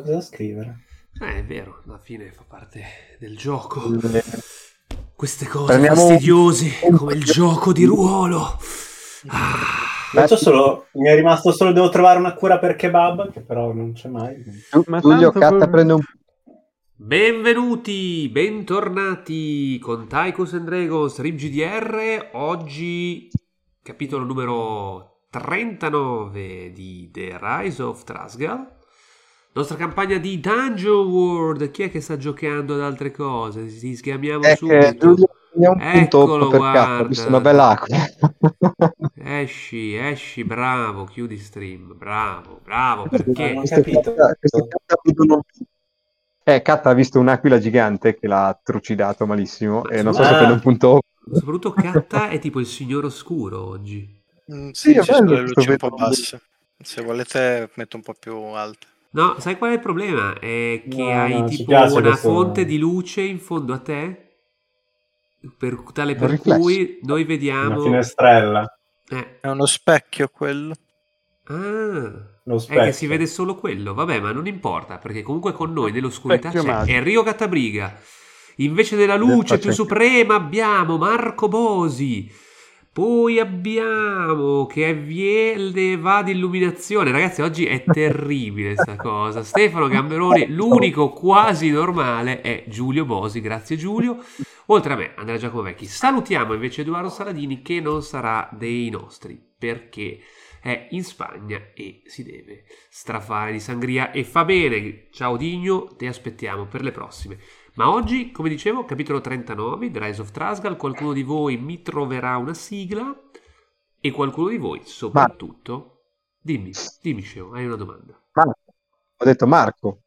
cosa scrivere. Eh, è vero, alla fine fa parte del gioco. Queste cose Prendiamo- fastidiose, come il gioco di ruolo. Ah, solo, mi è rimasto solo devo trovare una cura per kebab, che però non c'è mai. Ma Giulio Catta poi- prende un Benvenuti, bentornati con Tychus and Dragons RIP GDR. Oggi capitolo numero 39 di The Rise of Trasgal. Nostra campagna di Dungeon World. Chi è che sta giocando ad altre cose? Ci schiamiamo è che subito. Segna un punto Eccolo, guarda. ho visto una bella acqua. Esci, esci, bravo, chiudi stream, bravo, bravo, perché Non ho capito. Un- Eh, Catta ha visto un'aquila gigante che l'ha trucidato malissimo e non so se Ah. prende un punto soprattutto Katta è tipo il signor oscuro oggi. Mm, Sì, sì, è ci sono le luci un po' basse. Se volete metto un po' più alte. No, sai qual è il problema? È che No, hai no, ci tipo piace una fonte di luce in fondo a te, per, tale Un per riflesso. cui noi Una vediamo... finestrella. Eh, È uno specchio quello. ah, Lo è che si vede solo quello. Vabbè, ma non importa, perché comunque con noi nell'oscurità Specchio c'è magico. Enrico Cattabriga. Invece della luce più suprema abbiamo Marco Bosi. Poi abbiamo che viene va di illuminazione. Ragazzi, oggi è terribile sta cosa. Stefano Gamberoni, l'unico quasi normale è Giulio Bosi. Grazie Giulio. Oltre a me, Andrea Giacomo Vecchi. Salutiamo invece Edoardo Saladini che non sarà dei nostri perché è in Spagna e si deve strafare di sangria e fa bene. Ciao Digno, ti aspettiamo per le prossime. Ma oggi, come dicevo, capitolo 39, The Rise of Trasgal, qualcuno di voi mi troverà una sigla e qualcuno di voi, soprattutto, dimmi, dimmi Sceo, hai una domanda. Marco. Ho detto Marco,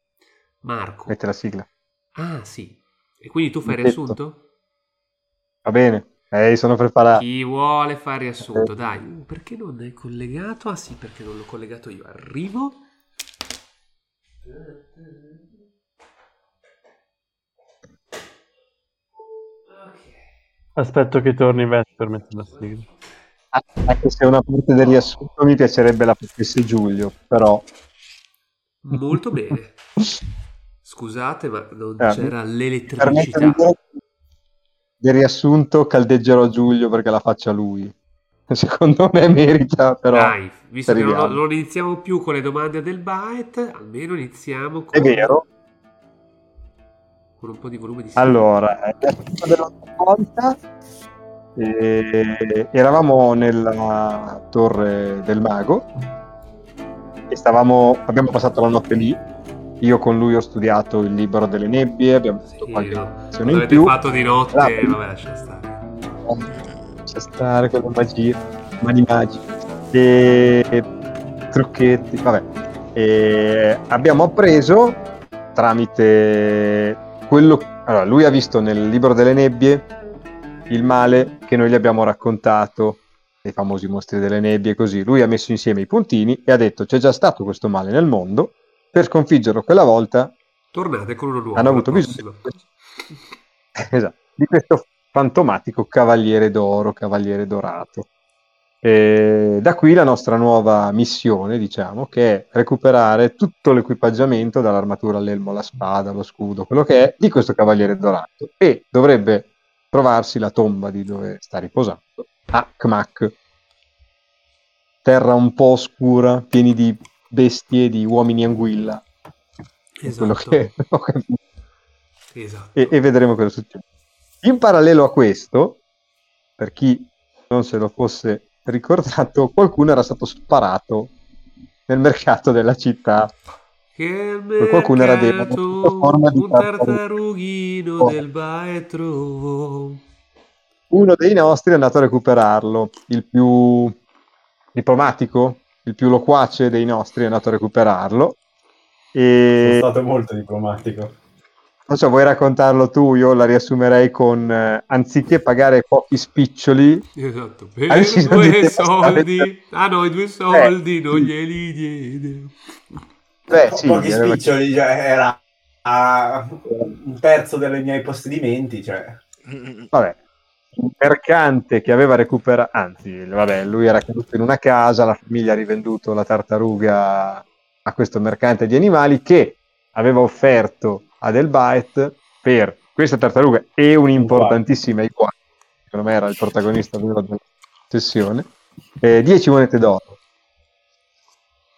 Marco. mette la sigla. Ah, sì. E quindi tu fai riassunto? Va bene, eh, sono preparato. Chi vuole fare riassunto? Dai, Uh, perché non è collegato? Ah sì, perché non l'ho collegato io. Arrivo. Aspetto che torni Vest per mettere la sigla. Ah, Anche se una parte del riassunto mi piacerebbe la facesse Giulio, però Molto bene. Scusate, ma non Eh, c'era per l'elettricità. mettere del riassunto caldeggerò Giulio perché la faccia lui. Secondo me merita, però Dai, visto che non, non iniziamo più con le domande del byte, almeno iniziamo con, è vero. Con un po' di volume di Allora, è la fine dell'altra volta e eravamo nella torre del mago e stavamo, abbiamo passato la notte lì. Io con lui ho studiato il libro delle nebbie, abbiamo fatto Sì, qualche no. lezione in più. fatto di notte, Ah, vabbè, lascia stare. C'è stare con le magie, mani magiche e trucchetti, vabbè. E abbiamo appreso tramite quello allora, lui ha visto nel libro delle nebbie il male che noi gli abbiamo raccontato dei famosi mostri delle nebbie così. Lui ha messo insieme i puntini e ha detto c'è già stato questo male nel mondo, per sconfiggerlo quella volta Tornate con uno nuovo. hanno avuto bisogno esatto, di questo fantomatico cavaliere d'oro, cavaliere dorato. E da qui la nostra nuova missione, diciamo, che è recuperare tutto l'equipaggiamento, dall'armatura all'elmo, alla spada, allo scudo, quello che è, di questo cavaliere dorato. E dovrebbe trovarsi la tomba di dove sta riposando, a Kmak. Terra un po' oscura, pieni di bestie, di uomini anguilla. Esatto. che esatto. e, e vedremo cosa succede. In parallelo a questo, per chi non se lo fosse ricordato, qualcuno era stato sparato nel mercato della città. Che qualcuno era demone, mercato, sotto forma di un tartarughino Oh. del baetro. Uno dei nostri è andato a recuperarlo, il più diplomatico, il più loquace dei nostri è andato a recuperarlo. Sono E stato molto diplomatico. Non so, vuoi raccontarlo tu? Io la riassumerei con eh, anziché pagare pochi spiccioli, Esatto, per due soldi. Ah no, i due soldi non glieli diede. beh, sì, Pochi spiccioli, cioè, era a un terzo dei miei possedimenti, cioè. vabbè, un mercante che aveva recuperato, anzi, vabbè, lui era caduto in una casa, la famiglia ha rivenduto la tartaruga a questo mercante di animali che aveva offerto ad Elbait per questa tartaruga e un'importantissima iguana, secondo me era il protagonista vero della sessione, eh, 10 monete d'oro.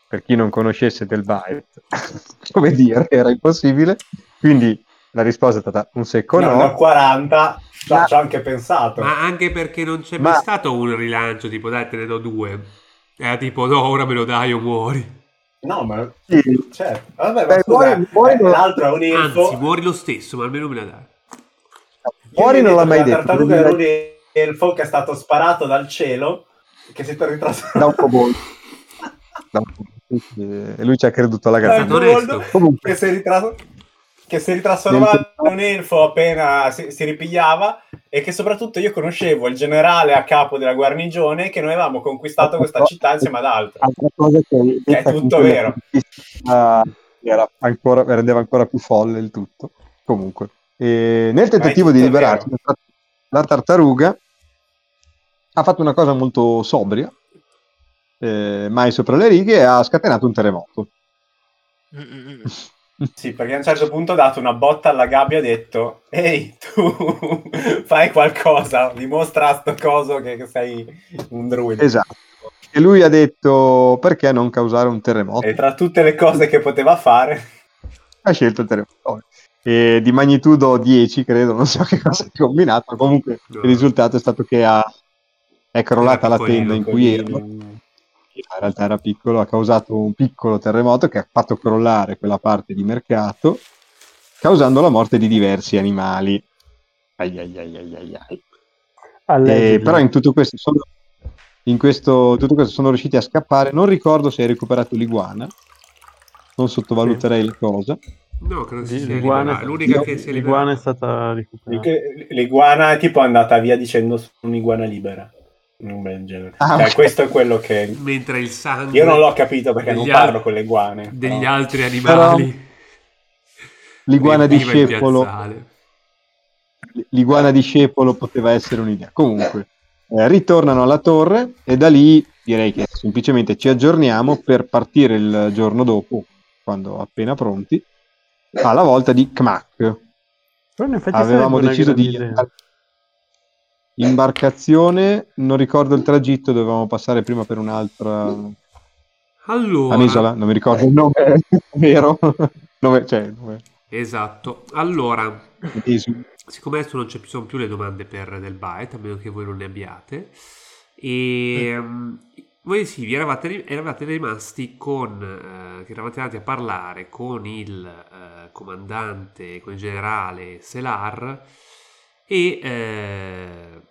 Per chi non conoscesse Delbait, come dire, era impossibile. Quindi la risposta è stata un secco No, no. no, 40, ci Ma- ho anche pensato. Ma anche perché non c'è Ma- mai stato un rilancio tipo dai te ne do due. Era tipo no, ora me lo dai o muori. No, ma Sì. certo. Vabbè, ma Beh, scusa, muori- muori eh, non- l'altro è un elfo. Anzi, muori lo stesso, ma almeno me la dai. Fuori non l'ha mai La detto. tartaruga era un elfo che è stato sparato dal cielo, che si è ritrasato. Da un po' voi. Da un E lui ci ha creduto alla gara. Comunque, che si è ritrasato che si ritrasformava in un elfo appena si, si ripigliava e che soprattutto io conoscevo il generale a capo della guarnigione che noi avevamo conquistato questa città insieme ad altre. altra cosa che, Che è tutto vero. era ancora, rendeva ancora più folle il tutto. Comunque, e nel tentativo di liberarsi, vero. la tartaruga ha fatto una cosa molto sobria, eh, mai sopra le righe, e ha scatenato un terremoto. Sì, perché a un certo punto ha dato una botta alla gabbia e ha detto Ehi, tu fai qualcosa, dimostra a sto coso che, che sei un druido. Esatto. E lui ha detto perché non causare un terremoto? E tra tutte le cose che poteva fare, ha scelto il terremoto. E di magnitudo 10, credo, non so che cosa ha combinato, ma comunque No. il risultato è stato che ha, è crollata la tenda in cui era. In realtà era piccolo, ha causato un piccolo terremoto che ha fatto crollare quella parte di mercato, causando la morte di diversi animali. Ai ai ai ai ai. Eh, però in tutto questo sono, in questo, tutto questo sono riusciti a scappare. Non ricordo se hai recuperato l'iguana, non sottovaluterei la cosa. No, credo sia l'iguana-. L'unica io- che si è L'iguana è stata recuperata. L'iguana è tipo andata via dicendo sono un'iguana libera. Un bel genere. Ah, Cioè, ok. questo è quello che... Mentre il sangue Io non l'ho capito perché non parlo al- con le iguane. degli però- altri animali. L'iguana di riempiva il Scepolo piazzale. l'iguana discepolo poteva essere un'idea. Comunque, eh, ritornano alla torre e da lì direi che semplicemente ci aggiorniamo per partire il giorno dopo, quando appena pronti, alla volta di Kmak. Però in effetti Avevamo deciso di idea. Imbarcazione, non ricordo il tragitto, dovevamo passare prima per un'altra Allora, un'isola, non mi ricordo il nome vero. Nome- cioè, nome- esatto. Allora, isola. siccome adesso non ci sono più le domande per del byte, a meno che voi non ne abbiate, e mm, voi sì, vi eravate, eravate rimasti con, eh, che eravate andati a parlare con il eh, comandante, con il generale Selar e eh,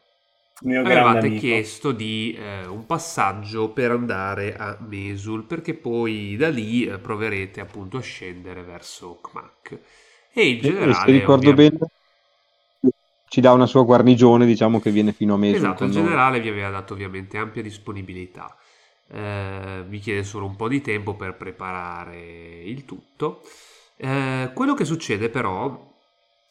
mio avevate amico. chiesto di eh, un passaggio per andare a Mesul perché poi da lì eh, proverete appunto a scendere verso Kmak e il E- generale se ricordo ovvia- bene, ci dà una sua guarnigione, diciamo che viene fino a Mesul. esatto il noi. generale vi aveva dato ovviamente ampia disponibilità Eh, vi chiede solo un po' di tempo per preparare il tutto Eh, quello che succede però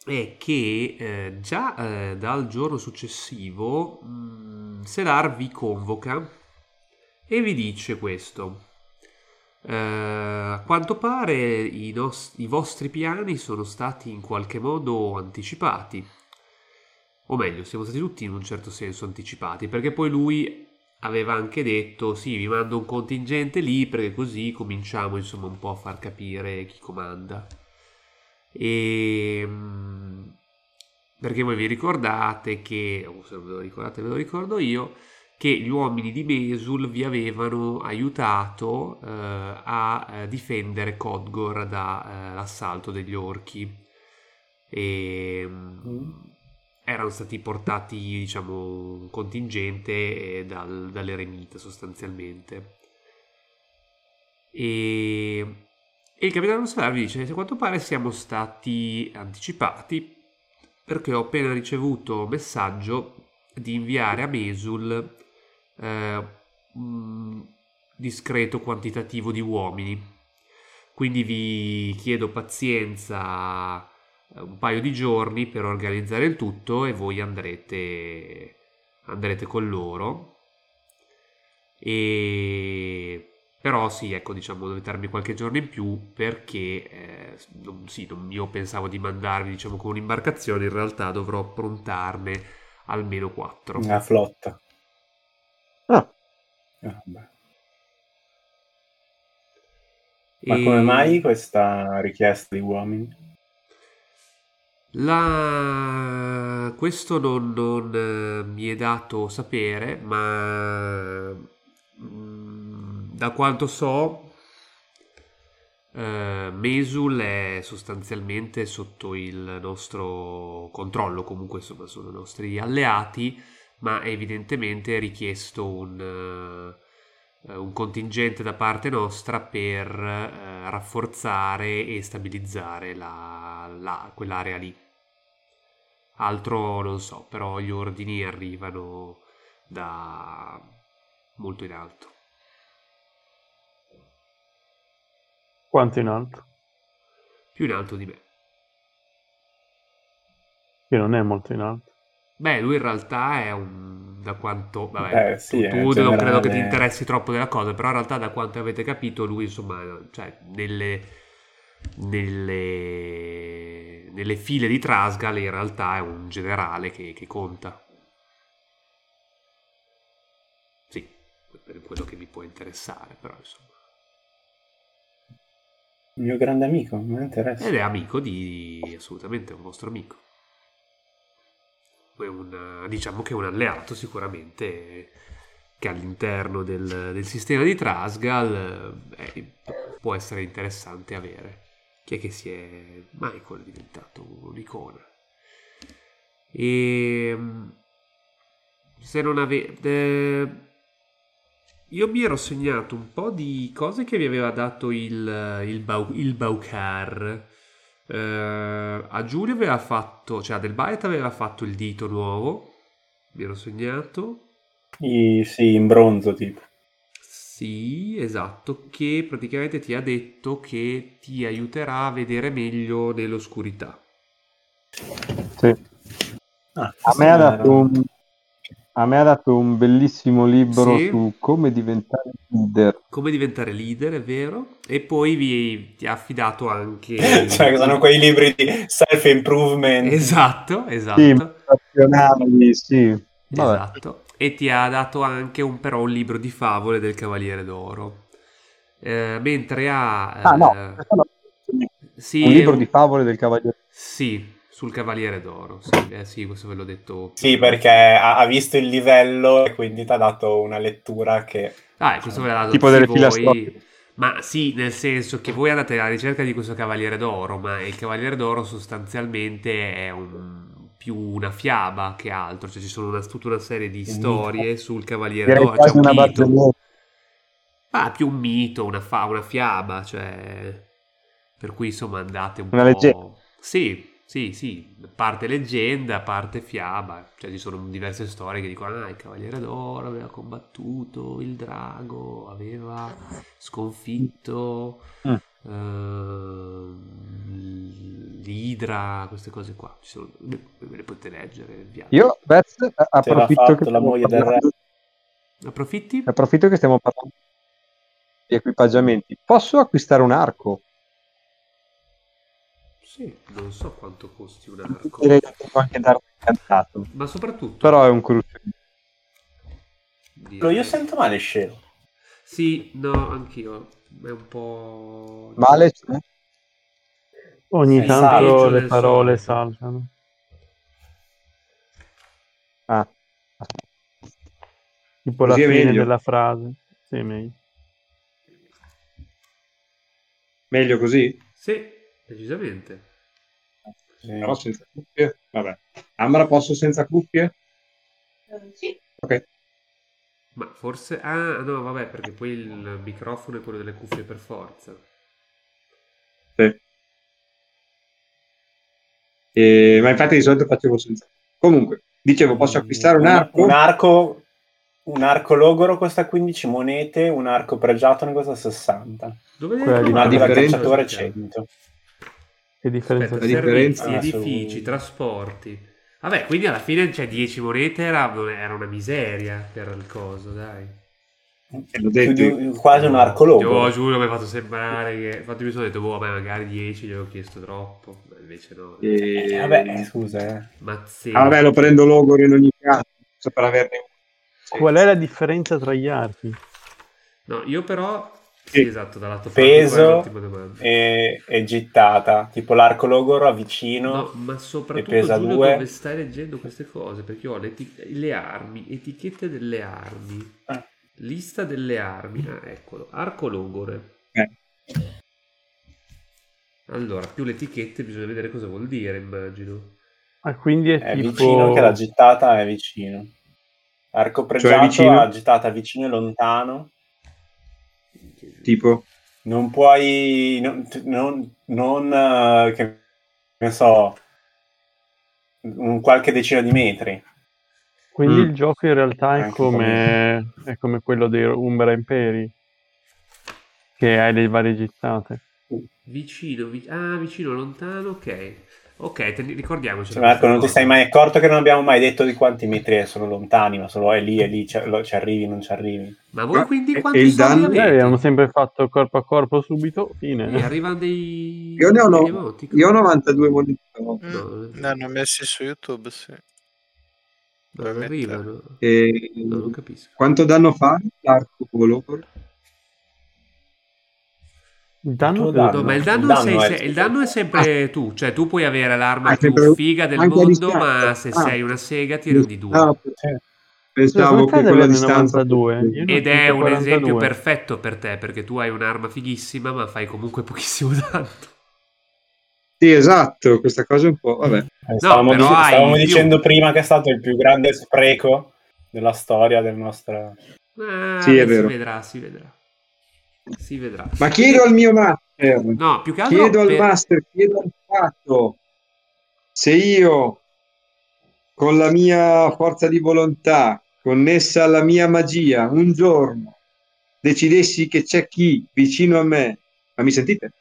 è che eh, già eh, dal giorno successivo mh, Selar vi convoca e vi dice questo. Eh, a quanto pare i, nos- i vostri piani sono stati in qualche modo anticipati. O meglio, siamo stati tutti in un certo senso anticipati, perché poi lui aveva anche detto sì, vi mando un contingente lì perché così cominciamo insomma un po' a far capire chi comanda. E mm, perché voi vi ricordate che, o se non ve lo ricordate ve lo ricordo io, che gli uomini di Mesul vi avevano aiutato eh, a eh, difendere Kodgor dall'assalto degli orchi. E mm, erano stati portati diciamo un contingente eh, dal, dall'eremita sostanzialmente. E, e il capitano Solar vi dice a quanto pare siamo stati anticipati perché ho appena ricevuto messaggio di inviare a Mesul eh, un discreto quantitativo di uomini. Quindi vi chiedo pazienza eh, un paio di giorni per organizzare il tutto e voi andrete, andrete con loro. E Però sì, ecco, diciamo, dovete darmi qualche giorno in più perché eh, non- sì, non- io pensavo di mandarvi, diciamo, con un'imbarcazione, in realtà dovrò prontarne almeno quattro. Una flotta. Ah, Ah, vabbè. Ma E come mai questa richiesta di uomini? La... Questo non, non, eh, mi è dato sapere, ma mm, da quanto so, eh, Mesul è sostanzialmente sotto il nostro controllo, comunque insomma sono i nostri alleati, ma è evidentemente richiesto un, eh, un contingente da parte nostra per eh, rafforzare e stabilizzare la- la- quell'area lì. Altro non so, però gli ordini arrivano da molto in alto. Quanto in alto? Più in alto di me. Che non è molto in alto. Beh, lui in realtà è un... da quanto... Vabbè, Eh, sì, tu, tu non credo generale- che ti interessi troppo della cosa, però in realtà da quanto avete capito lui, insomma, cioè, nelle, nelle, nelle file di Trasgal in realtà è un generale che, che conta. Sì, per quello che mi può interessare, però insomma. Il mio grande amico, mi interessa. Ed è amico di... assolutamente, è un vostro amico. Un, diciamo che è un alleato sicuramente che all'interno del, del sistema di Trasgal eh, può essere interessante avere. Chi è che si è... Michael è diventato un'icona. E... Se non avete... Io mi ero segnato un po' di cose che vi aveva dato il, il, Bau- il Baucar. Eh, a Giulio aveva fatto, cioè a Del Baet aveva fatto il dito nuovo. Mi ero segnato. I- sì, in bronzo tipo. Sì, esatto, che praticamente ti ha detto che ti aiuterà a vedere meglio nell'oscurità. sì. Ah, A me ha dato un, a me ha dato un bellissimo libro Sì. su come diventare leader. Come diventare leader, è vero? E poi vi, ti ha affidato anche... cioè, che sono quei libri di self-improvement. Esatto, Sì, esatto. motivazionali, sì. Vabbè. Esatto. E ti ha dato anche un, però un libro di favole del Cavaliere d'Oro. Eh, mentre ha... Ah, no, eh, no. sì, un libro è di favole del Cavaliere. Sì, sul Cavaliere d'Oro. Sì, eh, sì, questo ve l'ho detto. Sì, perché ha, ha visto il livello e quindi ti ha dato una lettura che... Ah, questo ve l'ha dato Tipo delle voi. Ma sì, nel senso che voi andate alla ricerca di questo Cavaliere d'Oro, ma il Cavaliere d'Oro sostanzialmente è un- più una fiaba che altro, cioè ci sono una- tutta una serie di storie sul Cavaliere Direi d'Oro, c'è un mito. Ah, più un mito, una, fa- una fiaba, cioè... Per cui insomma andate un Una po'... leggenda. Sì, sì, sì, parte leggenda, parte fiaba, cioè ci sono diverse storie che dicono ah, il Cavaliere d'Oro aveva combattuto il drago, aveva sconfitto Mm. ehm, l'idra, queste cose qua, Ci sono- ve le potete leggere viaggio. Io, Beth, approfitto che la moglie del parlando- Approfitti? approfitto che stiamo parlando di equipaggiamenti. Posso acquistare un arco? Sì, non so quanto costi un arco, Direi che devo anche darmi incantato. ma soprattutto... Però è un cruccio. direi- Io sento male scelo. Sì, no, anch'io. È un po'... Male c'è? Ogni È tanto le parole solito. saltano. Ah, Tipo la Così è fine meglio. della frase. Sì, meglio. meglio così? Sì, decisamente. Sì. Però senza cuffie? Vabbè. Ambra, posso senza cuffie? Sì. Ok. Ma forse... Ah, no, vabbè, perché poi il microfono è quello delle cuffie per forza. Sì. E- ma infatti di solito facevo senza. Comunque, dicevo, posso acquistare un arco? Un arco, un arco logoro costa 15 monete, un arco pregiato ne costa 60. Dove Quella di Un arco da cacciatore questa? 100. Che differenza Aspetta, c'è? differenza- servizi, Ah, edifici, trasporti. Vabbè, quindi alla fine, cioè, 10 monete era, era una miseria per il coso, dai. l'ho più detto quasi un arco Io logo. giuro mi ha fatto sembrare che. Infatti mi sono detto, boh, vabbè, magari 10 gli ho chiesto troppo. Ma invece no. E- Eh, vabbè, scusa, eh. Mazzini. Ah, vabbè, lo prendo Logor in ogni caso, per averne uno. Qual è la differenza tra gli archi? No, io però. Sì, Sì. esatto, dall'altro Peso. E, e gittata, tipo l'arco logoro avvicino. No, ma soprattutto pesa Giulio, due. dove stai leggendo queste cose? Perché ho le, le armi, etichette delle armi, Ah. lista delle armi. Ah, eccolo, arco logore. Eh. Allora, più le etichette bisogna vedere cosa vuol dire, immagino. Ah, quindi è, È tipo... vicino che la gittata è vicino. Arco pregiato, vicino? la gittata vicino e lontano. Tipo, Non puoi... Non, non, non, eh, che ne so... Un qualche decina di metri. Quindi Mm. il gioco in realtà è come, è come quello dei Umbra Imperi, che hai le varie gittate. Vicino, vi- ah, vicino, lontano, ok. Ok, te- ricordiamoci. Cioè, Marco, non ti sei mai accorto che non abbiamo mai detto di quanti metri sono lontani, ma solo è lì e lì, ci, lo- ci arrivi, non ci arrivi. Ma voi quindi quanti e soldi danno? Avete? abbiamo sempre fatto corpo a corpo subito, E fine. arrivano dei... io ne ho, no- io ho 92 monete. No, Mm, ne hanno messi su YouTube, sì. Non arrivano. E... No, non capisco. Quanto danno fa l'arco Logor? Il danno Il danno. No, ma il danno, Il danno sei- è- se- il danno è sempre tu, cioè tu puoi avere l'arma Ah, più sempre- figa del mondo, ma se Ah. sei una sega ti rendi due. No, pensavo Come che quella distanza 92? Io ne ho Ed è un 142. esempio perfetto per te, perché tu hai un'arma fighissima, ma fai comunque pochissimo danno. Sì, esatto, questa cosa è un po'... Vabbè. Eh, stavamo però dic- hai stavamo più. dicendo prima che è stato il più grande spreco della storia del nostro... Ah, Sì, è si vero. vedrà, si vedrà. Si vedrà. Ma chiedo al mio master, No, più che altro chiedo al per- master, chiedo al fatto, se io con la mia forza di volontà, connessa alla mia magia, un giorno decidessi che c'è chi vicino a me, ma mi sentite?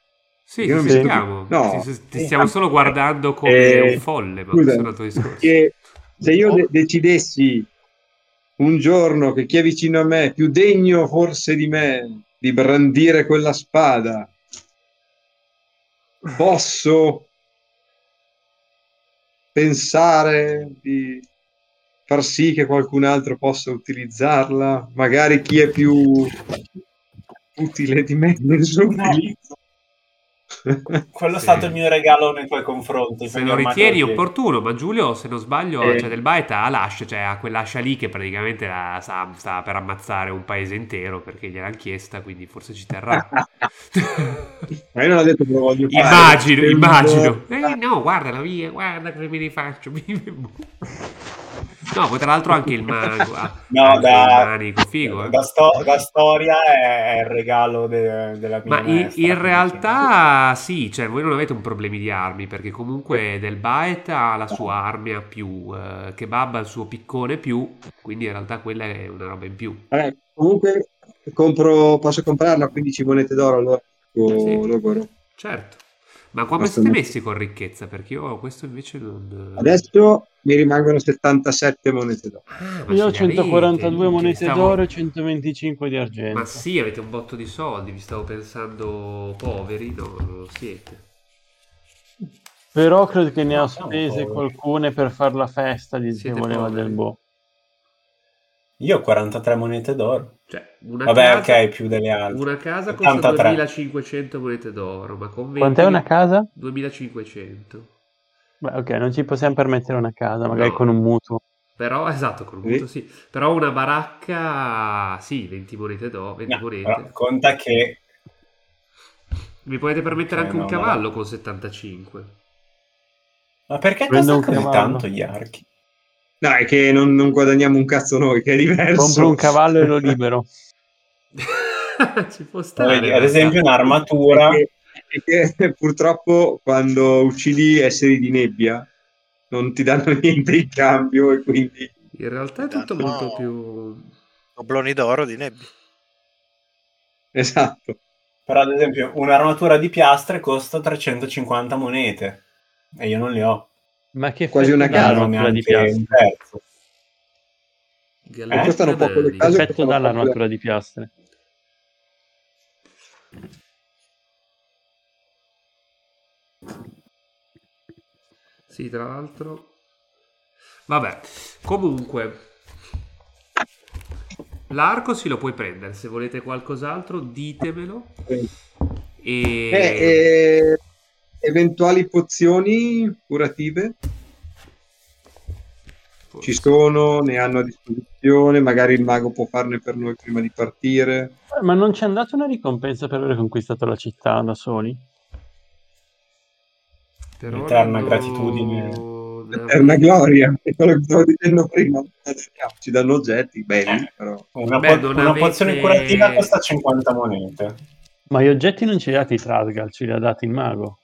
Sì, ti non mi sentiamo. no. ti stiamo solo guardando come Eh, un folle, ma scusa, se io de- decidessi un giorno che chi è vicino a me più degno forse di me di brandire quella spada, posso pensare di far sì che qualcun altro possa utilizzarla, magari chi è più utile di me nel suo utilizzo. Quello è Sì. stato il mio regalo nei tuoi confronti. Se lo ritieni opportuno, ma Giulio, se non sbaglio, Eh. cioè del Baeta ha l'ascia, cioè ha quell'ascia lì che praticamente la, sta, sta per ammazzare un paese intero perché gliel'hanno chiesta, quindi forse ci terrà. Ma io non ho detto che lo voglio fare. immagino, immagino. Eh, no, guarda la mia, guarda come mi rifaccio. no, poi tra l'altro anche il mago. ah, No, anche da, il manico, figo. eh. da, sto- da storia è, è il regalo de- della mia Ma in, maestra, in quindi realtà sì, cioè voi non avete un problemi di armi perché comunque Del Baet ha la sua armia più, eh, Kebab ha il suo piccone più, quindi in realtà quella è una roba in più. Vabbè, comunque compro, posso comprarla a 15 monete d'oro allora. O Sì. Certo. Ma come siete messi con ricchezza? Perché io questo invece non... Adesso mi rimangono 77 monete d'oro. Ah, Io ho ce ne avete, 142 minchia, monete stavo- d'oro e 125 di argento. Ma sì, avete un botto di soldi, vi stavo pensando poveri, no, non lo siete. Però credo che ne siamo spese poveri. qualcune per far la festa di Siete voleva poveri. del boh. Io ho 43 monete d'oro. Cioè, una Vabbè, casa, ok, più delle altre. Una casa costa 83. 2500 monete d'oro, ma con 20 Quant'è una casa? 2500. Beh, ok, non ci possiamo permettere una casa, magari No. con un mutuo. Però, esatto, con un Sì. mutuo sì. Però una baracca, sì, 20 monete d'oro, 20 No, monete. conta che Vi potete permettere Ok, anche un no, cavallo con 75. Ma perché costa un così tanto gli archi? No, è che non, non guadagniamo un cazzo noi, che è diverso. Compro un cavallo e lo libero. Ci può stare. Vedi, ad esempio un'armatura Perché, perché purtroppo quando uccidi esseri di nebbia non ti danno niente in cambio e quindi In realtà è tutto No. molto più... Obloni d'oro di nebbia. esatto. però ad esempio un'armatura di piastre costa 350 monete e io non le ho Ma che Quasi una l'armatura di terzo Galletti costano poco le case. Effetto dall'armatura proprio- di piastre. Sì, tra l'altro. Vabbè, comunque. L'arco si lo puoi prendere. Se volete qualcos'altro, ditemelo. Eh, E... eh, eventuali pozioni curative ci sono, ne hanno a disposizione, magari il mago può farne per noi prima di partire. Eh, Ma non ci è andata una ricompensa per aver conquistato la città da soli? per Eterna no- gratitudine. una gloria, è quello che stavo dicendo prima. Ci danno oggetti belli, Eh. però. Una, Beh, po- una avete- pozione curativa costa 50 monete. Ma gli oggetti non ce li ha dati Trasgal, ce li ha dati il mago.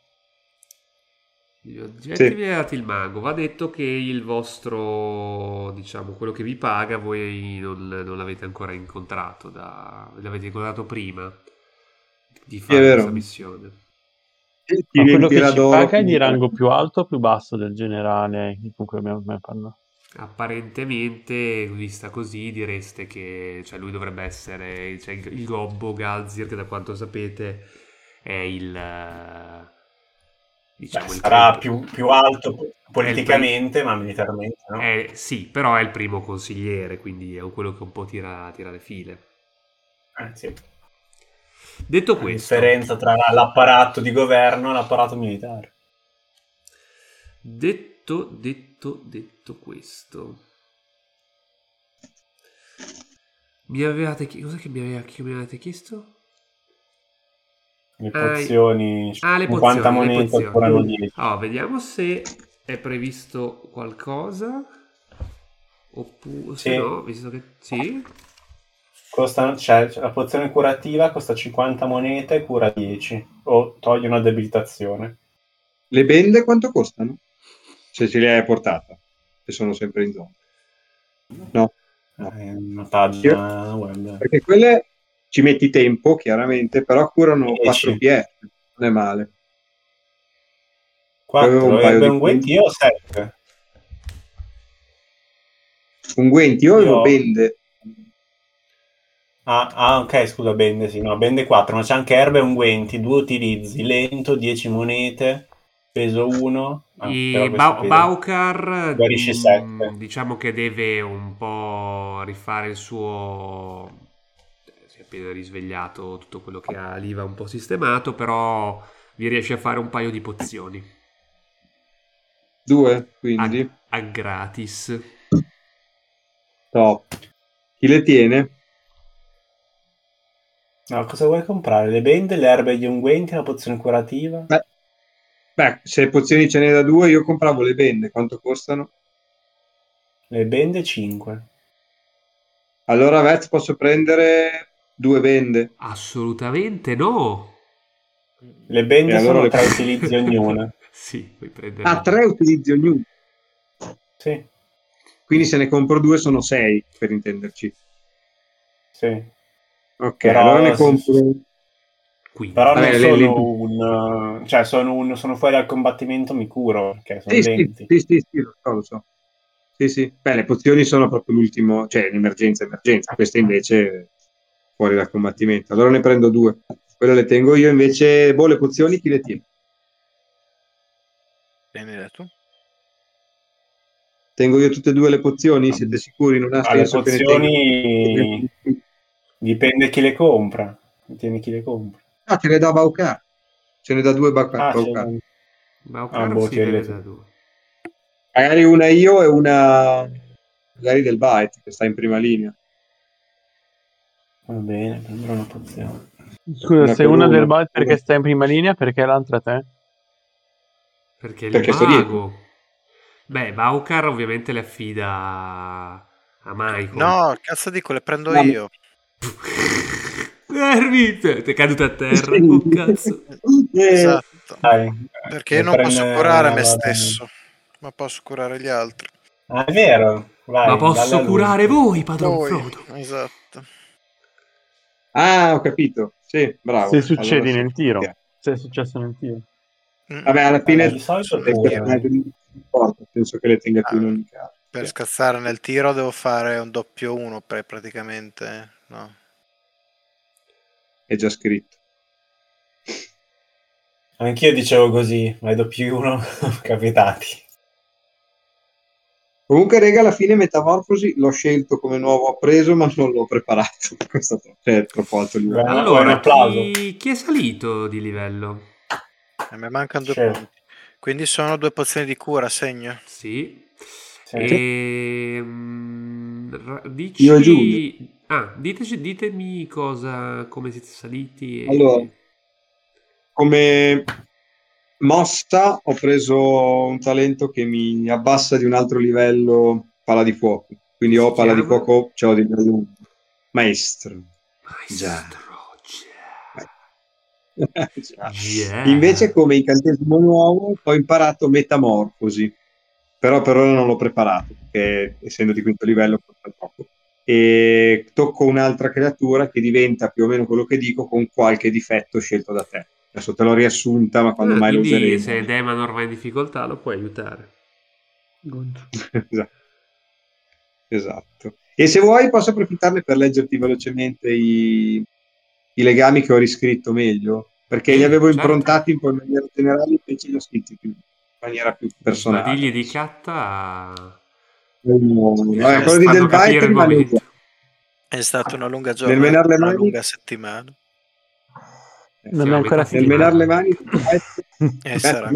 Gli oggetti Sì. vi ha dati il mago. Va detto che il vostro, diciamo, quello che vi paga, voi non, non l'avete ancora incontrato. Da... L'avete incontrato prima di fare vero. questa missione. Ti Ma quello che ci paga è di rango più alto o più basso del generale con cui abbiamo parlato? Apparentemente, vista così, direste che cioè, lui dovrebbe essere cioè, il, il gobbo Galzir, che da quanto sapete è il. Diciamo, Beh, sarà più, più alto politicamente, ma militarmente no. Eh, sì, però è il primo consigliere, quindi è quello che un po' tira, tira le file. Eh, sì. Detto La questo, differenza tra l'apparato di governo e l'apparato militare. detto, detto, detto questo, mi avevate chiesto. Cos'è che mi, aveva- che mi avevate chiesto? Le pozioni, Ah, le 50 pozioni, le monete pozioni. curano 10. Allora, vediamo se è previsto qualcosa. Oppure, se Sì. no, visto che sì. Costano- cioè, la pozione curativa costa 50 monete e cura 10. O toglie una debilitazione. Le bende quanto costano? Se ce le hai portata, se sono sempre in zona. No, No. È una pagina web. perché quelle ci metti tempo, chiaramente, però curano Dieci. 4 PS, non è male. Avevo 4 un e paio di unguenti io 7. Unguenti, io avevo Io- bende. Ah, ah, ok, scusa, bende, sì, no, bende 4, ma c'è anche erbe e unguenti, due utilizzi, lento, 10 monete, peso 1. E Ba- Baukar, Guarisce mm, diciamo che deve un po' rifare il suo. Si è appena risvegliato, tutto quello che ha lì va un po' sistemato, però vi riesce a fare un paio di pozioni Due, a, quindi. a gratis. Top. Chi le tiene? No, cosa vuoi comprare? Le bende, le erbe e gli unguenti, la pozione curativa? Beh, beh, se pozioni ce n'è da due, io compravo le bende. Quanto costano? Le bende 5. Allora, Vez, posso prendere due bende. Assolutamente no. Le bende E allora sono le- tre utilizzi ognuna. sì, puoi prendere. Ah, tre utilizzi ognuno. Sì, Quindi se ne compro due sono sei, per intenderci. sì. Ok, Però allora ne sì, compro... Quindi, Però Vabbè, non sono le- un... Cioè, sono, un, sono fuori dal combattimento, mi curo, perché sono Sì, sì, 20. sì, sì, sì, lo so, lo so. Sì, sì. Beh, le pozioni sono proprio l'ultimo, cioè l'emergenza, emergenza. Queste invece fuori dal combattimento. Allora ne prendo due. Quelle le tengo io, invece, boh, le pozioni chi le tiene? Tu. Tengo io tutte e due le pozioni? Siete sicuri? Non ha Ah, le senso che ne pozioni tengo... dipende chi le compra. Tieni chi le compra. Ah, ce ne dà Baucar. Ce ne dà due Baucar. Ah, Baucar. c'è- Baukar Ah, boh, le- da due. Magari una io e una magari del Byte che sta in prima linea. Va bene, prendrò una pozione. Scusa, Una se per una una. del byte perché sta in prima linea, perché l'altra te? Perché Perché sto mago. Beh, Baukar ovviamente le affida a Michael. No, cazzo dico, le prendo No, io. Ermit, ti è caduto a terra. Oh, cazzo. Esatto. Dai, Perché io non posso curare me stesso, ma posso curare gli altri. Ah, è vero. Vai, Ma posso lui. curare voi, padron Frodo. esatto. Ah, ho capito. Sì, bravo. Se succedi Allora sì. nel tiro. Se è successo nel tiro. Mm. Vabbè, alla Allora, fine di solito che- non importa, penso che le tenga tu in Ah. ogni caso. Per Sì. scazzare nel tiro devo fare un doppio 1 per praticamente. No. È già scritto. Anch'io dicevo così, ma i doppi uno capitati. Comunque, rega, alla fine Metamorfosi l'ho scelto come nuovo appreso, ma non l'ho preparato. Questo è troppo, alto livello. Allora, applauso. chi, chi è salito di livello? E mi mancano due Certo. punti. Quindi sono due pozioni di cura, segno. Sì. Sì. Ehm, ra- dici... Io e Giulio. Ah, diteci, ditemi cosa, come siete saliti. e- Allora. Come mossa ho preso un talento che mi abbassa di un altro livello pala di fuoco. Quindi ho pala di fuoco, ce l'ho di livello 1. Maestro. Maestro. Yeah. Invece come incantesimo nuovo ho imparato metamorfosi, però per ora non l'ho preparato, perché essendo di quinto livello. E tocco un'altra creatura che diventa più o meno quello che dico con qualche difetto scelto da te. Adesso te l'ho riassunta, ma quando Ah, mai lo useremo? se Demanor va in difficoltà lo puoi aiutare. esatto. Esatto. E se vuoi posso approfittarne per leggerti velocemente i, i legami che ho riscritto meglio, perché li avevo certo. improntati un po' in maniera generale, invece li ho scritti più, in maniera più personale. Sbadigli di catta No, Eh, quello di Del il rimane uguale. È stata una lunga giornata, una lunga settimana. Non Sì, è ancora metà Nel finito. menare le mani, E Beh, sarà.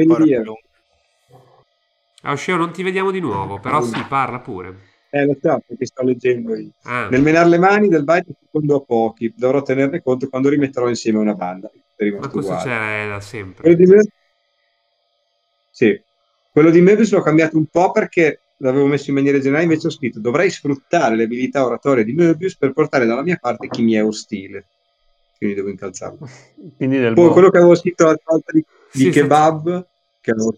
Ah, Osceo, non ti vediamo di nuovo, però sì, parla pure. Eh, lo so, perché sto leggendo io. Ah, Nel menare le mani del Bite secondo a pochi, dovrò tenerne conto quando rimetterò insieme una banda. Ma questo uguale. c'è da sempre. Quello di me... Sì. Quello di Möbius l'ho cambiato un po' perché l'avevo messo in maniera generale, invece ho scritto dovrei sfruttare le abilità oratorie di Möbius per portare dalla mia parte chi mi è ostile. Quindi devo incalzarlo. Quindi del Poi boh. quello che avevo scritto l'altra volta di, di Sì, kebab, che, avevo,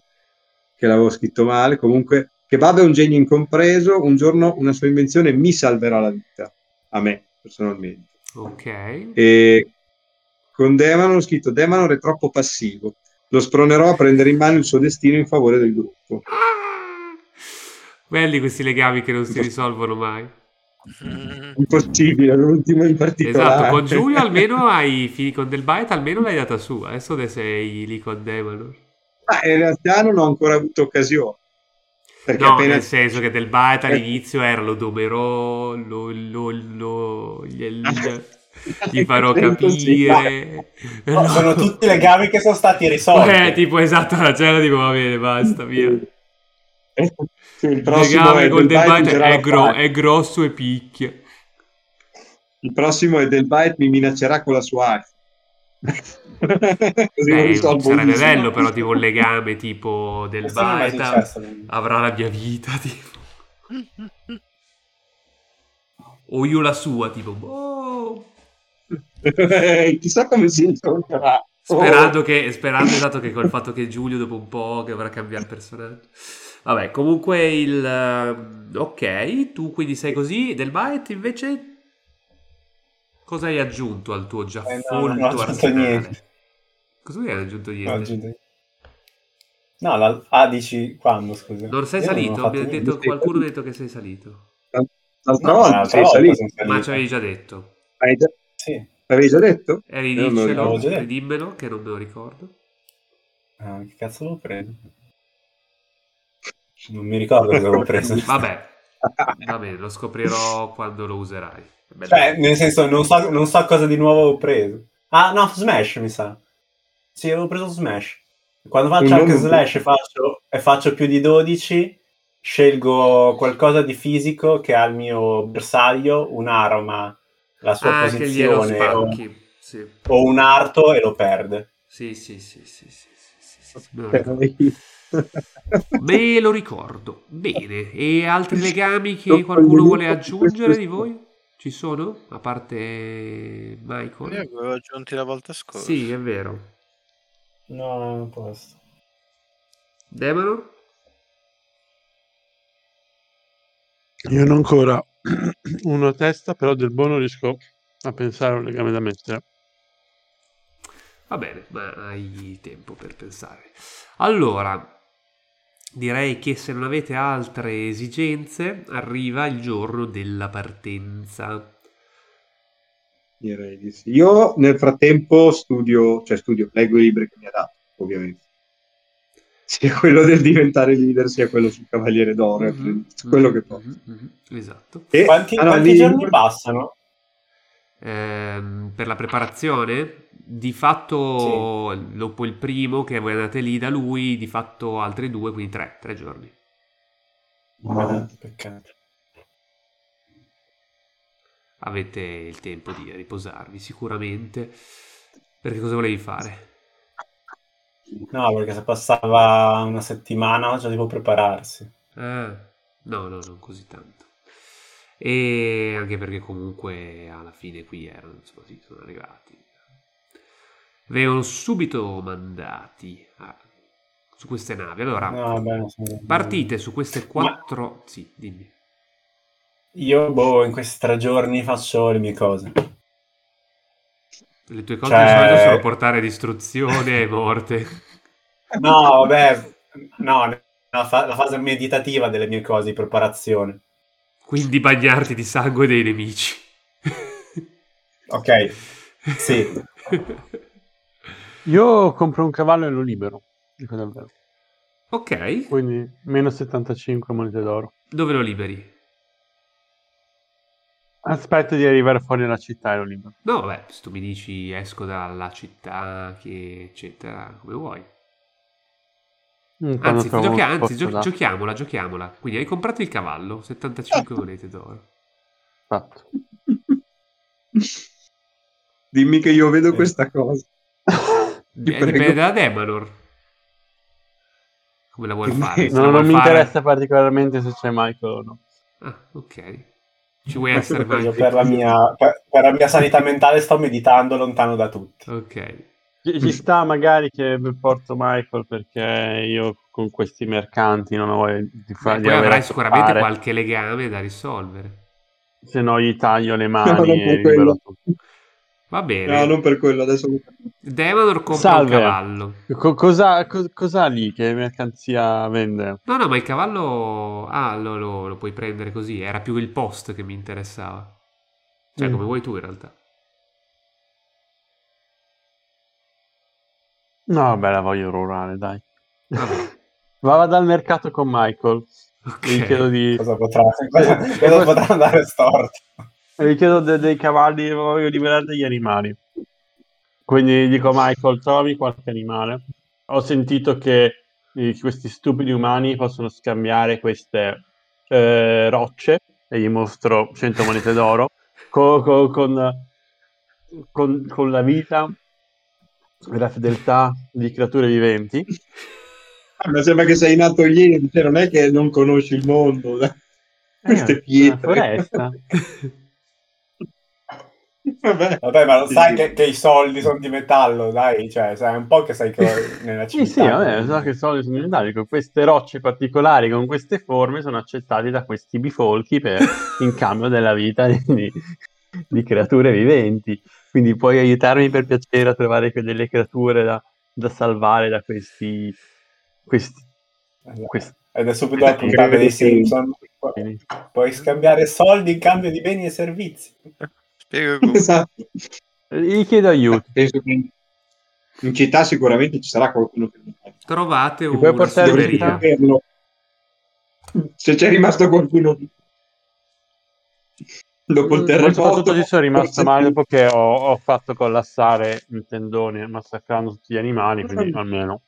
che l'avevo scritto male, comunque kebab è un genio incompreso, un giorno una sua invenzione mi salverà la vita, a me personalmente. Ok. E con Demanor ho scritto Demanor è troppo passivo, lo spronerò a prendere in mano il suo destino in favore del gruppo. Ah! Belli questi legami che non si risolvono mai. Impossibile, l'ultimo in particolare. Esatto, con Giulio almeno hai finì con Del Bite, almeno l'hai data su. Adesso te sei lì con Demanor. Ma in realtà non ho ancora avuto occasione. Perché No, appena nel senso che Del Bite all'inizio era lo domerò, lo, lo, lo- gli, gli farò capire. No, sono tutti legami che sono stati risolti. Eh, tipo esatto, la cena tipo va bene, basta, via. Sì, il prossimo legame è con Del Bite è, gro- è grosso e picchia. Il prossimo è Del Bite mi minaccerà con la sua lo Beh, risolvo sarebbe bello però tipo un legame tipo Del mai Bite successo. avrà la mia vita tipo. O io la sua tipo. boh. Chissà come si incontrerà. Sperando, che, sperando esatto che col fatto che Giulio dopo un po' che avrà cambiato personaggio. Vabbè, comunque il... ehm, ok, tu quindi sei così. Del Bite invece... Cosa hai aggiunto al tuo già Eh, no, non ho aggiunto arsenale? niente. Cosa hai aggiunto niente? No, aggiungi- No, la... ah, dici quando, scusa? non sei Io non salito? niente. detto, qualcuno ha detto che sei salito. L'altra No, volta l'altra sei salito. salito. Ma ci avevi già detto. Hai già- Sì. L'avevi già detto? E non lo ridiccelo, ridimmelo che non me lo ricordo. Ah, che cazzo l'ho preso? Non mi ricordo cosa avevo preso. Vabbè, va bene, lo scoprirò quando lo userai. Cioè, nel senso, non so, non so cosa di nuovo ho preso. Ah, no, Smash mi sa. Sì, avevo preso Smash. Quando faccio anche Slash e faccio, e faccio più di 12, scelgo qualcosa di fisico che ha il mio bersaglio, un'arma, la sua ah, che posizione o. Sì. o un arto e lo perde. Sì, sì, sì, sì, sì, sì, sì, sì, sì, me lo ricordo. Bene. E altri legami che qualcuno vuole aggiungere di voi? Ci sono? A parte Io Michael? avevo aggiunti la volta scorsa. Sì, è vero. No, non posso. Demanor? Io non ancora uno a testa, però del buono riesco a pensare a un legame da mettere. Va bene, ma hai tempo per pensare. Allora, direi che se non avete altre esigenze, arriva il giorno della partenza. Direi di sì. Io nel frattempo studio, cioè studio, leggo i libri che mi ha dato, ovviamente. Sia quello del diventare leader, sia quello sul Cavaliere d'Oro, Mhm, quello che posso. mhm, mhm, Esatto. E- Quanti, ah, no, quanti lì- giorni passano? Ehm, per la preparazione, di fatto dopo il primo che voi andate lì da lui, di fatto altri due, quindi tre, tre giorni. Ah, peccato. Avete il tempo di riposarvi sicuramente. Perché cosa volevi fare? No, perché se passava una settimana già devo prepararsi. Ah, no, no, non così tanto. E anche perché comunque alla fine qui erano, insomma, sì, sono arrivati. Vengono subito mandati a- su queste navi. Allora, No, non so- partite su queste quattro... Sì, dimmi. Io, boh, in questi tre giorni faccio le mie cose. Le tue cose Cioè- di solito sono portare distruzione e morte. No, vabbè, no, la, fa- la fase meditativa delle mie cose di preparazione. Quindi bagnarti di sangue dei nemici. Ok, sì. Io compro un cavallo e lo libero. Dico davvero. ok, Quindi meno 75 monete d'oro. dove lo liberi? Aspetto di arrivare fuori dalla città e lo libero. No, vabbè, se tu mi dici esco dalla città, che eccetera, come vuoi. Mm, Anzi, gioca- anzi gio- giochiamola, giochiamola. Quindi hai comprato il cavallo, 75 monete d'oro. Fatto. Dimmi che io vedo Sì. questa cosa. Eh, dipende da Demanor. Come la vuoi fare? La No, vuoi non mi fare- interessa particolarmente se c'è Michael o no. Ah, ok. Ci vuoi essere Io mai? per la, mia, per, per la mia sanità mentale sto meditando lontano da tutti. Ok. Ci ci sta magari che porto Michael perché io con questi mercanti non ho voglia di Beh, fare poi avrai sicuramente qualche legame da risolvere. Se no gli taglio le mani e libero tutto. Va bene. No, non per quello, adesso Demanor compra Salve. un cavallo. Co- cosa, co- cos'ha lì? Che mercanzia vende? No, no, ma il cavallo... Ah, lo, lo- lo puoi prendere così. Era più il post che mi interessava. Cioè, Mm. come vuoi tu in realtà. No, vabbè, la voglio rurale, dai. Vabbè. Va dal mercato con Michael. Ok. Gli chiedo di... Cosa potrà, cosa, cosa potrà andare storto? Gli chiedo de- dei cavalli, voglio liberare degli animali. Quindi dico Michael, trovi qualche animale. Ho sentito che eh, questi stupidi umani possono scambiare queste eh, rocce e gli mostro 100 monete d'oro co- co- con, con- con la vita e la fedeltà di creature viventi. Ah, ma sembra che sei nato ieri, cioè non è che non conosci il mondo. Queste Eh, pietre. una foresta. Vabbè. Vabbè, ma lo sai sì. che, che i soldi sono di metallo, dai, cioè, sai un po' che sai che nella città... Sì, sì, vabbè, so che soldi sono diventati con queste rocce particolari, con queste forme, sono accettati da questi bifolchi per, in cambio della vita di, di- di creature viventi. Quindi puoi aiutarmi per piacere a trovare delle creature da, da salvare da questi... questi, questi è subito la puntata dei Simpson. Pu- Puoi scambiare soldi in cambio di beni e servizi. Spiego come. Esatto. Gli chiedo aiuto. Penso che in, città sicuramente ci sarà qualcuno che Trovate Ti puoi portare. Se c'è rimasto qualcuno dopo il terremoto, Soprattutto ci sono rimasto male dopo che ho, ho fatto collassare il tendone massacrando tutti gli animali, quindi almeno.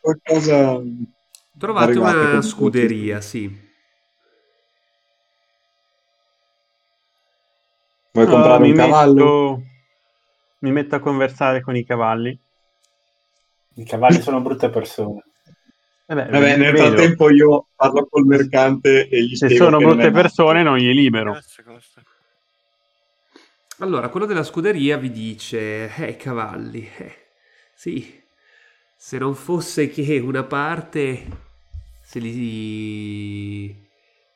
qualcosa Trovate una scuderia, sì. vuoi Ah, comprare mi un cavallo? metto- mi metto a conversare con i cavalli. I cavalli sono brutte persone. Eh beh, Vabbè, nel frattempo io parlo col mercante e gli se sono brutte persone non gli libero. Allora, quello della scuderia vi dice, eh, cavalli, eh, sì, se non fosse che una parte se li,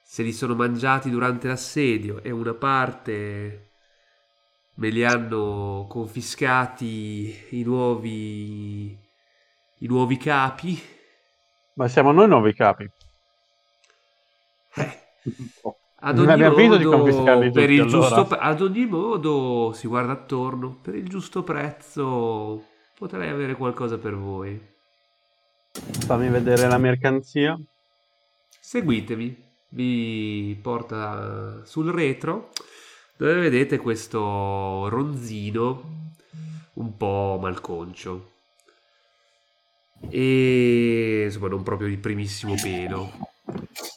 se li sono mangiati durante l'assedio e una parte me li hanno confiscati i nuovi, i nuovi capi, Ma siamo noi nuovi capi. Eh, ad Non ogni, modo, tutti, allora. giusto, ad ogni modo si guarda attorno, per il giusto prezzo potrei avere qualcosa per voi. Fammi vedere la mercanzia. Seguitemi, vi porta sul retro dove vedete questo ronzino un po' malconcio e insomma non proprio di primissimo pelo.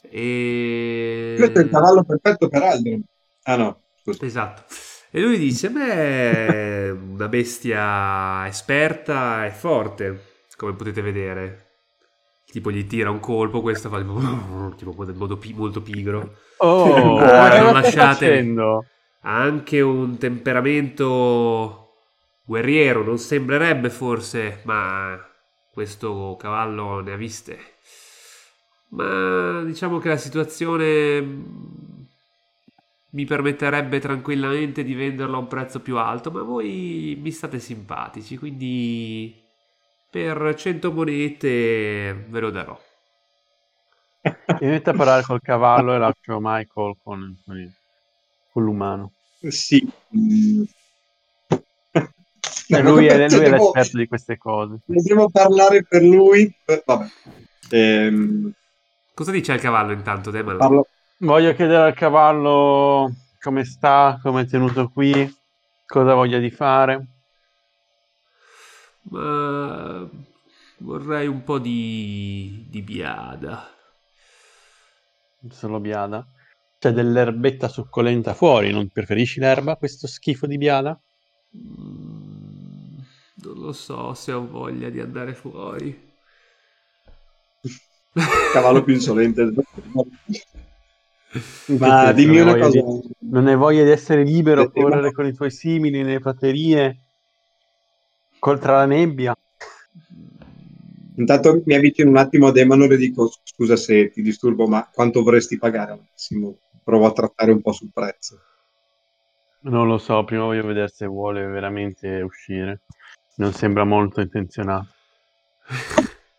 E... Questo è il cavallo perfetto per Aldrin. Ah no, scusa. Esatto. E lui dice: Beh, è una bestia esperta e forte, come potete vedere. Tipo gli tira un colpo, questo fa tipo, tipo in modo pi- molto pigro. Oh, Ah, non lasciate-? Ha anche un temperamento guerriero, non sembrerebbe forse, ma questo cavallo ne ha viste. Ma diciamo che la situazione mh, mi permetterebbe tranquillamente di venderlo a un prezzo più alto, ma voi mi state simpatici, quindi per 100 monete ve lo darò. Metto a parlare col cavallo e lascio Michael con, con il- con l'umano. Sì. Mm. E lui, è, Cioè, lui è devo- l'esperto di queste cose. Dobbiamo parlare per lui. Vabbè. Ehm, Cosa dice il cavallo intanto, Demon? parlo- Voglio chiedere al cavallo come sta, come è tenuto qui, cosa voglia di fare. Ma vorrei un po' di, di biada. Solo biada. C'è dell'erbetta succolenta fuori, non preferisci l'erba, questo schifo di biada? Mm, Non lo so se ho voglia di andare fuori. cavallo più insolente. Ma dimmi non una hai voglia cosa. di- non hai voglia di essere libero, Eh, correre ma- con i tuoi simili nelle praterie, col- tra la nebbia? Intanto mi avvicino un attimo a Demanor e dico scusa se ti disturbo, ma quanto vorresti pagare al massimo? Provo a trattare un po' sul prezzo. Non lo so, prima voglio vedere se vuole veramente uscire. Non sembra molto intenzionato.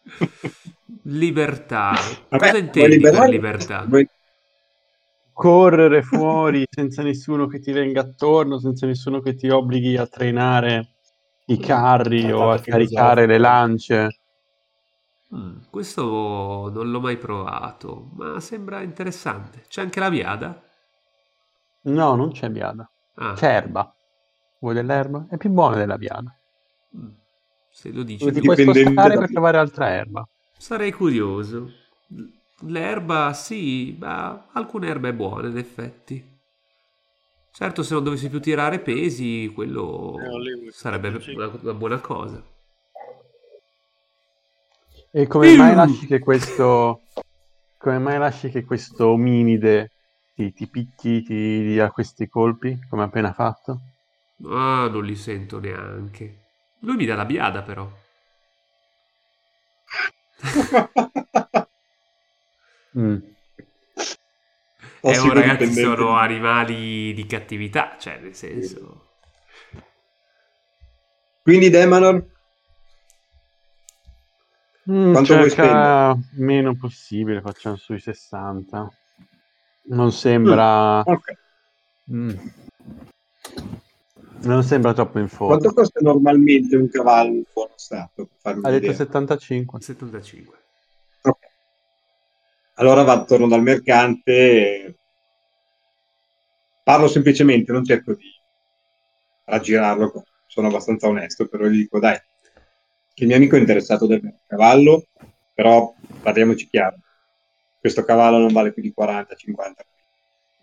Libertà. Vabbè, Cosa intendi per libertà? Vuoi- Correre fuori senza nessuno che ti venga attorno, senza nessuno che ti obblighi a trainare i carri o a caricare le lance. Mm, questo non l'ho mai provato, ma sembra interessante. C'è anche la biada? No, non c'è biada. Ah, C'è erba. Vuoi dell'erba? È più buona della biada. Mm, se lo dici. Ti puoi spostare per trovare altra erba. Sarei curioso. L'erba, sì, ma alcune erbe buone, in effetti. Certo, se non dovessi più tirare pesi, quello Eh, sarebbe una, una buona cosa. E come mai Piu! lasci che questo. Come mai lasci che questo ominide ti, ti picchi, ti dia questi colpi, come ha appena fatto? Ah, non li sento neanche. Lui mi dà la biada, però. Mm. Eh, oh, ragazzi, sono animali di cattività, cioè, nel senso... Quindi Demanor, Mm, Quanto vuoi cerca meno possibile, facciamo sui 60. Non sembra. ok. Mm. Non sembra troppo in forma. quanto costa normalmente un cavallo in buono stato? Ha detto un'idea? 75. 75. Ok. Allora va torno dal mercante. Parlo semplicemente, non cerco di raggirarlo. Sono abbastanza onesto, però gli dico: dai, il mio amico è interessato del cavallo, però parliamoci chiaro. Questo cavallo non vale più di 40-50.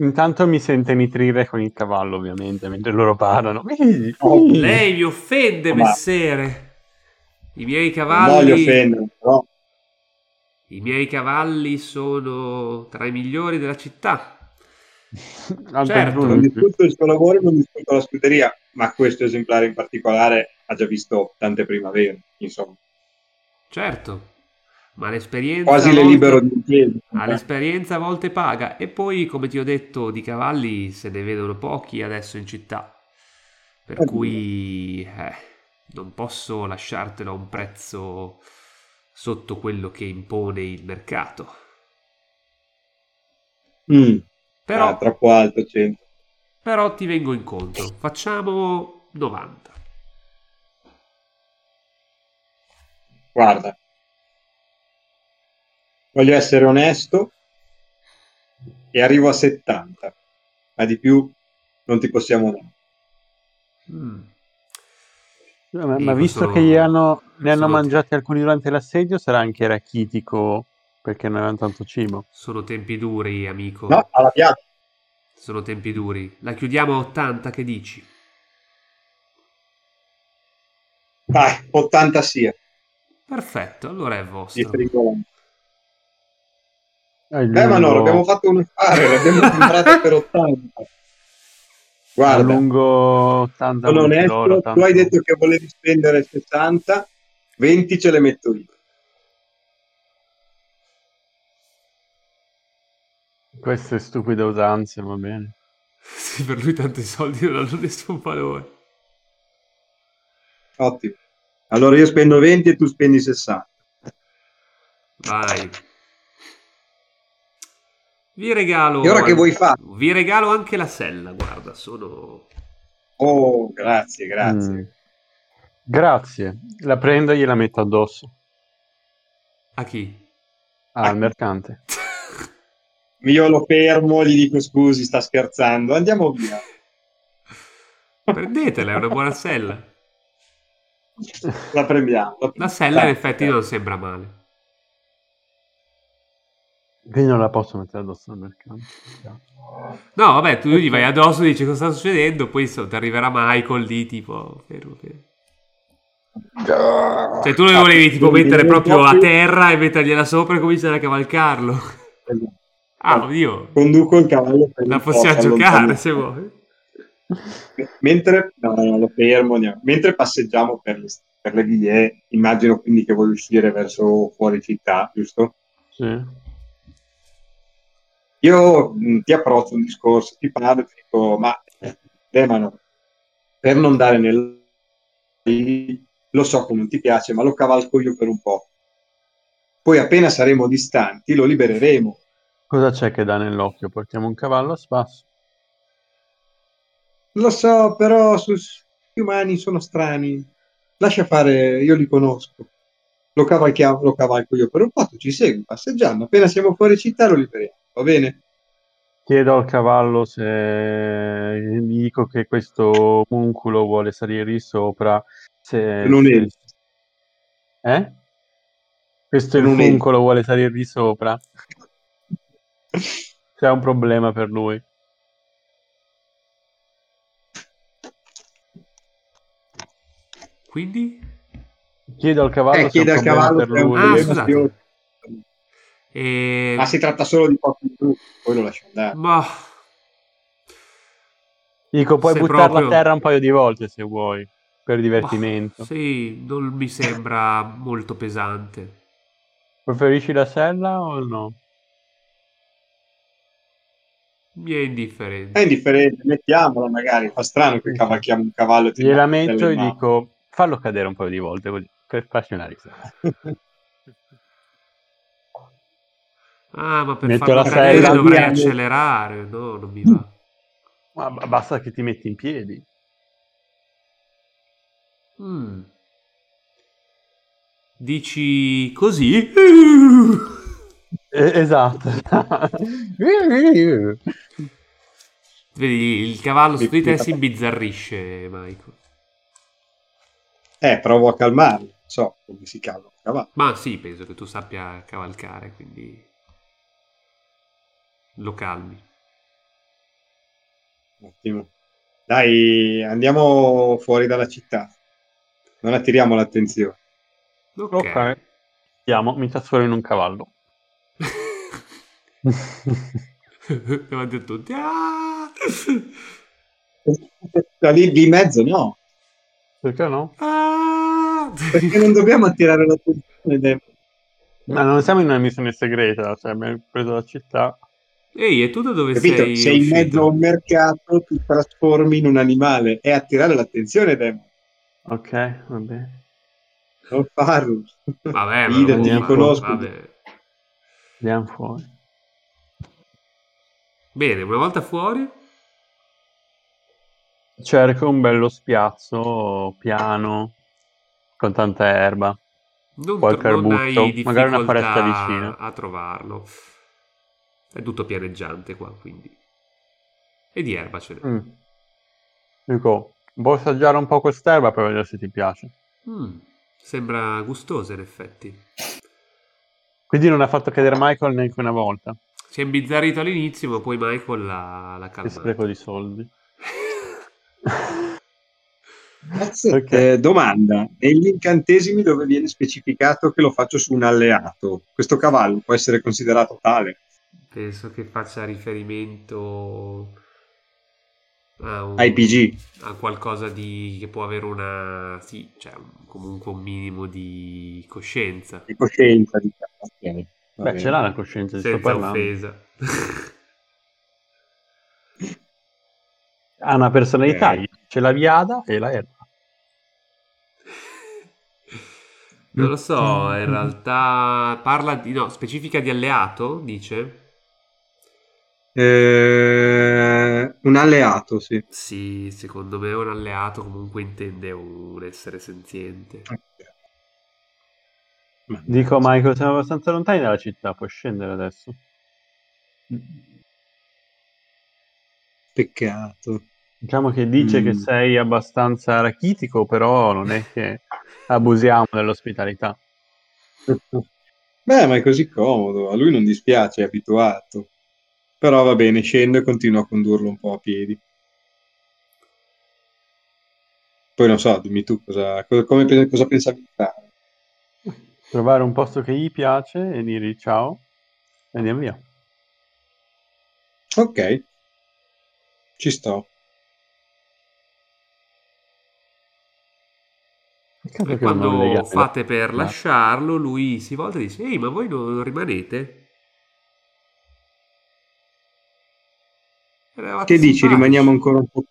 Intanto mi sente nitrire con il cavallo, ovviamente, mentre loro parlano. Oh, Lei mi offende, Ma- messere. I miei Non voglio cavalli... offendere, però I miei cavalli sono tra i migliori della città. Certo. Non discuto il suo lavoro, non discuto la scuderia, ma questo esemplare in particolare ha già visto tante primavere, insomma. Certo, ma l'esperienza... Quasi a le libero di impiego. Ah, l'esperienza a volte paga. E poi, come ti ho detto, di cavalli se ne vedono pochi adesso in città. Per Eh, cui... eh, non posso lasciartelo a un prezzo sotto quello che impone il mercato. Mm. Però, Ah, troppo alto, 100. però ti vengo incontro. Facciamo 90. Guarda, voglio essere onesto e arrivo a 70, ma di più non ti possiamo dare. Mm. Ma, ma Dico, visto che gli hanno, ne hanno mangiati alcuni durante l'assedio, sarà anche rachitico perché non avevano tanto cibo. Sono tempi duri, amico. No, alla piazza. Sono tempi duri. La chiudiamo a 80, che dici? Dai, 80 sia. Perfetto, allora è Di vostro. Frigorifero. Eh, ma no, l'abbiamo fatto un affare, l'abbiamo comprata per 80. a Guarda, lungo 80 sono onesto, l'ora, tu tanto- hai detto che volevi spendere 60, 20 ce le metto io. Queste stupide usanze, va bene. Sì, per lui tanti soldi non hanno nessun valore. Ottimo. Allora io spendo 20 e tu spendi 60. Vai. Vi regalo... E ora che vuoi fare? Vi regalo anche la sella, guarda, sono... Oh, grazie, grazie. Mm. Grazie. La prendo e gliela metto addosso A chi? al Ah. mercante. Io lo fermo, gli dico scusi, sta scherzando, andiamo via. Prendetela, è una buona sella. La prendiamo. La sella in Dai, effetti non sembra male. Quindi non la posso mettere addosso al mercante. No, vabbè, tu gli vai addosso, dici cosa sta succedendo, poi so, ti arriverà Michael lì, tipo, fermo, fermo. Cioè, tu lo volevi tipo Quindi mettere proprio a terra e mettergliela sopra e cominciare a cavalcarlo. Ah, oddio, Conduco il cavallo per la possiamo si giocare se vuoi. Mentre, no, no, lo fermo. Mentre passeggiamo per le, per le vie, immagino quindi che vuoi uscire verso fuori città, giusto? Sì. Io mh, ti approccio un discorso, ti parlo e ti dico, ma Demano, per non dare nel... Lo so che non ti piace, ma lo cavalco io per un po'. Poi appena saremo distanti lo libereremo. Cosa c'è che dà nell'occhio? Portiamo un cavallo a spasso. Lo so, però su- gli umani sono strani. Lascia fare, io li conosco. Lo, cavalchiamo, lo cavalco io per un po', tu ci segui passeggiando. Appena siamo fuori città lo liberiamo, va bene? Chiedo al cavallo se gli dico che questo munculo vuole salire sopra. Se, Non entri. Eh? Questo muncolo vuole salire di sopra. C'è un problema per lui. Quindi? Chiedo al cavallo Eh, se è un chiede al problema cavallo per è lui. Ah, scusate. E... Ma si tratta solo di pochi minuti, poi lo lascio andare. Ma... Dico, puoi Se buttarla proprio- a terra un paio di volte se vuoi, per divertimento. Sì, non mi sembra molto pesante. Preferisci la sella o no? Mi è indifferente. È indifferente, mettiamola magari, fa strano che cavalchiamo un cavallo ti Gliela metto e dico, fallo cadere un paio di volte così, per farci una risata. Ah, ma per Metto farlo la cadere sella, dovrei via. accelerare. No, non mi va. Ma basta che ti metti in piedi. Mm. Dici così? Eh, esatto. Vedi, il cavallo su di te si imbizzarrisce, Michael. Eh, provo a calmarlo, so come si calma un cavallo. Ma sì, penso che tu sappia cavalcare, quindi lo calmi. Ottimo. Dai, andiamo fuori dalla città. Non attiriamo l'attenzione. Ok. ok. Andiamo, mi trasformo in un cavallo. Davanti a tutti. Ah! Da lì di mezzo no, Perché no? Ah! perché non dobbiamo attirare l'attenzione. Ma non siamo in una missione segreta, cioè abbiamo preso la città. Ehi, e tu da dove Capito? sei Sei in uscito? mezzo a un mercato, ti trasformi in un animale. È attirare l'attenzione, Dem. Ok, va bene. Non farlo. Vabbè, ma Fidati, non li fa- conosco. vabbè. Andiamo fuori. Bene, una volta fuori, Cerco un bello spiazzo piano con tanta erba. non, Qualche non hai magari una foresta vicina. a trovarlo. È tutto pianeggiante qua, quindi. E di erba ce n'è. Mm. Dico, vuoi assaggiare un po' quest'erba per vedere se ti piace? Mm, sembra gustosa in effetti. Quindi non ha fatto cadere Michael neanche una volta. Si è imbizzarrito all'inizio, ma poi Michael l'ha, l'ha Che calmato. spreco di soldi. Cazzo, Ok. eh, domanda, negli incantesimi dove viene specificato che lo faccio su un alleato, questo cavallo può essere considerato tale? Penso che faccia riferimento a, un- IPG. a qualcosa di che può avere una sì, cioè un- comunque un minimo di coscienza, di coscienza, diciamo. Ok, va Beh, bene. ce l'ha la coscienza, sto senza offesa. Ha una personalità, Ok. c'è la viada e la erba. non lo so, in realtà parla di no, specifica di alleato, dice? Eh, un alleato, sì. Sì, secondo me un alleato comunque intende un essere senziente. Ma- Dico, Michael, siamo abbastanza lontani dalla città, puoi scendere adesso. Peccato. Diciamo che dice Mm. che sei abbastanza rachitico, però non è che abusiamo dell'ospitalità. Beh, ma è così comodo, a lui non dispiace, è abituato. Però va bene, scendo e continuo a condurlo un po' a piedi. Poi non so, dimmi tu cosa, cosa, come cosa pensavi di fare. Trovare un posto che gli piace e dirgli ciao e andiamo via. Ok, ci sto. E quando fate per lasciarlo, lui si volta e dice: Ehi, ma voi non rimanete? Eravate Che dici, simpatici." rimaniamo ancora un po'?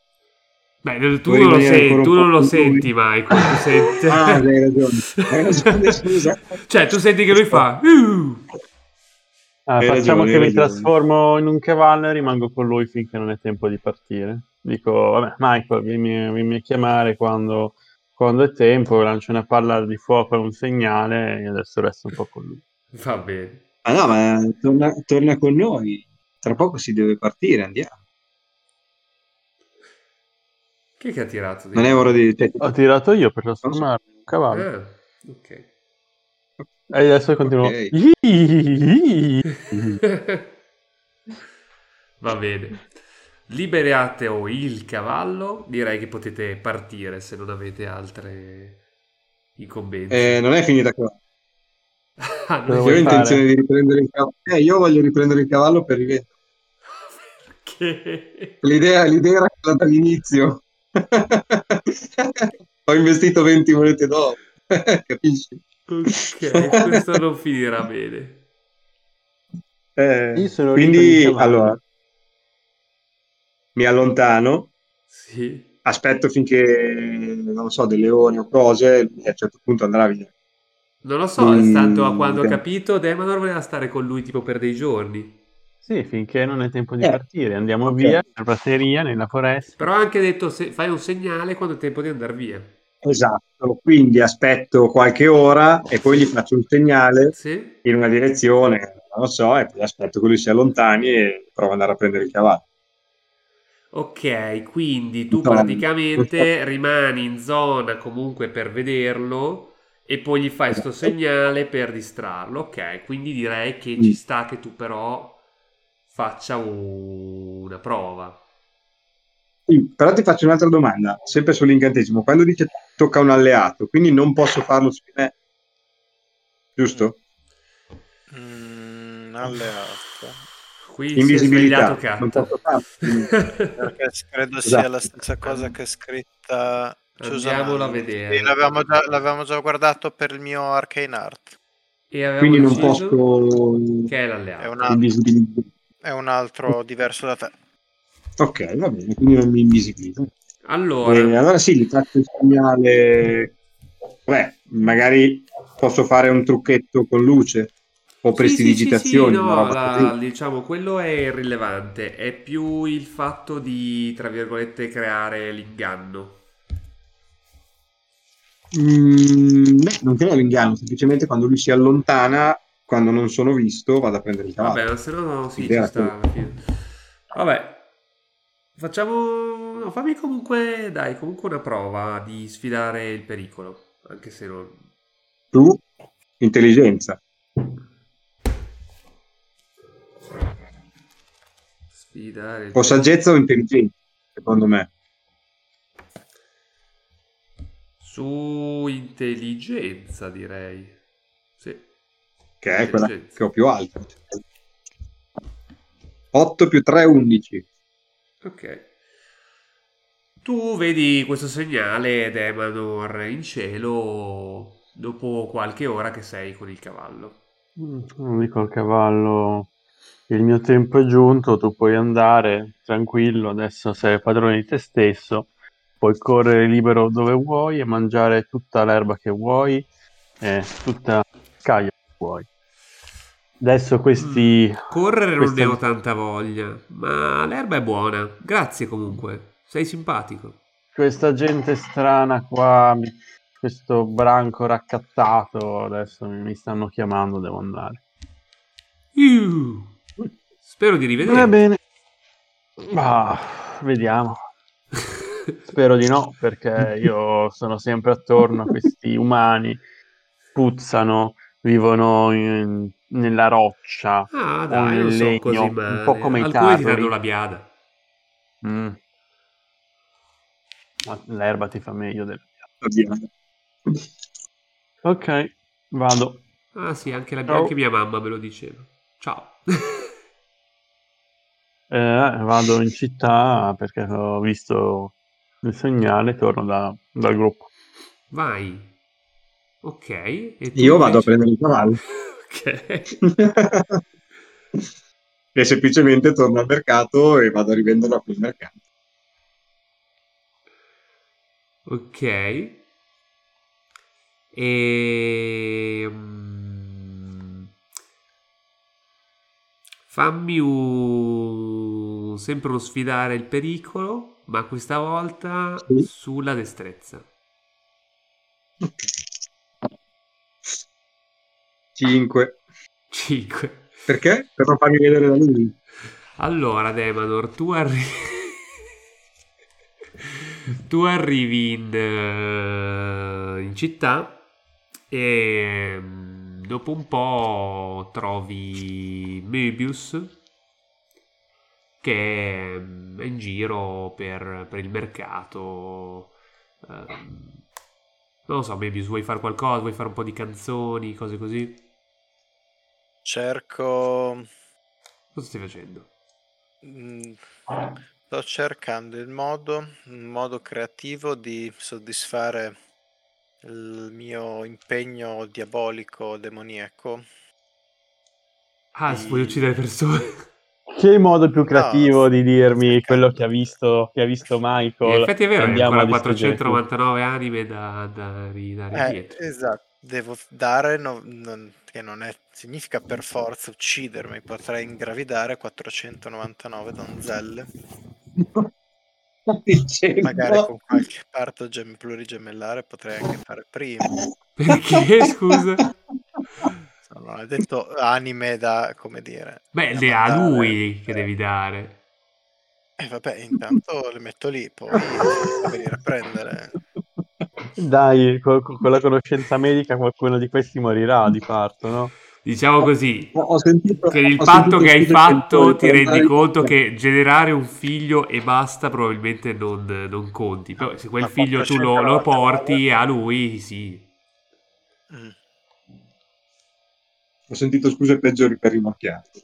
Beh, tu non lo, un tu non lo senti? Michael. Tu senti... Ah, hai ragione, hai ragione, scusa. cioè, tu senti che lui fa. "Uh". Ah, facciamo ragione, che mi ragione. trasformo in un cavallo e rimango con lui finché non è tempo di partire. Dico, vabbè, Michael, vieni, vieni a chiamare quando, quando è tempo, lancio una palla di fuoco e un segnale e adesso resto un po' con lui. Va bene. Ah no, ma torna, torna con noi. Tra poco si deve partire, andiamo. Chi è che ha tirato? di- Non è ora di... cioè, Ho tirato io per trasformarmi in un cavallo. Ah, ok. E adesso continuo. Ok. Va bene. Liberate o il cavallo. Direi che potete partire se non avete altre incombenze. Eh, non è finita qua. Ah, Io ho intenzione di riprendere il cavallo. Eh, io voglio riprendere il cavallo per rivendere. perché? L'idea, l'idea era quella dall'inizio. Ho investito 20 monete d'oro. Capisci? Ok, questo non finirà bene. Eh, Io sono ricco quindi, allora, mi allontano, Sì. aspetto finché, non so, delle ore o cose, e a un certo punto andrà via. Non lo so, Mm, tanto a quando ho ok. capito, Demanor voleva stare con lui tipo per dei giorni. Sì, finché non è tempo di Eh, partire. Andiamo ok. via, nella prateria, nella foresta. Però ha anche detto se fai un segnale quando è tempo di andare via. Esatto, quindi aspetto qualche ora e poi gli faccio un segnale Sì? in una direzione, non lo so, e poi aspetto che lui si allontani e provo ad andare a prendere il cavallo. Ok, quindi tu No, praticamente rimani in zona comunque per vederlo e poi gli fai sto segnale per distrarlo. Ok, quindi direi che ci Mm. sta che tu però faccia un- una prova. Sì, però ti faccio un'altra domanda, sempre sull'incantesimo. Quando dice tocca un alleato, quindi non posso farlo su me, giusto? Mm, alleato. Qui si è Invisibilità, non posso farlo. Perché credo sia Esatto. la stessa cosa che è scritta. Andiamolo a vedere. Sì, l'avevamo, già, l'avevamo già guardato per il mio Arcane Art. E Quindi non posso che è È, l'alleato. una- invisibilizzare. È un altro diverso da te. Ok, va bene, quindi non mi invisibilizzo. Allora, Eh, allora sì, gli faccio il segnale Beh, magari posso fare un trucchetto con luce o Sì, sì, sì, sì, no, la- diciamo, quello è irrilevante, è più il fatto di, tra virgolette, creare l'inganno. Mm, beh, non creo l'inganno, semplicemente quando lui si allontana, quando non sono visto, vado a prendere il cavallo. Vabbè, se no, sì, ci sta. Vabbè, facciamo... no, fammi comunque, dai, comunque una prova di sfidare il pericolo, anche se non... Tu, intelligenza. Sfidare il O saggezza o intelligenza, secondo me. Su intelligenza, direi. Sì. Che è quella Intelligenza. che ho più alta. 8 più 3, 11. Ok. Tu vedi questo segnale Demanor in cielo dopo qualche ora che sei con il cavallo. Mm, Non dico al cavallo, il mio tempo è giunto, tu puoi andare tranquillo, adesso sei padrone di te stesso, puoi correre libero dove vuoi e mangiare tutta l'erba che vuoi e tutta la vuoi. Adesso questi... Correre non queste- ne ho tanta voglia, ma l'erba è buona. Grazie comunque, sei simpatico. questa gente strana qua, questo branco raccattato, adesso mi, stanno chiamando, devo andare. Iu. Spero di Va rivederti. bene. Ma vediamo. Spero di no, perché io sono sempre attorno a questi umani, puzzano, vivono in- nella roccia, Ah, o dai, nel so legno, così un po' come i Alcuni ti danno tartari. la biada. Mm. Ma l'erba ti fa meglio del... Via. Ok, vado. Ah sì, anche, la- anche mia mamma me lo diceva. Ciao. Eh, vado in città perché ho visto il segnale, torno da- dal gruppo. Vai. Ok. Io vado a prendere il cavallo. Ok. e semplicemente torno al mercato e vado a rivenderlo a quel mercato. Ok. E... mm, Fammi un... sempre uno sfidare il pericolo, ma questa volta Sì. sulla destrezza. 5. 5. Perché? Per non farmi vedere da lui. Allora, Demanor, tu arrivi... tu arrivi in, eh, in città e mm, dopo un po' trovi Möbius che mm, è in giro per, per il mercato. Ehm, non lo so, Möbius, vuoi fare qualcosa? Vuoi fare un po' di canzoni, cose così? Cerco. Cosa stai facendo? mm, Sto cercando il modo, un modo creativo di soddisfare il mio impegno diabolico demoniaco. Ah, Sì. vuoi uccidere persone? Che modo più creativo No, di dirmi quello che ha visto, che ha visto Michael? In effetti è vero, hai Andiamo ancora a distruggere 499 anime da, da ridare Eh, dietro. esatto, devo dare, no- non- che non è, significa per forza uccidermi, potrei ingravidare 499 donzelle, magari con qualche parto gem- plurigemellare potrei anche fare prima. Perché, scusa? Non hai detto anime da, come dire... Beh, le ha lui che devi dare. E vabbè, intanto le metto lì, poi venire a prendere. Dai, co- co- con la conoscenza medica qualcuno di questi morirà di parto, no? Diciamo così, Ho, ho sentito, che il patto che hai fatto per- ti per rendi conto che generare un figlio e basta probabilmente non, non conti. Però se quel figlio tu lo, lo 499. porti a lui, sì. Mm. Ho sentito scuse peggiori per rimorchiarti.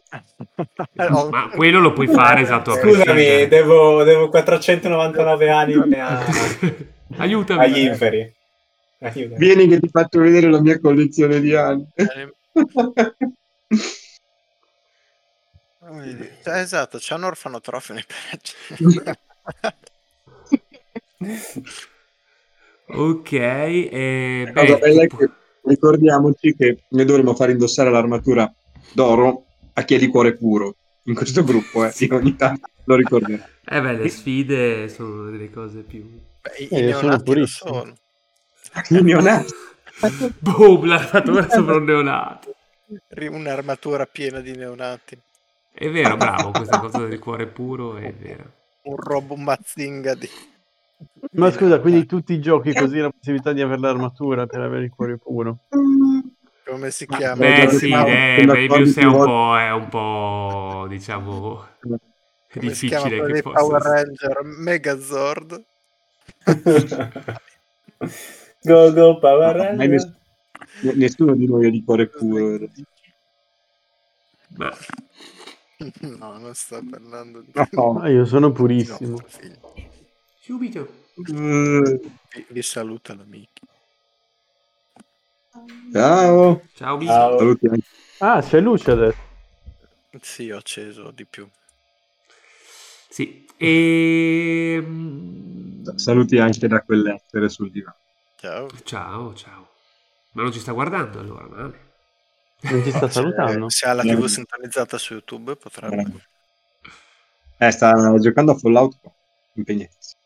Ho- Ma quello lo puoi fare esatto a Scusami, devo, devo 499 anime a- Aiutami. agli inferi. Aiutami. Vieni che ti faccio vedere la mia collezione di anni. Cioè, esatto, c'è un orfanotrofio nei peggio. Ok, e beh, bella che ricordiamoci che noi dovremmo fare indossare l'armatura d'oro a chi è di cuore puro in questo gruppo, eh. Io ogni tanto lo ricorderò. eh beh, le sfide sono delle cose più... Beh, i Eh, sono neonati sono. I neonati. Boom, l'armatura sopra un neonato. Un'armatura piena di neonati. È vero, bravo, questa cosa del cuore puro è vera. Un robo mazzinga di... Ma scusa, quindi tutti i giochi così la possibilità di avere l'armatura per avere il cuore puro. Come si Ma- chiama? Beh, sì, siamo- eh, è un po', è un po', diciamo, Come difficile che possa Power. Ranger? Megazord. go go Power ness- nessuno di noi è di cuore puro. Ma No, non sto parlando di... No. Ah, io sono purissimo. figlio. subito. Vi, vi saluta l'amico. Ciao. Ciao. Ciao. Saluti. Ah, c'è luce adesso. Sì, ho acceso di più. Sì, e... mm, Saluti anche da quell'essere sul divano. Ciao. Ciao, ciao. Ma non ci sta guardando allora, male. Non ti sta salutando. Se ha la. TV sintonizzata su YouTube potrebbe. Eh, sta giocando a Fallout impegnatissimo.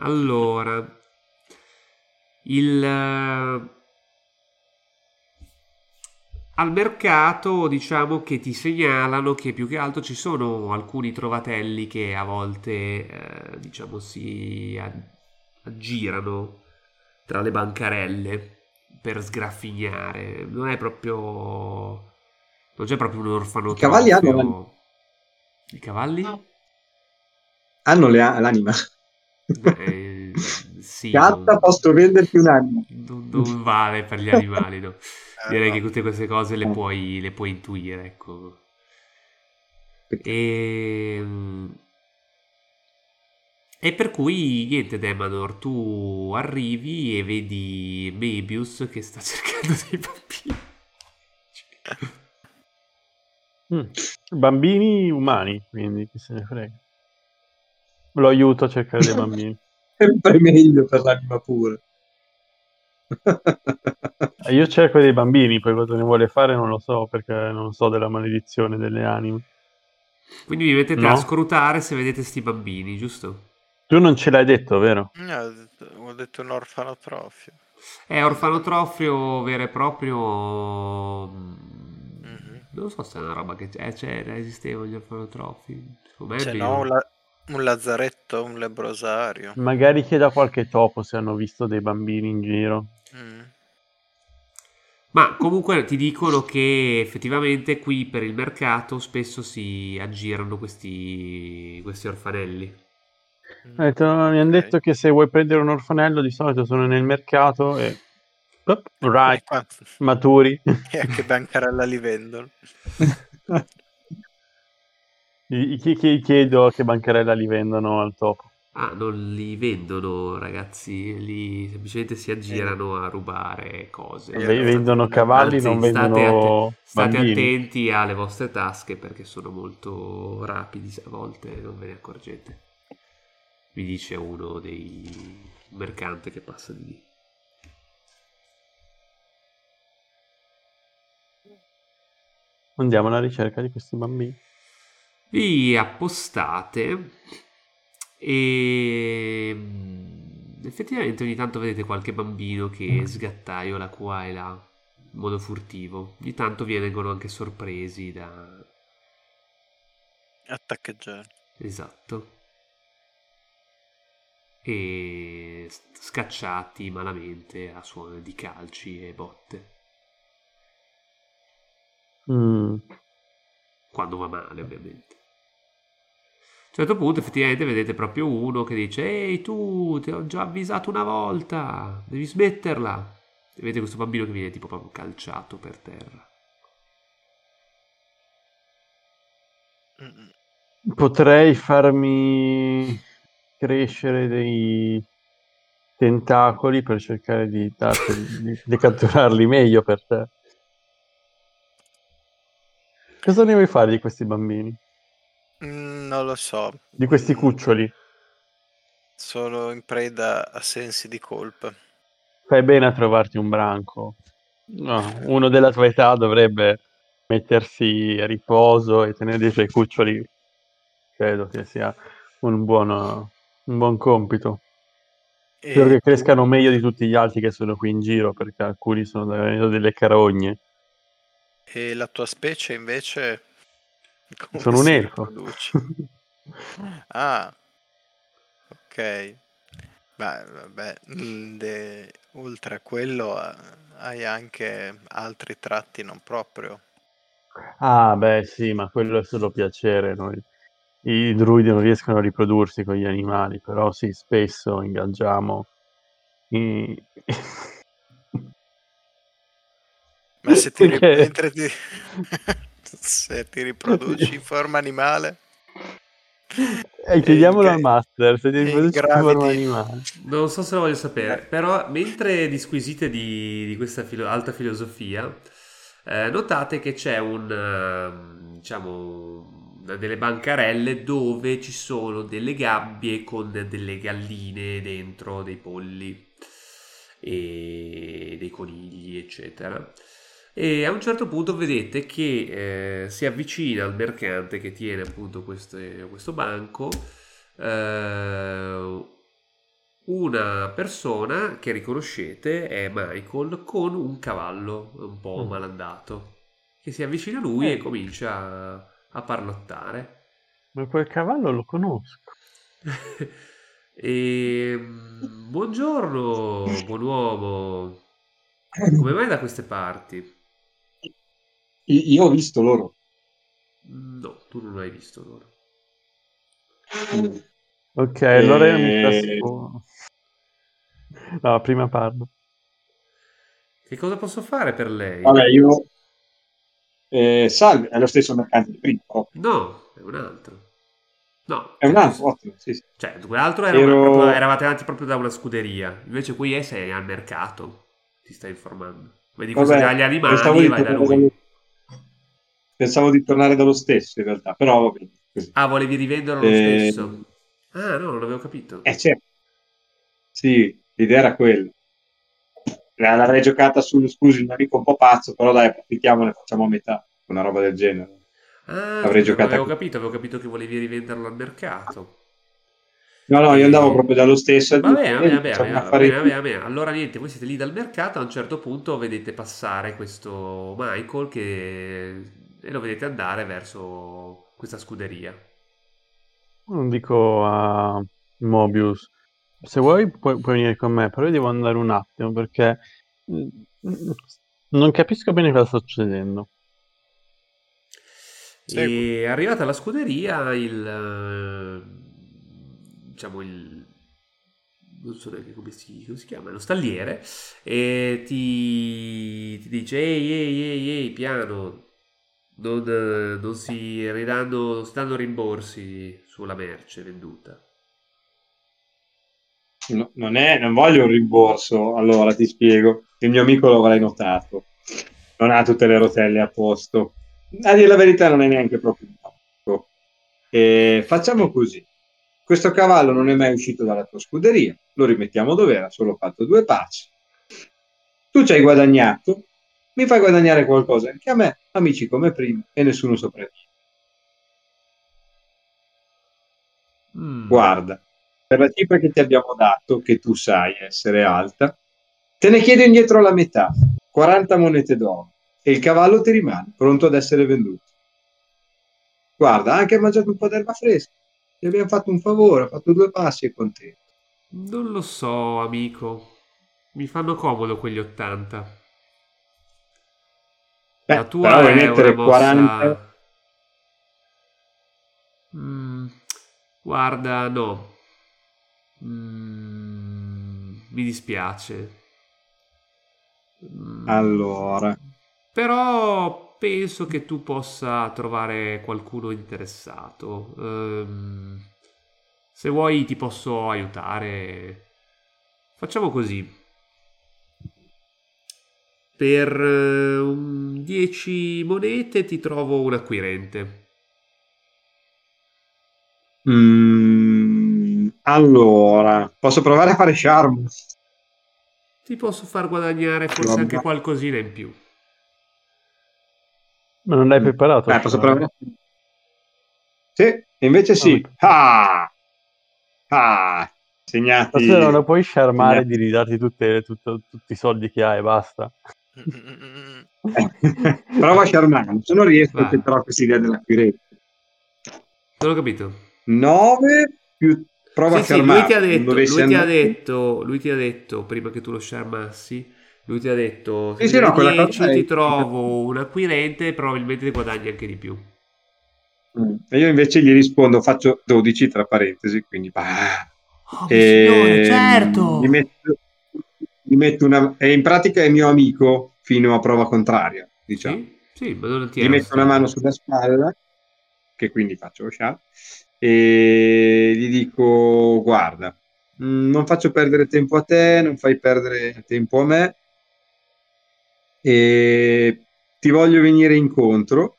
Allora, il... eh, Al mercato diciamo che ti segnalano che più che altro ci sono alcuni trovatelli che a volte eh, diciamo si aggirano tra le bancarelle per sgraffignare. Non è proprio... non c'è proprio un orfanotrofio. I cavalli hanno I cavalli? Hanno le- l'anima. Eh, sì, Gatta, non- posso venderti un'anima. non, non vale per gli animali, no. Eh, Direi che tutte queste cose le Eh. puoi, le puoi intuire, ecco. E, e per cui, niente, Demanor, tu arrivi e vedi Mebius che sta cercando dei bambini. Mm. Bambini umani, quindi chi se ne frega. Lo aiuto a cercare dei bambini. Sempre meglio per l'anima pura. Eh, Io cerco dei bambini, poi cosa ne vuole fare non lo so, perché non so della maledizione delle anime. Quindi vi mettete No. a scrutare se vedete sti bambini, giusto? Tu non ce l'hai detto, vero? No, ho detto- ho detto un orfanotrofio. È orfanotrofio vero e proprio... mm, Mhm. Non so se è una roba che c'è, c'era, esistevano gli orfanotrofi. Se meno. no, un, la- un lazzaretto, un lebrosario. Magari chieda a qualche topo se hanno visto dei bambini in giro. Mm. Ma comunque ti dicono che effettivamente qui per il mercato spesso si aggirano questi, questi orfanelli. Ha detto- mi hanno Ok. detto che se vuoi prendere un orfanello di solito sono nel mercato e... Op, right, qua- maturi. E a che bancarella li vendono? Chi, chi- chi- chiedo a che bancarella li vendono al topo. Ah, non li vendono ragazzi, li semplicemente si aggirano a rubare cose. Eh, Ve- vendono cavalli, Anzi, non state, vendono state bambini. attenti alle vostre tasche perché sono molto rapidi, a volte non ve ne accorgete. Vi dice uno dei un mercante che passa di lì. Andiamo alla ricerca di questi bambini. Vi appostate e mm, effettivamente ogni tanto vedete qualche bambino che sgattaiola qua e là in modo furtivo. Ogni tanto vengono anche sorpresi da... Attaccheggiare. Esatto. E scacciati malamente a suono di calci e botte. Mm. quando va male ovviamente. A un certo punto effettivamente vedete proprio uno che dice ehi tu ti ho già avvisato una volta devi smetterla e vedete questo bambino che viene tipo proprio calciato per terra. Potrei farmi crescere dei tentacoli per cercare di, darteli- di- di catturarli meglio per te. Cosa ne vuoi fare di questi bambini? Mm, Non lo so. Di questi cuccioli? Solo in preda a sensi di colpa. Fai bene a trovarti un branco. No, uno della tua età dovrebbe mettersi a riposo e tenere i suoi cuccioli. Credo che sia un buon, un buon compito. E Spero che crescano meglio di tutti gli altri che sono qui in giro, perché alcuni sono davvero delle carogne. E la tua specie invece? Come Sono un elfo. Ah, ok. Beh, vabbè, de- oltre a quello hai anche altri tratti non proprio. Ah, beh, sì, ma quello è solo piacere. noi- I druidi non riescono a riprodursi con gli animali, però sì, spesso ingaggiamo i... Ma se ti, ri- Perché? mentre ti... se ti riproduci in forma animale, Eh, chiediamolo E- al master se ti e riproduci in forma animale. Non so se lo voglio sapere, però mentre disquisite di, di questa filo- alta filosofia, eh, notate che c'è un, ehm, diciamo, delle bancarelle dove ci sono delle gabbie con delle galline dentro, dei polli e dei conigli, eccetera. E a un certo punto vedete che eh, si avvicina al mercante che tiene appunto queste- questo banco eh, una persona che riconoscete è Michael con un cavallo un po' Mm. malandato che si avvicina a lui Eh. e comincia a, parlottare. Ma quel cavallo lo conosco. e, mm, buongiorno, buon uomo. Come vai da queste parti? Io ho visto loro. No, tu non hai visto loro. Ok, allora io Eh. mi trasformo. No, prima parlo. Che cosa posso fare per lei? Vabbè, io... Eh, salve, è lo stesso mercante di prima. oh, No, è un altro. No, È un altro, ottimo, sì, sì. Cioè, quell'altro era Ero- una- eravate avanti proprio da una scuderia. Invece qui è sei al mercato. Ti stai informando. Vedi cosa Vabbè, dagli animali pensavo di vai da tornare Pensavo di tornare dallo stesso in realtà, però va bene. così. Ah, volevi rivenderlo lo Eh, stesso? Ah, no, non avevo capito. Eh, certo. Sì, l'idea era quella. La- L'avrei giocata sul, scusi, un amico un po' pazzo, però dai, approfittiamone, facciamo a metà, una roba del genere. Ah, avrei non giocata avevo capito, avevo capito che volevi rivenderlo al mercato. No, no, io Eh, andavo proprio dallo stesso. e Va dico, bene, va eh, bene, va bene, facciamo va un affare bene, va qui. bene, va bene. Allora niente, voi siete lì dal mercato, a un certo punto vedete passare questo Michael che... e lo vedete andare verso questa scuderia. Non dico a Mobius. Se vuoi puoi, puoi venire con me, però io devo andare un attimo perché mm, non capisco bene cosa sta succedendo. E arrivata alla scuderia, il eh, diciamo il non so neanche come si, come si chiama, lo stalliere, e ti, ti dice: Ehi, ehi, ehi, ehi, piano, non, non si ridanno, non si danno rimborsi sulla merce venduta. No, non, è, non voglio un rimborso, allora ti spiego. Il mio amico lo avrai notato. Non ha tutte le rotelle a posto. A dire la verità non è neanche proprio un. E facciamo così. Questo cavallo non è mai uscito dalla tua scuderia. Lo rimettiamo dove era, solo fatto due passi. Tu ci hai guadagnato. Mi fai guadagnare qualcosa anche a me, amici come prima, e nessuno sopravvive. Mm. Guarda, per la cifra che ti abbiamo dato, che tu sai essere alta, te ne chiedo indietro la metà, 40 monete d'oro, e il cavallo ti rimane pronto ad essere venduto. Guarda, ha anche mangiato un po' d'erba fresca. Ti abbiamo fatto un favore, ha fatto due passi e contento. Non lo so, amico. Mi fanno comodo quegli 80. Beh, La tua però vuoi mettere mossa... 40... Mm, guarda, no. Mm, mi dispiace. Mm, Allora, Però penso che tu possa trovare qualcuno interessato. Ehm, se vuoi ti posso aiutare. Facciamo così. Per eh, un 10 monete ti trovo un acquirente. mm, Allora, posso provare a fare charm? Ti posso far guadagnare forse Vabbè. anche qualcosina in più. Ma non l'hai preparato? Eh, posso provare? Sì, invece sì. Ah! Ah! Segnati. Forse non lo puoi sciarmare di ridarti tutte- tutto- tutti i soldi che hai e basta. Prova a charmare. Se non riesco, Vai. accetterò questa idea dell'acquirente. Non ho capito. 9 più prova Sì, a sì, lui ti lui ti ha andare- detto, lui ti ha detto, prima che tu lo sciarmassi, lui ti ha detto, se Sì, sì, ne no, quella 10 cosa è- ti trovo un acquirente, probabilmente ti guadagni anche di più. Mm. E io invece gli rispondo, faccio 12 tra parentesi, quindi... bah. Oh, E- signore, certo! Gli metto, gli metto una... E in pratica è mio amico fino a prova contraria, diciamo. Sì, sì, ma non ti Gli metto una mano sulla spalla, che quindi faccio lo sciar, e gli dico, guarda, mm, non faccio perdere tempo a te, non fai perdere tempo a me, e ti voglio venire incontro.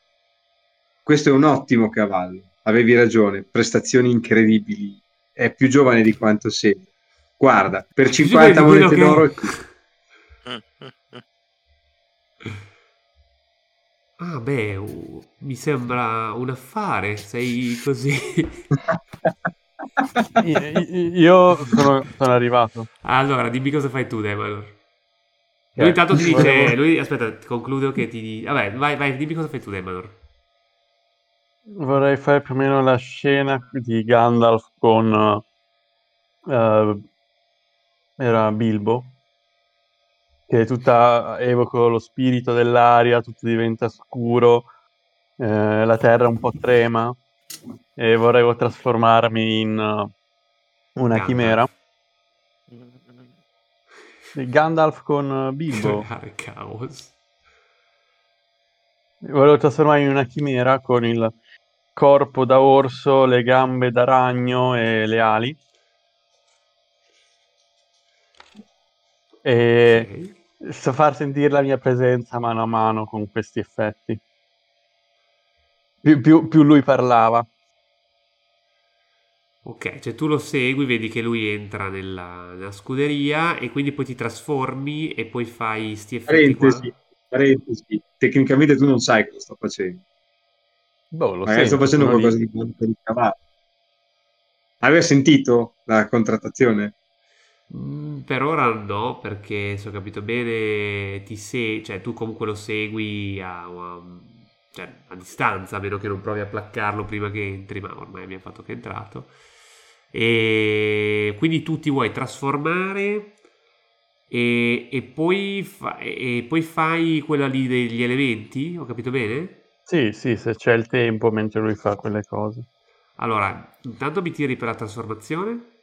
Questo è un ottimo cavallo, avevi ragione, prestazioni incredibili, è più giovane di quanto sei. Guarda, per Più 50 giovane di monete quello d'oro Ah, beh, uh, mi sembra un affare, sei così... Io sono, sono arrivato. Allora, dimmi cosa fai tu, Demanor. Eh, Lui intanto ti dice, lui, aspetta, concludo che ti... Vabbè, vai, vai, dimmi cosa fai tu, Demanor. Vorrei fare più o meno la scena di Gandalf con eh, era Bilbo che tutta evoco lo spirito dell'aria, tutto diventa scuro, eh, la terra un po' trema e vorrei trasformarmi in eh, una Gandalf. chimera. Gandalf con Bilbo. Caos. Volevo trasformarmi in una chimera con il corpo da orso, le gambe da ragno e le ali. E Ok. So far sentire la mia presenza mano a mano con questi effetti. Più, più- più lui parlava. Ok, cioè tu lo segui, vedi che lui entra nella, nella scuderia e quindi poi ti trasformi e poi fai sti effetti qua. Parentesi, parentesi. Tecnicamente tu non sai cosa sto facendo. Boh, lo Magari sto sento, facendo sono lì. qualcosa di buono per il cavallo. Avevi sentito la contrattazione? Mm, per ora no, perché se ho capito bene, ti se- cioè, tu comunque lo segui a, a- cioè, a distanza, a meno che non provi a placcarlo prima che entri, ma ormai abbiamo fatto che è entrato. E quindi tu ti vuoi trasformare e, e poi, fa- e poi fai quella lì degli elementi, ho capito bene? Sì, sì, se c'è il tempo mentre lui fa quelle cose. Allora, intanto mi tiri per la trasformazione.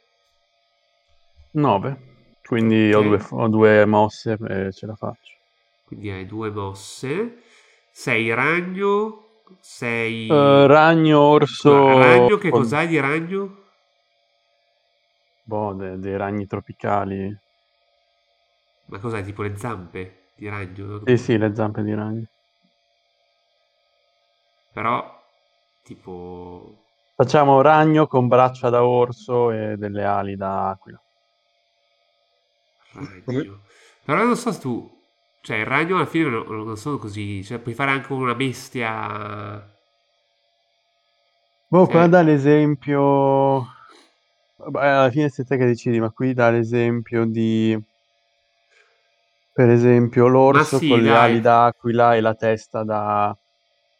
9. Quindi ho, Ok. due, ho due mosse e ce la faccio. Quindi hai due mosse. Sei ragno, sei... Eh, ragno, orso. Ragno, che cos'hai di ragno? Boh, de- dei ragni tropicali. Ma cos'hai, tipo le zampe di ragno? Sì, sì, le zampe di ragno. Però, tipo... Facciamo ragno con braccia da orso e delle ali da aquila. Ragno. Però non so se tu... Cioè, il ragno alla fine non, non sono così... Cioè, puoi fare anche una bestia... Boh, Sì. qua dà l'esempio. Vabbè, alla fine sei te che decidi, ma qui dà l'esempio di. Per esempio, l'orso sì, con le ali d'aquila e la testa da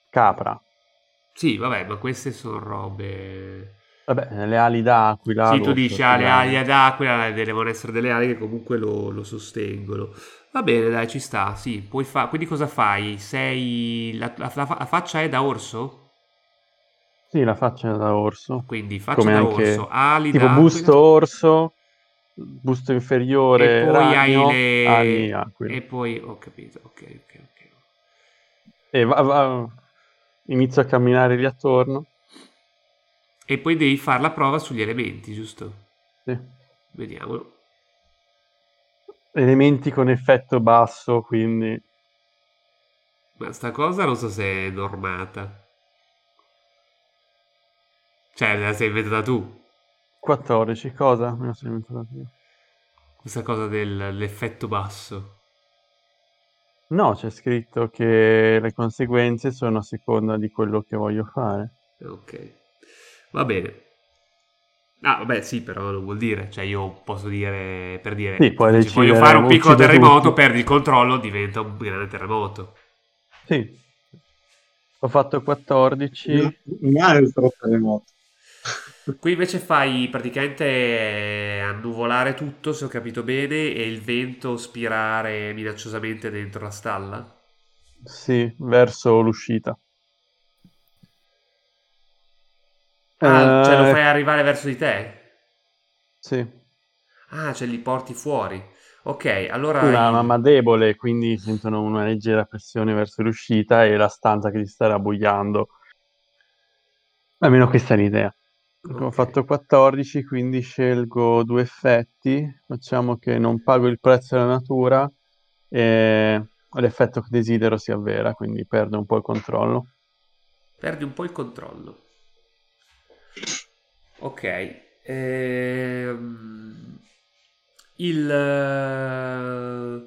capra. Sì, vabbè, ma queste sono robe... Vabbè, le ali d'aquila. Sì, tu dici, ah, le le ali ad aquila devono essere delle ali che comunque lo, lo sostengono. Va bene, dai, ci sta, sì, puoi fa- Quindi cosa fai? Sei... La, la- la- faccia è da orso? Sì, la faccia da orso. Quindi faccia Come da anche- orso, ali Tipo da busto orso, busto inferiore, e poi ragno, hai le... ali aquila. E poi, ho capito, ok, ok, ok. E va- va- inizio a camminare lì attorno. E poi devi fare la prova sugli elementi, giusto? Sì. Vediamolo. Elementi con effetto basso, quindi Ma sta cosa non so se è normata. Cioè, la sei inventata tu. 14, cosa? Me lo sono inventato io. Questa cosa dell'effetto basso. No, c'è scritto che le conseguenze sono a seconda di quello che voglio fare. Ok. Va bene. Ah, vabbè, sì, però non vuol dire. Cioè, io posso dire, per dire, Sì, puoi se decidere, voglio fare un piccolo terremoto, tutti. perdi il controllo, diventa un grande terremoto. Sì. Ho fatto 14. Un altro terremoto. Qui invece fai praticamente annuvolare tutto, se ho capito bene, e il vento spirare minacciosamente dentro la stalla. Sì, verso l'uscita. Ah, cioè lo Eh, fai arrivare verso di te? Sì. Ah, cioè li porti fuori. Ok, allora... Una mamma debole, quindi sentono una leggera pressione verso l'uscita e la stanza che si sta rabbuiando. Almeno questa è l'idea. Ho Ok. fatto 14, quindi scelgo due effetti. Facciamo che non pago il prezzo della natura e l'effetto che desidero si avvera, quindi perdo un po' il controllo. Perdi un po' il controllo. Ok. ehm, il... eh,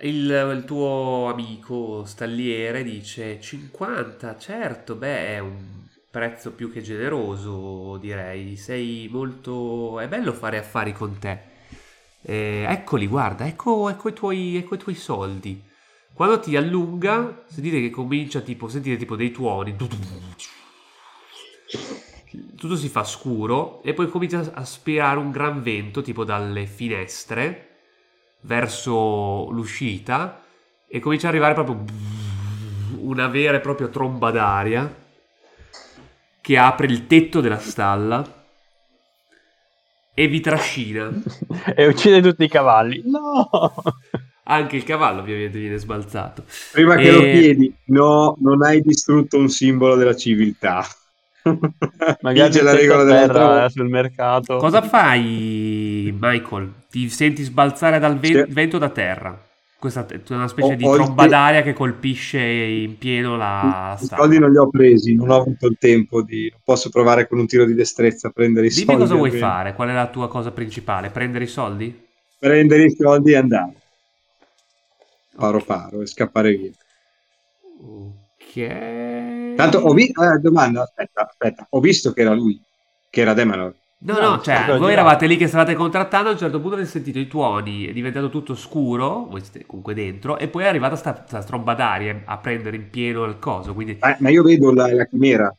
Il, il tuo amico stalliere dice 50, certo, beh, è un prezzo più che generoso, direi. Sei molto... È bello fare affari con te. Eh, eccoli, guarda, ecco, ecco i tuoi, ecco i tuoi soldi. Quando ti allunga, sentite che comincia tipo, sentite tipo dei tuoni. Tutto si fa scuro e poi comincia a spirare un gran vento tipo dalle finestre verso l'uscita e comincia ad arrivare proprio una vera e propria tromba d'aria che apre il tetto della stalla e vi trascina. e uccide tutti i cavalli. No! Anche il cavallo ovviamente viene sbalzato. Prima che E- lo chiedi, no, non hai distrutto un simbolo della civiltà. Magari Vige la regola tetto a dell'altra terra eh, sul mercato. Cosa fai, Michael? Ti senti sbalzare dal Sì. vento da terra. Questa è una specie Ho- di tromba te- d'aria che colpisce in pieno la I stalla. soldi non li ho presi, non ho avuto il tempo di... Posso provare con un tiro di destrezza a prendere i Dimmi soldi. cosa vuoi fare, qual è la tua cosa principale? Prendere i soldi? Prendere i soldi e andare. Paro paro e scappare via. Ok. Tanto ho visto... Eh, domanda, aspetta, aspetta. Ho visto che era lui, che era Demanor. No, No, no, cioè, voi eravate lì che stavate contrattando, a un certo punto avete sentito i tuoni, è diventato tutto scuro, voi siete comunque dentro, e poi è arrivata sta, sta tromba d'aria a prendere in pieno il coso, quindi... Eh, ma io vedo la, la chimera,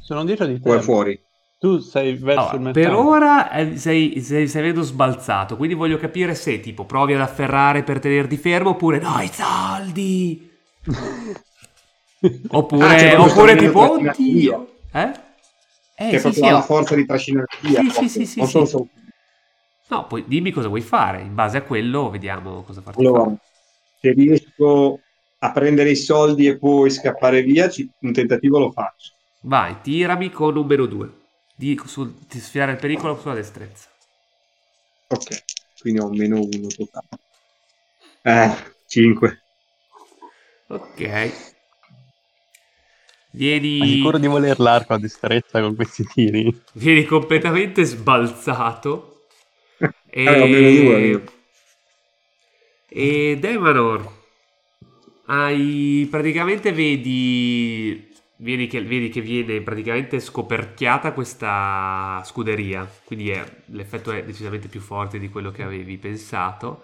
Sono dietro di te. o è fuori. Tu sei verso Allora, il mercato. per ora eh, sei, sei, sei vedo sbalzato, quindi voglio capire se tipo provi ad afferrare per tenerti fermo oppure no, i soldi! Oppure, Ah, proprio oppure tipo, oddio! Eh? Eh, che sì, sì, la ho- forza di trascinare via. Sì, sì, sì, sì, Non sì. solo No, poi dimmi cosa vuoi fare, in base a quello vediamo cosa farti Allora, fare. se riesco a prendere i soldi e poi scappare via, un tentativo lo faccio. Vai, tirami con un meno 2. Di sul, di sfiorare il pericolo sulla destrezza. Ok, quindi ho meno uno totale. Eh, 5. Ok. Ma Vieni, sicuro di voler l'arco a destrezza con questi tiri? vieni completamente sbalzato. E, Allora, meno due. e Demanor, hai praticamente vedi, vedi che, vedi che viene praticamente scoperchiata questa scuderia, quindi è- l'effetto è decisamente più forte di quello che avevi pensato.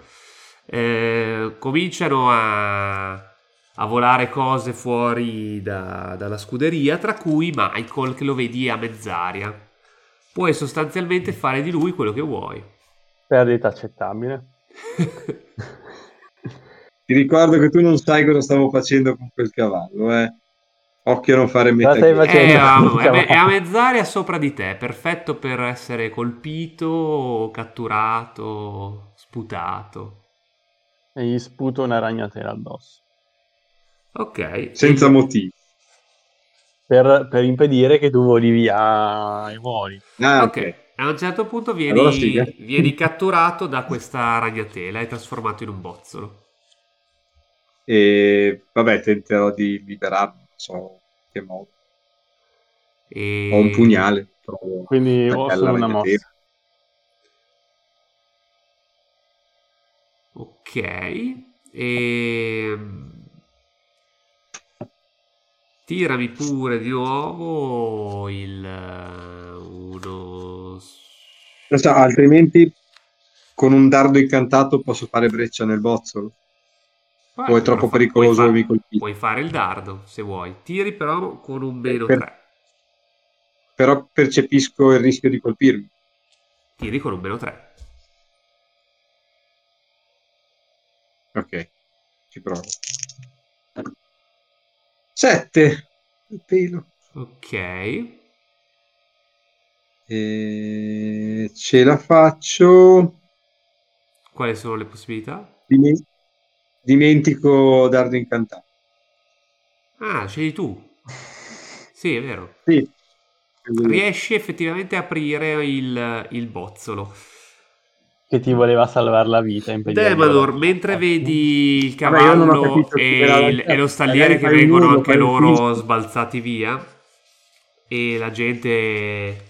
Eh, cominciano a, a volare cose fuori da- dalla scuderia, tra cui Michael che lo vedi a mezz'aria. Puoi sostanzialmente fare di lui quello che vuoi. Perdita accettabile. Ti ricordo che tu non sai cosa stavo facendo con quel cavallo, eh. Occhio a non fare metà. facendo? È a, è- a mezz'aria sopra di te, perfetto per essere colpito, catturato, sputato. E gli sputo una ragnatela addosso. Ok. Senza motivo. Per, per impedire che tu voli via e muori. Ah, Ok. ok. A un certo punto vieni, Allora sì, eh. vieni catturato da questa ragnatela e trasformato in un bozzolo. E vabbè, tenterò di liberarmi, so che modo. E... Ho un pugnale. provo Quindi ho solo una mossa. Ok. E... Tirami pure di nuovo il... eh, Uno... Non so, altrimenti con un dardo incantato posso fare breccia nel bozzolo. O è troppo fa- pericoloso puoi fa-? Puoi fare il dardo se vuoi. Tiri però con un meno Per- 3. Però percepisco il rischio di colpirmi. Tiri con un meno 3. Ok, ci provo. Sette. Il pelo. Ok. E ce la faccio. Quali sono le possibilità? Dimen- Dimentico dardo incantato. Ah, scegli tu. Sì, è vero. Sì. Riesci effettivamente a aprire il, il bozzolo. Che ti voleva salvare la vita. Demanor, mentre vedi il cavallo e, il- e lo stalliere che vengono urlo, anche loro sbalzati via e la gente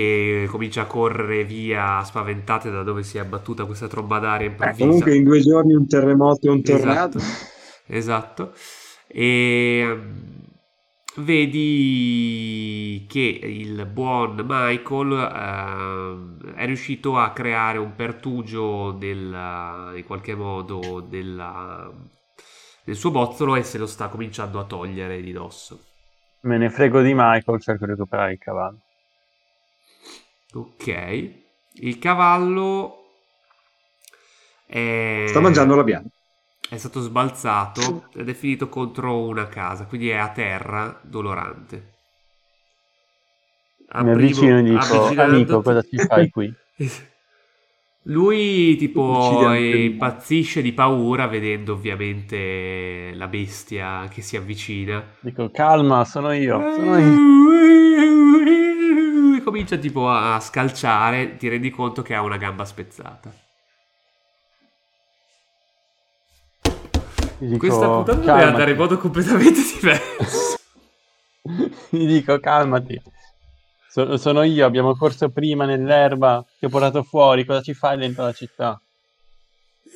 che comincia a correre via spaventate da dove si è abbattuta questa tromba d'aria Eh, improvvisa. comunque in due giorni un terremoto e un Esatto, tornado. esatto. E mm, vedi che il buon Michael ehm, è riuscito a creare un pertugio del, in qualche modo della- del suo bozzolo e se lo sta cominciando a togliere di dosso. Me ne frego di Michael, cerco di recuperare il cavallo. Ok, il cavallo è... Sta mangiando la bianca. È stato sbalzato ed è finito contro una casa, quindi è a terra, dolorante. Mi avvicino e dico, amico, cosa ci fai qui? Lui tipo impazzisce di paura vedendo ovviamente la bestia che si avvicina. Dico, calma, sono io, sono io. Comincia tipo a scalciare, ti rendi conto che ha una gamba spezzata. Dico, Questa puntata deve "Calmati." andare in modo completamente diverso. Gli dico, calmati. So- sono io, abbiamo corso prima nell'erba, ti ho portato fuori, cosa ci fai dentro la città?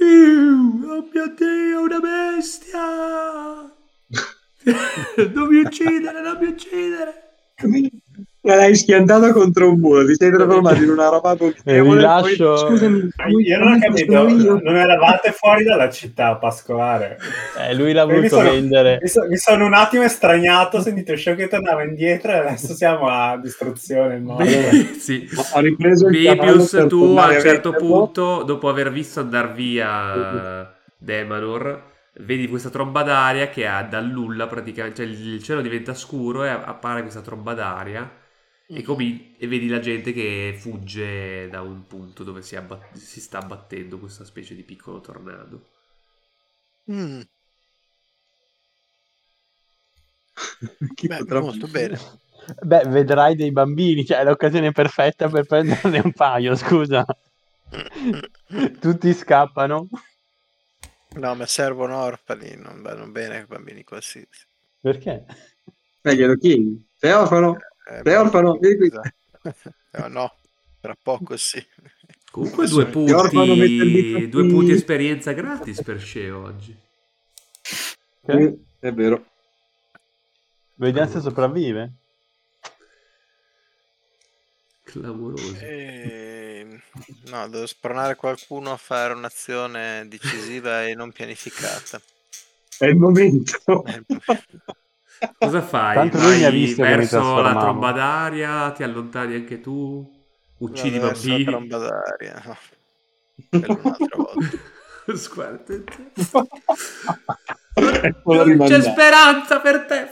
Oh mio Dio, una bestia! non mi uccidere, non mi uccidere! L'hai schiantata contro un muro, ti sei trasformato in una roba amichevole, rilascio- poi- Scusami, Io non ho capito, non eravate fuori dalla città pascolare. Eh, lui l'ha Mi voluto sono- vendere. Mi, so- mi sono un attimo estraniato, ho sentito Show che tornava indietro e adesso siamo a distruzione. Beh, sì. Ho ripreso il per tu a un certo punto, dopo aver visto andare via Demanor, vedi questa tromba d'aria che ha dal nulla praticamente, cioè il cielo diventa scuro e appare questa tromba d'aria e, comi- e vedi la gente che fugge da un punto dove si, abba- si sta abbattendo questa specie di piccolo tornado. Mm, beh, molto bene. Beh, vedrai dei bambini, cioè è l'occasione perfetta per prenderne un paio, scusa. Tutti scappano. No, ma servono orfani, non vanno bene bambini qualsiasi. Perché? Eh, glielo chiedi. Sei orfano? Eh, orfano? Qui. esatto. Eh, no, tra poco sì. Comunque due il punti, due punti esperienza gratis per Sceo oggi. Sì, è vero. Vediamo se sopravvive. Clamoroso. Eh, no, devo spronare qualcuno a fare un'azione decisiva e non pianificata. È il momento. Eh, Cosa fai? Tanto lui mi ha Vai visto che mi verso la tromba d'aria, ti allontani anche tu, uccidi i verso la bambini. tromba d'aria. Quello un'altra volta. Guarda, Eccolo non c'è speranza per te.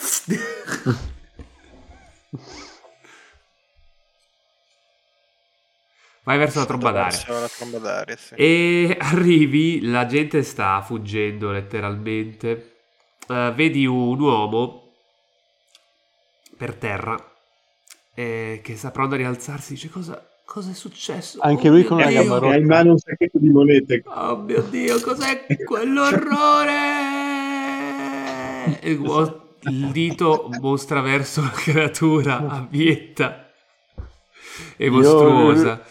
Vai verso la tromba d'aria. la tromba d'aria, sì. E arrivi, la gente sta fuggendo letteralmente. Eh, vedi un uomo per terra eh, che sta pronto a rialzarsi. Dice: Cosa, cosa è successo? Anche Oh lui con una Dio! gamba E ha in mano un sacchetto di monete. Oh mio Dio, cos'è quell'orrore? E l'uo- il dito mostra verso la creatura abietta e mostruosa.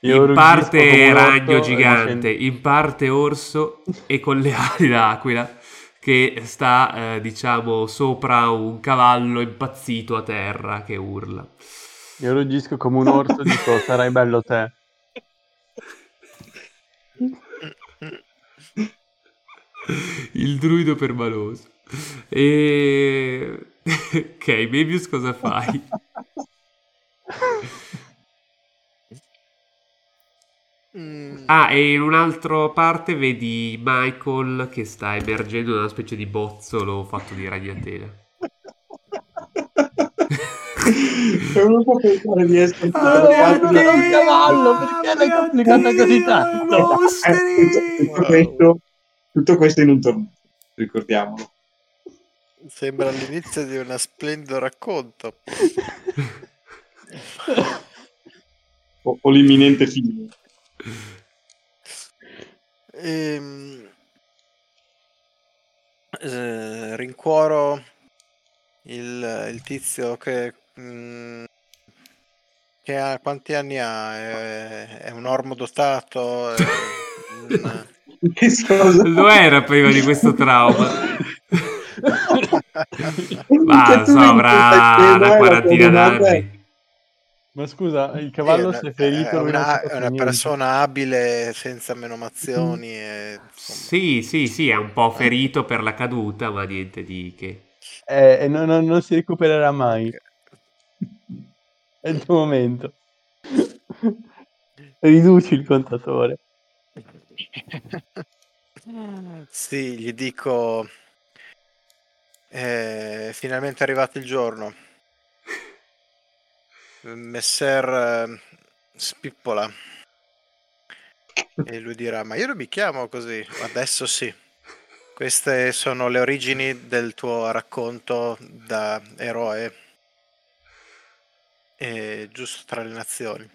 io in ruggisco parte ragno gigante, in parte orso e con le ali d'aquila che sta, eh, diciamo, sopra un cavallo impazzito a terra che urla. Io ruggisco come un orso dico sarai bello te. Il druido permaloso. E... ok, Mebius cosa fai? Mm, Ah, e in un'altra parte vedi Michael che sta emergendo da una specie di bozzolo fatto di ragnatela. non può pensare di essere Ah, Dio! cavallo, perché l'hai complicata così tanto? Mostri! tutto, questo, tutto questo in un torneo, ricordiamolo. Sembra l'inizio di un splendido racconto. O, o l'imminente fine. Ehm, eh, rincuoro il, il tizio che, mm, che ha quanti anni ha? È, è un ormo dotato? È un-? Lo era prima di questo trauma. Ma so, avrà una eh, quarantina d'anni. Ma scusa, il cavallo è si è ferito è una, è una persona abile senza menomazioni e, Sì, sì, sì, è un po' ferito per la caduta, ma niente di che. Eh, e non, non- non si recupererà mai. È il tuo momento. Riduci il contatore. Sì, gli dico eh, finalmente è arrivato il giorno. Messer eh, Spippola. E lui dirà: Ma io non mi chiamo così. Adesso sì. Queste sono le origini del tuo racconto da eroe. E giusto tra le nazioni.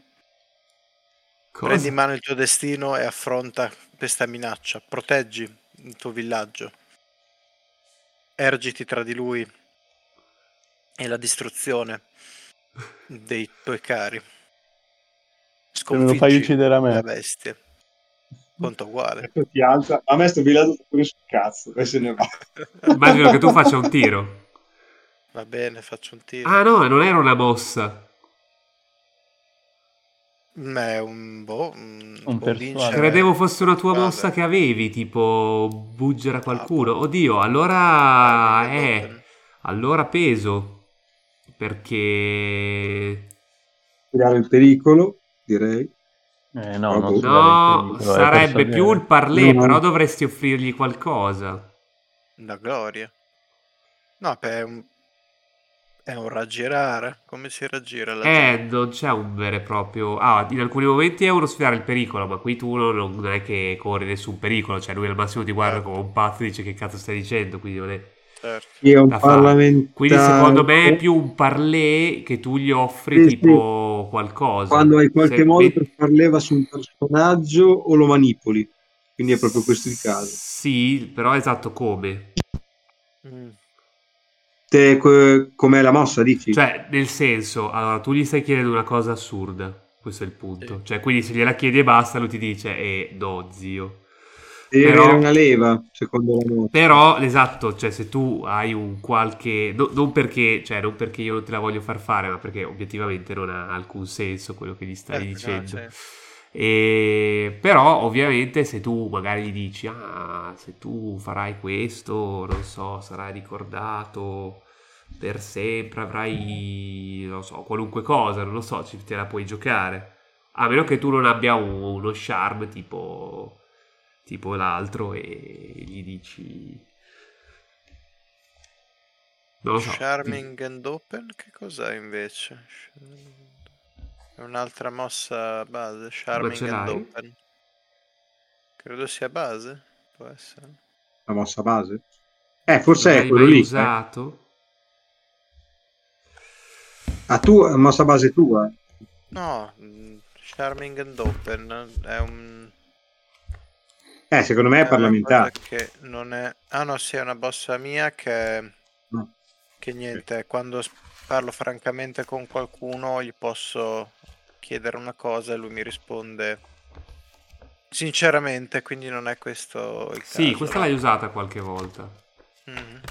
Prendi Cosa? in mano il tuo destino e affronta questa minaccia. Proteggi il tuo villaggio. Ergiti tra di lui e la distruzione dei tuoi cari. Se me lo fai Sconfiggi uccidere a la me. bestia. Conto uguale. Ti alza. A me sto villaggio sta pure sul cazzo. E se ne va. Immagino che tu faccia un tiro. Va bene, faccio un tiro. Ah no, non era una mossa. Ma è un boh. Un, Un vincere. Credevo fosse una tua Guarda. mossa che avevi, tipo buggere a qualcuno. Oddio, Ah, allora guarda, è guarda. allora peso perché Creare il pericolo, direi. Eh, no, non No, si no, pericolo, è sarebbe più il parlé, No. però dovresti offrirgli qualcosa. La gloria. No, beh, è un, è un raggirare. Come si raggira la Eh, gente? non c'è un vero e proprio. Ah, in alcuni momenti è uno sfidare il pericolo, ma qui tu non, non è che corri nessun pericolo. Cioè, lui al massimo ti guarda come un pazzo e dice che cazzo stai dicendo. Quindi non è Certo. Chi è un parlamentare. Quindi secondo me è più un parlé che tu gli offri Sì, tipo qualcosa. Quando hai qualche Se modo per far leva su un personaggio o lo manipoli. Quindi è proprio questo il caso. Sì, però esatto come. Mm. Te, que- com'è la mossa, dici? Cioè, nel senso, allora tu gli stai chiedendo una cosa assurda. Questo è il punto. Sì. Cioè, quindi se gliela chiedi e basta, lui ti dice, eh, no, zio. Devi però- avere una leva, secondo la mossa. Però, esatto, cioè se tu hai un qualche... no- non, perché, cioè, non perché io non te la voglio far fare, ma perché obiettivamente non ha alcun senso quello che gli stai Eh, no, dicendo. sì. E, però, ovviamente, se tu magari gli dici, ah, se tu farai questo, non so, sarai ricordato per sempre, avrai, non so, qualunque cosa, non lo so, ci- te la puoi giocare. A meno che tu non abbia un- uno charm tipo, tipo l'altro e gli dici... Non lo so. Charming and Open, che cos'è invece? È un'altra mossa base, Charming and? Open. Credo sia base, può essere. La mossa base? Eh, forse Non è quello lì. eh. usato? Ah, tu, mossa base tua? No, mm, Charming and Open è un... Eh, secondo me è è una parlamentare. che non è... Ah no, sì, è una bossa mia che... No. che niente, quando s- parlo francamente con qualcuno gli posso chiedere una cosa e lui mi risponde sinceramente, quindi non è questo il Sì, caso. questa l'hai usata qualche volta. Mhm.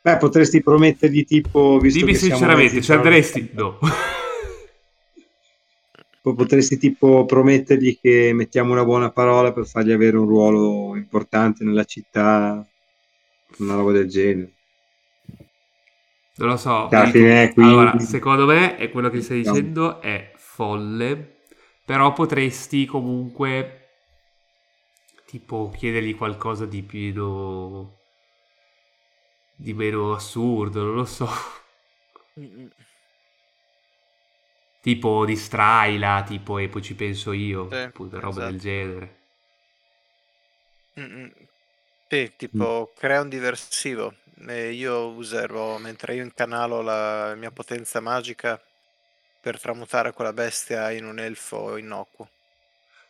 Beh, potresti promettergli tipo, visto Dimmi sinceramente, ci andresti? No. Potresti tipo promettergli che mettiamo una buona parola per fargli avere un ruolo importante nella città, una roba del genere. Non lo so. Fine tu. quindi- Allora, secondo me è quello che stai dicendo è folle, però potresti comunque tipo chiedergli qualcosa di più di meno assurdo, non lo so. Tipo distraila, tipo e poi ci penso io, Sì, roba del esatto. genere. Mm-mm. Sì, tipo crea un diversivo e io userò, mentre io incanalo la mia potenza magica per tramutare quella bestia in un elfo innocuo.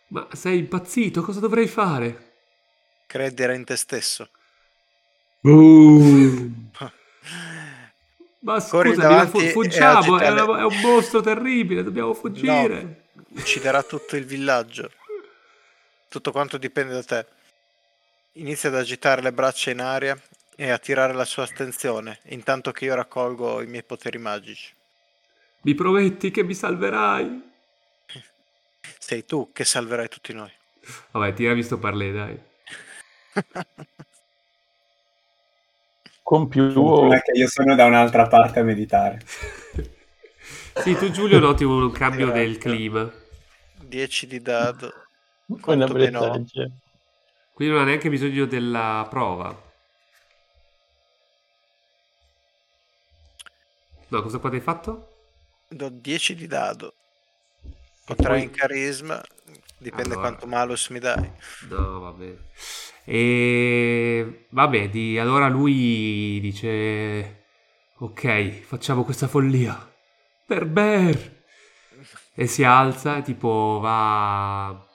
Ma sei impazzito? Cosa dovrei fare? Credere in te stesso. Uh, Ma scusa, davanti e fuggiamo, è, una- è un mostro terribile, dobbiamo fuggire. Ucciderà tutto il villaggio. Tutto quanto dipende da te. Inizia ad agitare le braccia in aria e a tirare la sua attenzione, intanto che io raccolgo i miei poteri magici. Mi prometti che mi salverai? Sei tu che salverai tutti noi. Vabbè, tirami sto parlé, dai. Con più... Non è che io sono da un'altra parte a meditare. Sì, tu Giulio noti un cambio del clima. 10 di dado. Quanto meno-. Quindi non ha neanche bisogno della prova. No, cosa quanto hai fatto? Do 10 di dado. Ho 3 poi- in carisma. Dipende Allora. quanto malus mi dai. No, vabbè. E vabbè, di, allora lui dice: Ok, facciamo questa follia. Per Bear. E si alza e tipo va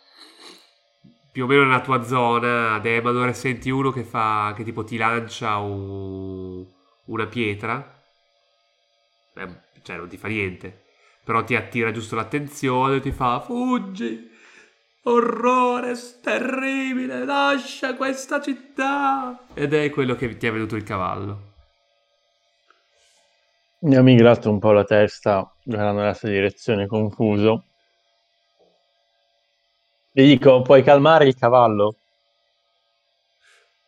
più o meno nella tua zona ad Emador e senti uno che fa che tipo ti lancia un- una pietra. Eh, cioè non ti fa niente, però ti attira giusto l'attenzione, ti fa fuggi. Orrore terribile, lascia questa città. Ed è quello che ti è venuto il cavallo. Mi ha migrato un po' la testa, guardando nella sua direzione, confuso. Gli dico, puoi calmare il cavallo?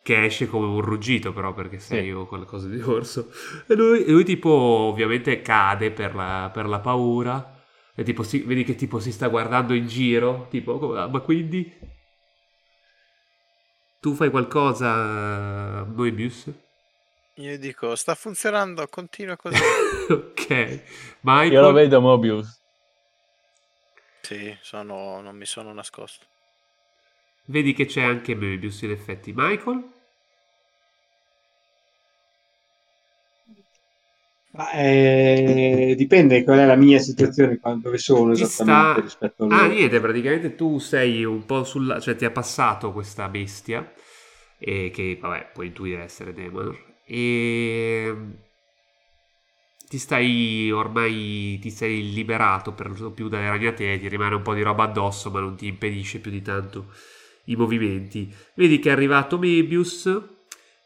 Che esce come un ruggito, però, perché sei Sì. o qualcosa di orso. E lui, lui tipo, ovviamente, cade per la, per la paura. E tipo, si- vedi che tipo si sta guardando in giro. Tipo, ah, ma quindi... Tu fai qualcosa, Moebius? Io dico, sta funzionando, continua così. ok. Michael? Io lo vedo Mobius. sì, sono, non mi sono nascosto. Vedi che c'è anche Moebius, in effetti. Michael? Ma, eh, dipende qual è la mia situazione, dove sono Ti esattamente sta... rispetto a Ah, loro. niente, praticamente tu sei un po' sulla... cioè ti ha passato questa bestia, e che, vabbè, puoi intuire essere Demonor, e... Ti stai ormai, ti sei liberato per lo più dalle ragnatele, ti rimane un po' di roba addosso, ma non ti impedisce più di tanto i movimenti. Vedi che è arrivato Mebius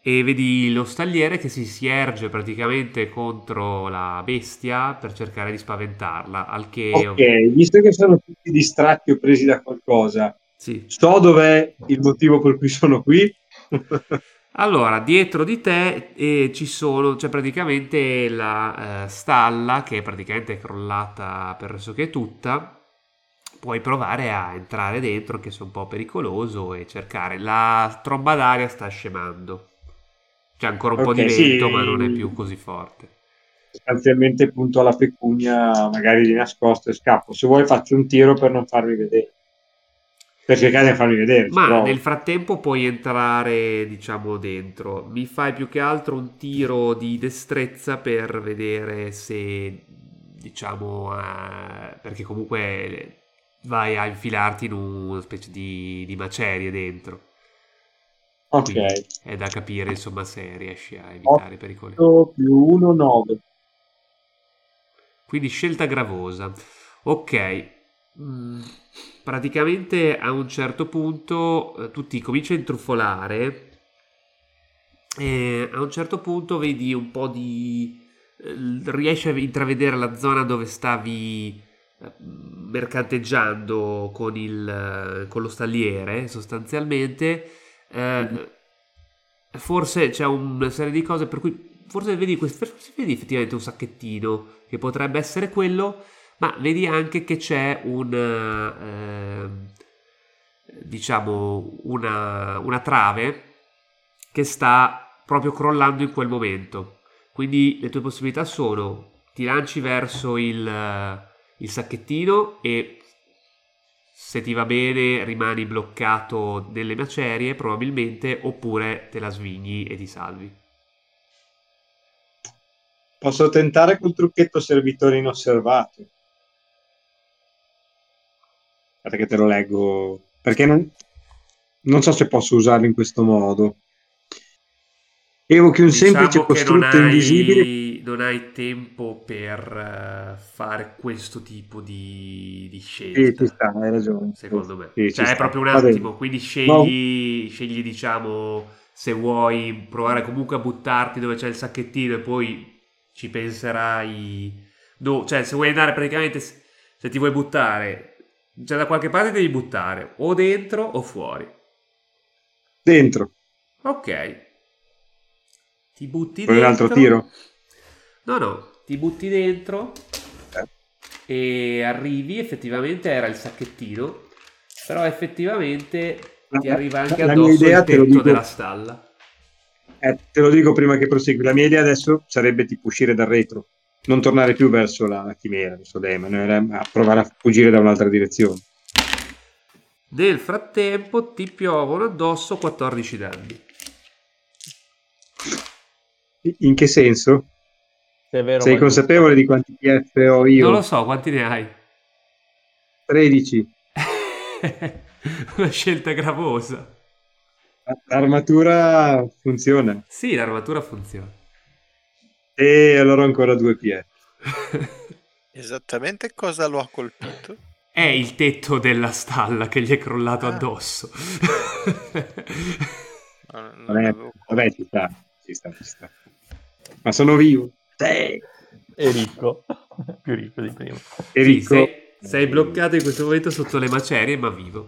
e vedi lo stagliere che si, erge praticamente contro la bestia per cercare di spaventarla, al che... Ok, visto che sono tutti distratti o presi da qualcosa, Sì. so dov'è il motivo per cui sono qui. Allora, dietro di te eh, ci sono, c'è praticamente la eh, stalla che è praticamente crollata pressoché tutta. Puoi provare a entrare dentro, che è un po' pericoloso, e cercare. La tromba d'aria sta scemando. C'è ancora un po' Ok, di sì. vento, ma non è più così forte. Sostanzialmente punto alla pecunia, magari di nascosto e scappo. Se vuoi faccio un tiro per non farmi vedere. Per cercare di farmi vedere. Ma provo. nel frattempo puoi entrare, diciamo, dentro. Mi fai più che altro un tiro di destrezza per vedere se, diciamo, eh, perché comunque vai a infilarti in una specie di, di macerie dentro. Ok. Quindi è da capire, insomma, se riesci a evitare pericoli. 8 più 1, 9. Quindi scelta gravosa. Ok. Mm, praticamente a un certo punto eh, tu ti cominci a intrufolare e a un certo punto vedi un po' di... eh, riesci a intravedere la zona dove stavi eh, mercanteggiando con, il, eh, con lo stalliere sostanzialmente. Eh, Forse c'è una serie di cose per cui forse vedi, forse vedi effettivamente un sacchettino che potrebbe essere quello, ma vedi anche che c'è un ehm, diciamo una, una trave che sta proprio crollando in quel momento. Quindi le tue possibilità sono ti lanci verso il, eh, il sacchettino e se ti va bene rimani bloccato nelle macerie probabilmente oppure te la svigli e ti salvi. Posso tentare col trucchetto servitore inosservato. Aspetta che te lo leggo. Perché non, non so se posso usarlo in questo modo. Evochi un semplice Diciamo non costrutto hai, invisibile. Non hai tempo per eh, fare questo tipo di, di Sì, scelta. ci sta, hai ragione. secondo me. Sì, ci cioè, è sta. proprio un attimo, quindi scegli, scegli, diciamo, se vuoi provare comunque a buttarti dove c'è il sacchettino e poi ci penserai. No, cioè, se vuoi andare praticamente, se ti vuoi buttare, cioè da qualche parte devi buttare, o dentro o fuori. Dentro. Ok. Ti butti un dentro. altro tiro? No, no, ti butti dentro Eh. e arrivi, effettivamente era il sacchettino, però effettivamente ti arriva anche la mia addosso idea, il te lo tetto dico- della stalla. Eh, te lo dico prima che prosegui. La mia idea adesso sarebbe tipo uscire dal retro, non tornare più verso la chimera, verso Demon, era a provare a fuggire da un'altra direzione. Nel frattempo ti piovono addosso 14 danni. In che senso? Se vero, Sei consapevole di quanti PF ho io? Non lo so, quanti ne hai? 13. Una scelta gravosa. L'armatura funziona. Sì, l'armatura funziona. E allora ancora 2 PF. Esattamente cosa lo ha colpito? È il tetto della stalla che gli è crollato Ah. addosso. No, non Vabbè, avevo- vabbè, ci sta, ci sta, ci sta. Ma sono vivo. Sì. È ricco. Più ricco di prima. E Sì, ricco. sei, sei bloccato in questo momento sotto le macerie, ma vivo.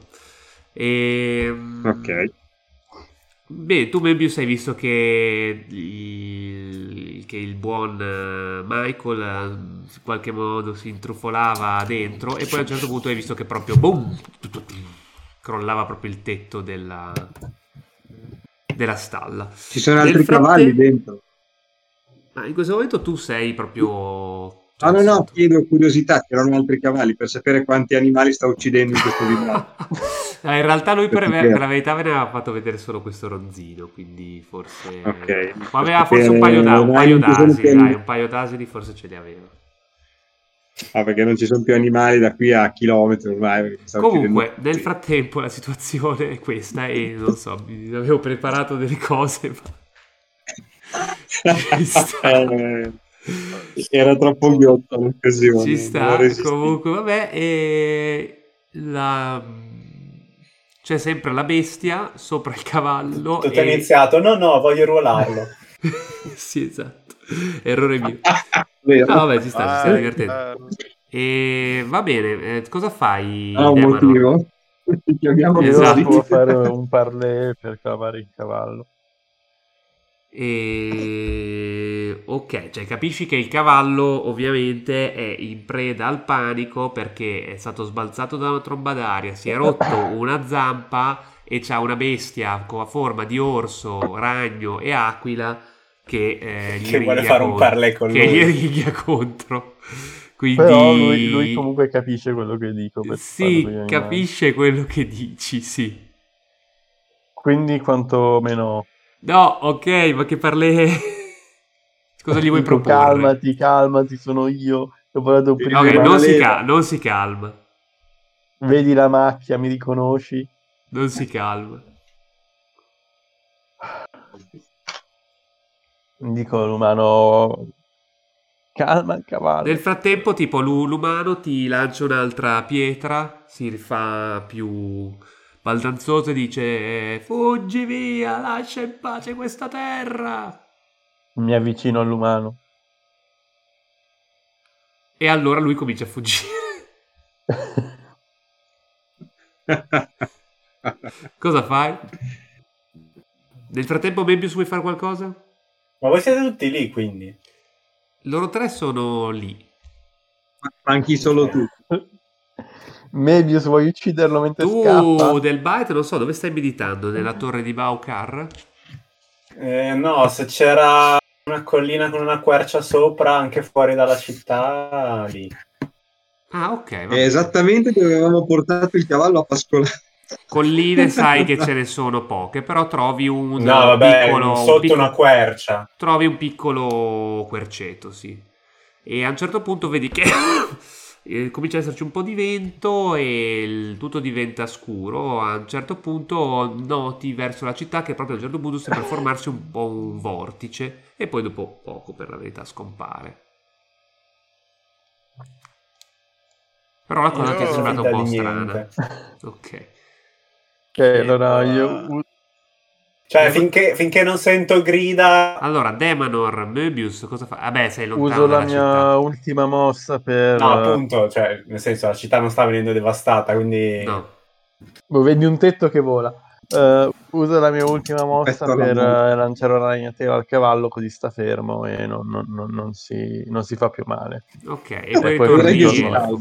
Ehm, Ok. Beh, tu Membius hai visto che il, che il buon eh, Michael eh, in qualche modo si intrufolava dentro e poi a un certo punto hai visto che proprio boom, crollava proprio il tetto della, della stalla. Ci sono altri fratte- cavalli dentro. Ma in questo momento tu sei proprio... No, no, no, chiedo curiosità, c'erano altri cavalli per sapere quanti animali sta uccidendo in questo video. No, in realtà lui per, Per per la verità ve ne aveva fatto vedere solo questo ronzino, quindi forse... Ok. Ma aveva forse un paio, da, un paio d'asini, più- dai, un paio d'asini forse ce li aveva. Ah, perché non ci sono più animali da qui a chilometri ormai. Comunque, nel frattempo la situazione è questa e non so, avevo preparato delle cose, ma... Sta. Eh, Era troppo ghiotta l'occasione. Ci sta, comunque, vabbè, e la... c'è sempre la bestia sopra il cavallo. Tutto è e- iniziato. No, no, voglio ruolarlo. sì, esatto. Errore mio. Vero? No, vabbè, ci sta, ci Ah, stiamo divertendo. ah, E va bene, eh, cosa fai? Ha un motivo? Ti chiamiamo Io Esatto. devo fare un parlé per cavare il cavallo. E... Ok, cioè capisci che il cavallo ovviamente è in preda al panico perché è stato sbalzato da una tromba d'aria, si è rotto una zampa e c'ha una bestia con la forma di orso, ragno e aquila che eh, gli Che vuole fare un contro- parlé con che lui. gli righia contro. Quindi... Però lui, lui comunque capisce quello che dico. Sì, con capisce quello che dici, sì. Quindi quantomeno... No, ok, ma che parle... Cosa gli vuoi proporre? Calmati, calmati, sono io. Ho parlato prima. Ok, ma non si, cal- non si calma. Vedi la macchia, mi riconosci? Non si calma. Dico l'umano calma il cavallo. Nel frattempo, tipo, l'u- l'umano ti lancia un'altra pietra, si rifà più baldanzoso e dice fuggi via, lascia in pace questa terra. Mi avvicino all'umano. E allora lui comincia a fuggire. Cosa fai? Nel frattempo, Membius vuoi fare qualcosa? Ma voi siete tutti lì, quindi. Loro tre sono lì. Manchi solo tu. Mebius, vuoi ucciderlo mentre Tu scappa? del Bite, non so, dove stai meditando? Nella torre di Baukar? Eh, no, se c'era una collina con una quercia sopra, anche fuori dalla città, lì. Ah, ok. È esattamente dove avevamo portato il cavallo a pascolare. Colline sai che ce ne sono poche, però trovi un No, vabbè, piccolo... un sotto piccolo- una quercia. trovi un piccolo querceto, sì. E a un certo punto vedi che eh, comincia ad esserci un po' di vento e il tutto diventa scuro. A un certo punto noti verso la città che proprio a un certo punto sembra formarsi un po' un vortice e poi dopo poco, per la verità, scompare. Però la cosa ti è sembrata un po' strana. niente. Ok. Ok, allora io Cioè, finché, finché non sento grida... Allora, Demanor, Möbius, cosa fa? Vabbè, sei lontano uso la mia città. ultima mossa per... No, appunto, cioè, nel senso, la città non sta venendo devastata, quindi... No. Boh, vedi un tetto che vola. Eh, uso la mia ultima mossa Aspetta, per no. eh, lanciare una ragnatela al cavallo così sta fermo e non, non- non- non si, non si fa più male. Ok, e Eh, poi poi torni elfo.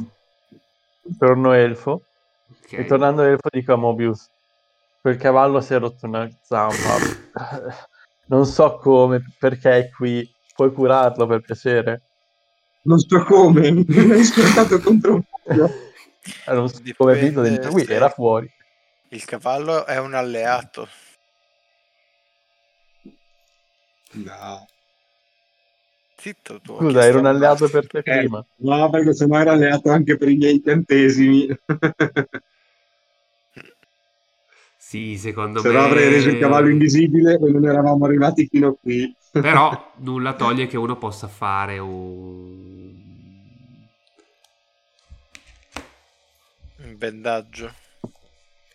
Torno elfo Ok. e tornando elfo dico a Mobius quel cavallo si è rotto una zampa. non so come, perché è qui. Puoi curarlo per piacere? Non so come, mi hai scortato contro un mucchio. Eh, non so come è finito Dipende dentro qui, se- era fuori. Il cavallo è un alleato. No. Zitto tu. Scusa, era un alleato per te Eh, prima. no, perché sennò era alleato anche per i miei incantesimi. Sì, secondo Se me... no avrei reso il cavallo invisibile e non eravamo arrivati fino a qui. Però nulla toglie che uno possa fare un... Un bendaggio.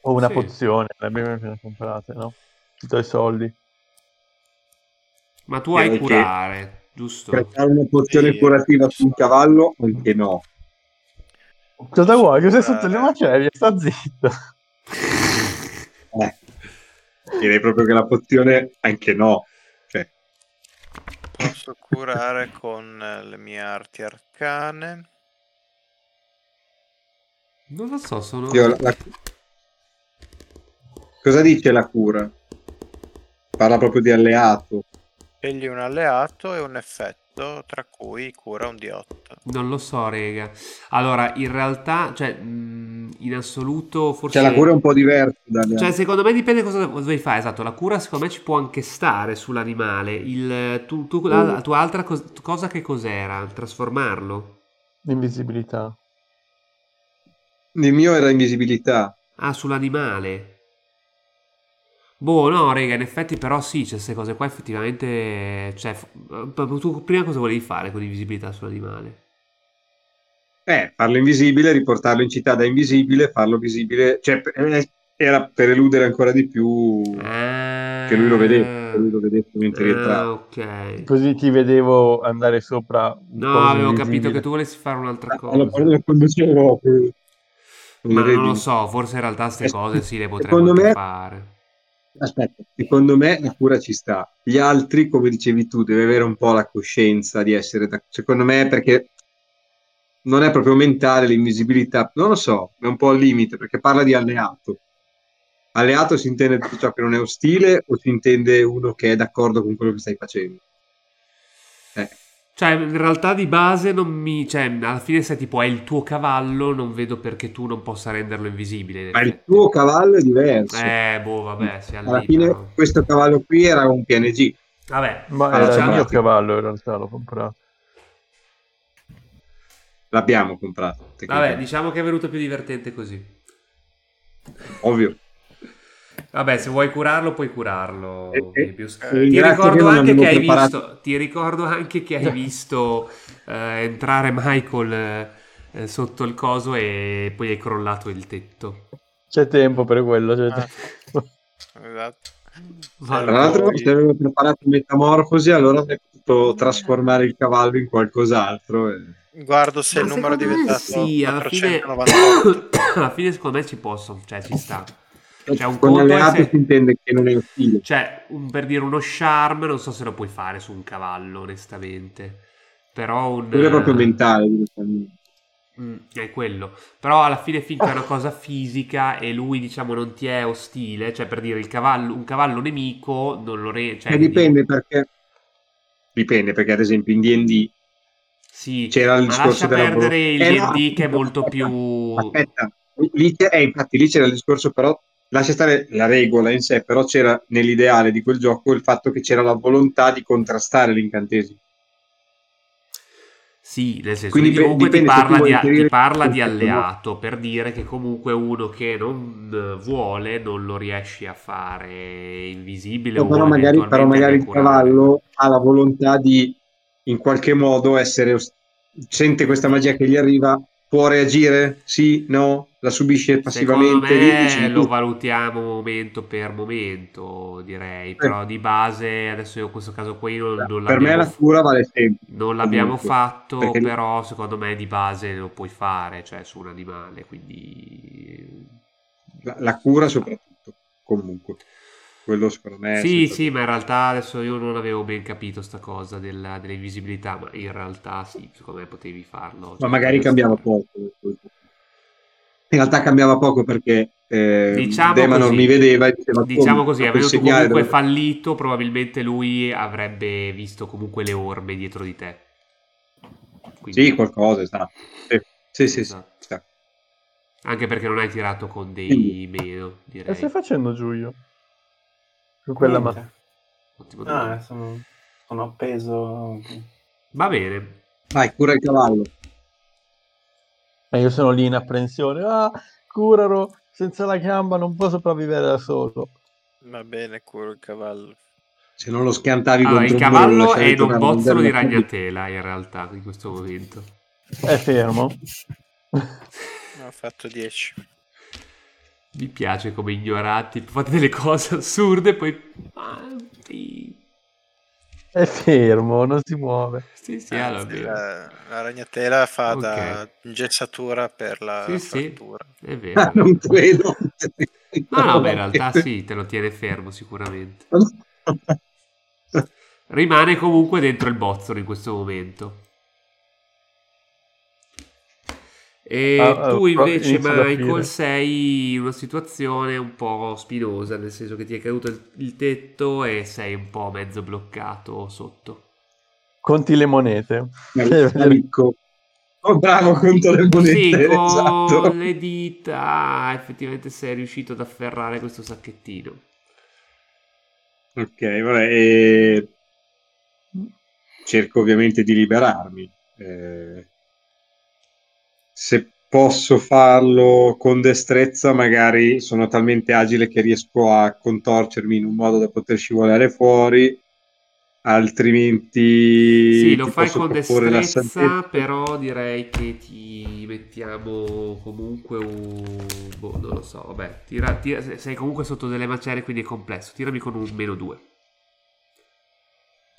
O una Sì. pozione, le abbiamo appena comprate, no? Ti do i soldi. Ma tu hai Direi che- curare, giusto? Per fare una pozione Sì. curativa su un cavallo, anche no. Cosa vuoi? Che sei curare. sotto le macerie? Sta zitto. Direi proprio che la pozione, anche no. Cioè, Posso curare con eh, le mie arti arcane. Non lo so, sono... io la- la- Cosa dice la cura? Parla proprio di alleato. Scegli un alleato e un effetto, tra cui cura un D8. Non lo so, rega. Allora, in realtà, cioè, mh, in assoluto, forse... Cioè, la cura è un po' diversa dalle Cioè, secondo me dipende cosa vuoi fare, esatto. La cura, secondo me, ci può anche stare sull'animale. Il, tu, tu- la, la tua altra cos- cosa che cos'era? Trasformarlo? L'invisibilità. Il mio era invisibilità. Ah, sull'animale. Boh, no, raga, in effetti però sì, c'è queste cose qua effettivamente... Cioè, eh, tu prima cosa volevi fare con l'invisibilità sull'animale? Eh, farlo invisibile, riportarlo in città da invisibile, farlo visibile, cioè eh, era per eludere ancora di più Ah, che lui lo vedesse, lui lo vedesse mentre ah, rientrava. ok. Così ti vedevo andare sopra. un No, avevo invisibile. capito che tu volessi fare un'altra Allora, cosa. poi lo conducevo. Ma non lo so, forse in realtà queste Eh, cose sì le potremmo me- fare. Aspetta, secondo me la cura ci sta. Gli altri, come dicevi tu, deve avere un po' la coscienza di essere, da- secondo me, perché non è proprio mentale l'invisibilità, non lo so, è un po' al limite perché parla di alleato. Alleato si intende tutto ciò che non è ostile o si intende uno che è d'accordo con quello che stai facendo? Cioè, in realtà di base non mi... Cioè, alla fine se tipo è il tuo cavallo, non vedo perché tu non possa renderlo invisibile. in ma il tuo cavallo è diverso. Eh, boh, vabbè, si Alla fine questo cavallo qui era un PNG. Vabbè, Ma Allora, era il mio cavallo in realtà, l'ho comprato. L'abbiamo comprato. vabbè, diciamo che è venuto più divertente così. Ovvio. Vabbè, se vuoi curarlo, puoi curarlo. Eh, eh, eh, ti, ricordo che visto, ti ricordo anche che hai visto eh, entrare Michael eh, eh, sotto il coso e poi hai crollato il tetto. C'è tempo per quello. C'è Ah. tempo. Esatto. Tra l'altro, se avevo preparato Metamorfosi, allora avrei potuto trasformare il cavallo in qualcos'altro. e- Guardo se il Ma numero è diventato sì, alla fine, 498. alla fine secondo me ci posso, cioè ci sta. Cioè, un Con alleato se- si intende che non è ostile. Cioè, un- per dire uno charm, non so se lo puoi fare su un cavallo, onestamente. Però un... Quello è proprio mentale. direttamente. Mm, è quello. Però alla fine finché è una cosa fisica e lui, diciamo, non ti è ostile, cioè per dire il cavallo, un cavallo nemico non lo re... Cioè, Eh, dipende perché... Dipende perché, ad esempio, in D&D Sì, c'era il discorso lascia della perdere il Eh, no, D&D che è molto aspetta, più... Aspetta, lì, eh, infatti lì c'era il discorso, però lascia stare la regola in sé, però c'era nell'ideale di quel gioco il fatto che c'era la volontà di contrastare l'incantesimo. Sì, nel senso, Quindi comunque ti dipende parla, di, ti parla di alleato per dire che comunque uno che non eh, vuole non lo riesci a fare invisibile No, però, magari, però magari il cavallo ha la volontà di in qualche modo essere sente questa magia che gli arriva, può reagire? Sì, no? La subisce passivamente? Me lo valutiamo momento per momento, direi, però di base adesso in questo caso qui non, non per me l'abbiamo, la cura vale sempre. non l'abbiamo comunque, fatto, perché- però secondo me di base lo puoi fare, cioè su un animale, quindi La, la cura soprattutto, comunque. Quello secondo me... Sì, sì, ma in realtà adesso io non avevo ben capito sta cosa della, dell'invisibilità, ma in realtà sì, secondo me potevi farlo. Ma Cioè, magari poteva cambiava poco. In realtà cambiava poco perché eh, Diciamo Demanor così. mi vedeva e diceva Diciamo "Oh, così, avendo comunque dove- fallito, probabilmente lui avrebbe visto comunque le orme dietro di te. Quindi- Sì, qualcosa, esatto. Sì, sì, sì, sì, Esatto. sì. Anche perché non hai tirato con dei meno, E direi. stai facendo Giulio? Con quella ma... Domanda. Ah, sono, sono appeso. Va bene. Vai, cura il cavallo. E io sono lì in apprensione. Ah, curaro, senza la gamba non può sopravvivere da solo. Va bene, curo il cavallo. Se non lo schiantavi Allora, contro il cavallo è in un bozzolo di ragnatela, in realtà, in questo momento. È fermo. Ho fatto 10. Mi piace come ignorati, fate delle cose assurde, poi... Ah, sì, È fermo, non si muove. sì, sì, Eh, allora, bene. la, la ragnatela fa Ok. da ingessatura per la Sì, sì. frattura. è Ah, vero. non credo. No, no, ma in realtà sì, te lo tiene fermo sicuramente. Rimane comunque dentro il bozzolo in questo momento. E Ah, tu ah, invece, inizio da Michael, sei in una situazione un po' spinosa, nel senso che ti è caduto il, il tetto e sei un po' mezzo bloccato sotto. Conti le monete. Amico. Oh, bravo contro le monete. Sì, con esatto. le dita effettivamente sei riuscito ad afferrare questo sacchettino. Ok, vabbè. e Cerco ovviamente di liberarmi. Eh, Se posso farlo con destrezza, magari sono talmente agile che riesco a contorcermi in un modo da poter scivolare fuori. Altrimenti Sì, lo fai con destrezza, però direi che ti mettiamo comunque un... boh, non lo so, vabbè, tira, tira- sei comunque sotto delle macerie, quindi è complesso. Tirami con un meno 2.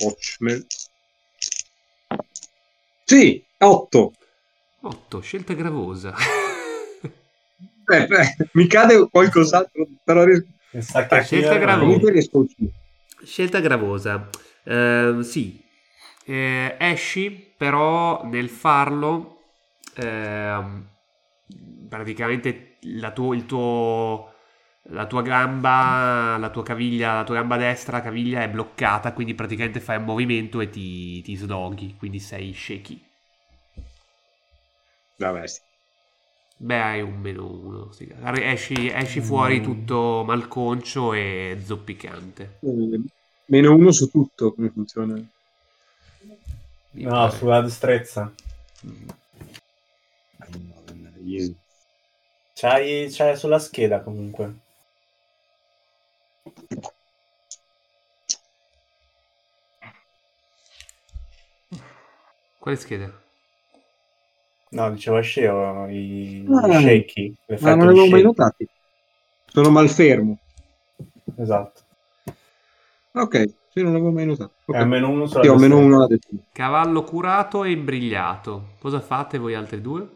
Watchmen. Sì, 8. 8, scelta gravosa. Beh, beh, mi cade qualcos'altro, però sacchettino Scelta gravosa. scelta gravosa. Ehm, sì, Eh, esci, però nel farlo, ehm, praticamente la, tuo- il tuo, la tua gamba, la tua caviglia, la tua gamba destra, la caviglia è bloccata, quindi praticamente fai un movimento e ti, ti sdoghi, quindi sei shaky. Vabbè, sì. Beh, hai un meno uno. sì. Esci, esci fuori tutto malconcio e zoppicante. Eh, Meno uno su tutto, come funziona? Mi No, pare. sulla destrezza. Mm. C'hai, c'hai sulla scheda comunque. Quale schede? No, dicevo sceo i Ah, shaky. Ma non di l'avevo mai notati. Sono malfermo. Esatto. Ok, sì, non l'avevo mai notato. Ok. È almeno uno sulla Sì, ho almeno uno. Cavallo curato e imbrigliato. Cosa fate voi altri due?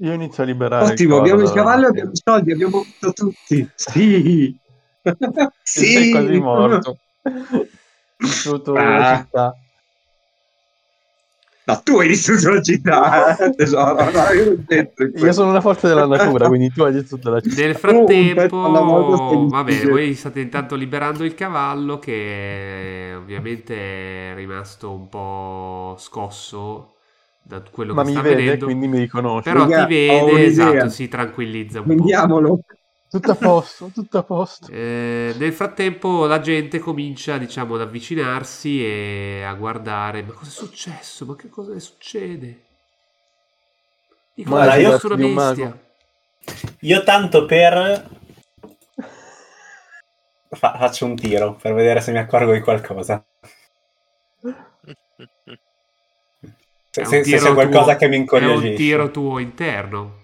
Io inizio a liberare Ottimo, abbiamo il cavallo e abbiamo i soldi, abbiamo vinto tutti. Sì. Sei quasi morto. Distrutto Ah. città. No, tu hai distrutto la città, eh, tesoro. No, io Io sono una forza della natura, quindi tu hai distrutto la città. Nel frattempo, va bene, dicendo- voi state intanto liberando il cavallo che ovviamente è rimasto un po' scosso da quello Ma che mi sta vede, vedendo. quindi mi riconosce. Però Raga, ti vede, esatto, si tranquillizza un po'. Tutto a posto, tutto a posto. Eh, nel frattempo la gente comincia, diciamo, ad avvicinarsi e a guardare. Ma cosa è successo? Ma che cosa succede? Dico, Ma è io- successo una bestia. Io tanto per... Fa- faccio un tiro per vedere se mi accorgo di qualcosa. Se, È se- se c'è qualcosa tuo- che mi È incuriosisce. un tiro tuo interno.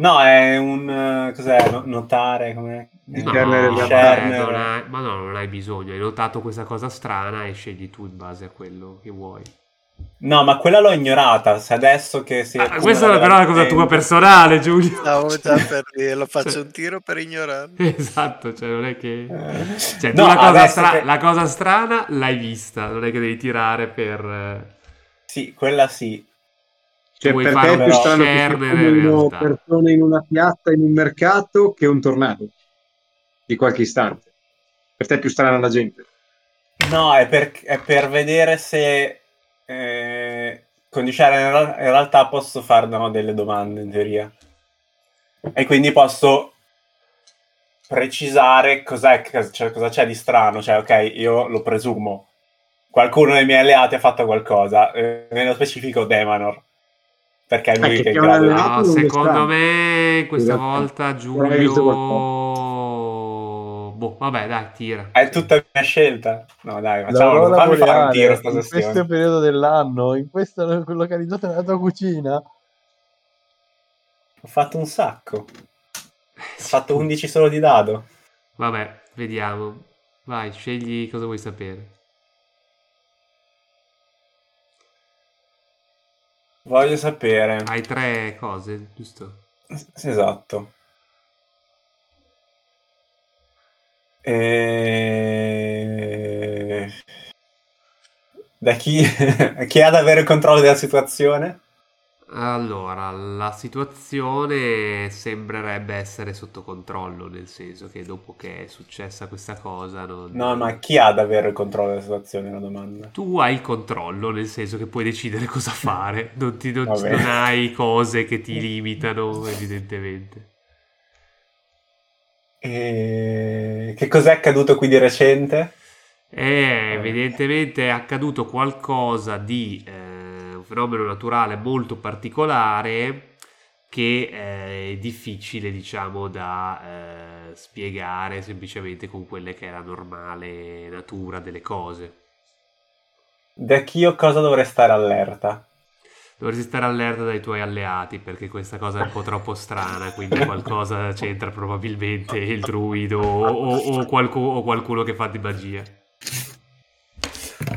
No, è un... eh, cos'è? No- notare come... Discernere No, discernere. eh, non hai- ma no, non hai bisogno. Hai notato questa cosa strana e scegli tu in base a quello che vuoi. No, ma quella l'ho ignorata. Se adesso che si... Ah, questa è però una cosa tua personale, Giulio. Stavo già per dire, lo faccio un tiro per ignorare. Esatto, cioè non è che... Eh, Cioè, tu no, la, cosa stra- che- la cosa strana l'hai vista, non è che devi tirare per... eh, Sì, quella sì. Cioè, Vuoi per fare te è più strano che persone in una piazza, in un mercato, che un tornado di qualche istante. Per te è più strana la gente. No, è per, è per vedere se eh, con di Sharon in, realtà posso fare no, delle domande in teoria. E quindi posso precisare cos'è, cioè, cosa c'è di strano. Cioè, ok, io lo presumo. Qualcuno dei miei alleati ha fatto qualcosa. eh, nello specifico Demanor. Perché è lui che che è in grado di... No, secondo me questa Esatto. volta Giulio... Boh, vabbè, dai, tira. È tutta mia scelta. No, dai, facciamo, fammi fare un boreale, tiro sta in questo sessione. periodo dell'anno, in questa localizzata nella tua cucina, Ho fatto un sacco. Ho fatto 11 solo di dado. Vabbè, vediamo. Vai, scegli cosa vuoi sapere. Voglio sapere. Hai tre cose, giusto? Sì, Esatto. E... Da chi... chi ha ad avere il controllo della situazione? Allora, la situazione sembrerebbe essere sotto controllo, nel senso che dopo che è successa questa cosa, non... No, ma chi ha ad avere il controllo della situazione? È una domanda. Tu hai il controllo, nel senso che puoi decidere cosa fare, non, ti- non- non hai cose che ti limitano, evidentemente. E... Che cos'è accaduto qui di recente? E evidentemente è accaduto qualcosa di eh, fenomeno naturale molto particolare che eh, è difficile, diciamo, da eh, spiegare semplicemente con quelle che è la normale natura delle cose. Da chi o cosa dovrei stare allerta? Dovresti stare allerta dai tuoi alleati perché questa cosa è un po' troppo strana, quindi qualcosa c'entra probabilmente il druido o, o- o qualcu- o qualcuno che fa di magia.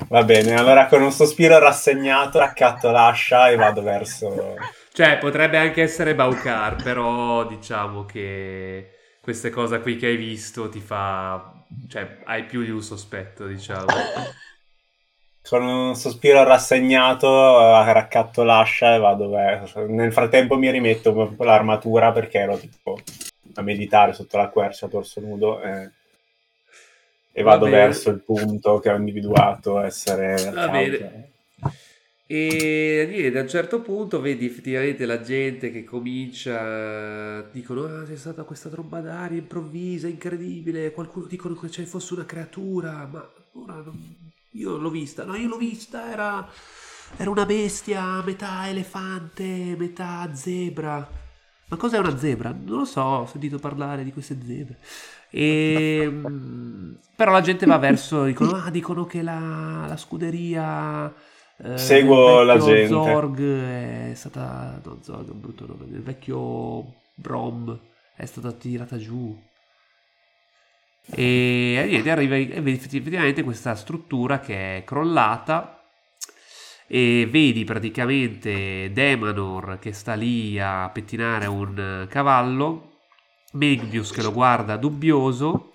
Va bene, allora con un sospiro rassegnato raccatto l'ascia e vado verso... Cioè, potrebbe anche essere Baukar, però diciamo che queste cose qui che hai visto ti fa... Cioè, hai più di un sospetto, diciamo. Con un sospiro rassegnato eh, raccatto l'ascia e vado verso... Nel frattempo mi rimetto un po' l'armatura perché ero tipo a meditare sotto la quercia a torso nudo e, e Va vado verso il punto che ho individuato essere Va bene. E a un certo punto vedi effettivamente la gente che comincia, dicono, ah, c'è stata questa tromba d'aria improvvisa, incredibile, qualcuno dicono che ci fosse una creatura, ma ora non- io l'ho vista, no, io l'ho vista, era, era una bestia, metà elefante, metà zebra. Ma cos'è una zebra? Non lo so, ho sentito parlare di queste zebre. E, mm, però la gente va verso, dicono, ah, dicono che la, la scuderia eh, Seguo la gente. Zorg è stata, no Zorg è un brutto nome, del vecchio Brom è stata tirata giù. E niente, arriva vedi effettivamente questa struttura che è crollata e vedi praticamente Demanor che sta lì a pettinare un cavallo, Megbius che lo guarda dubbioso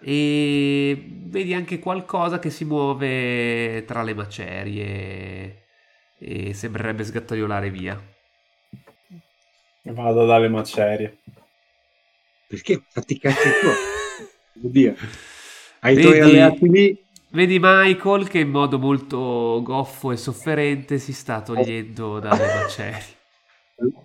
e vedi anche qualcosa che si muove tra le macerie e sembrerebbe sgattaiolare via. Vado dalle macerie. Perché fatti i cazzi tuoi? Oddio. Hai Vedi- tuoi alleati lì. Vedi Michael che in modo molto goffo e sofferente si sta togliendo dalle macerie.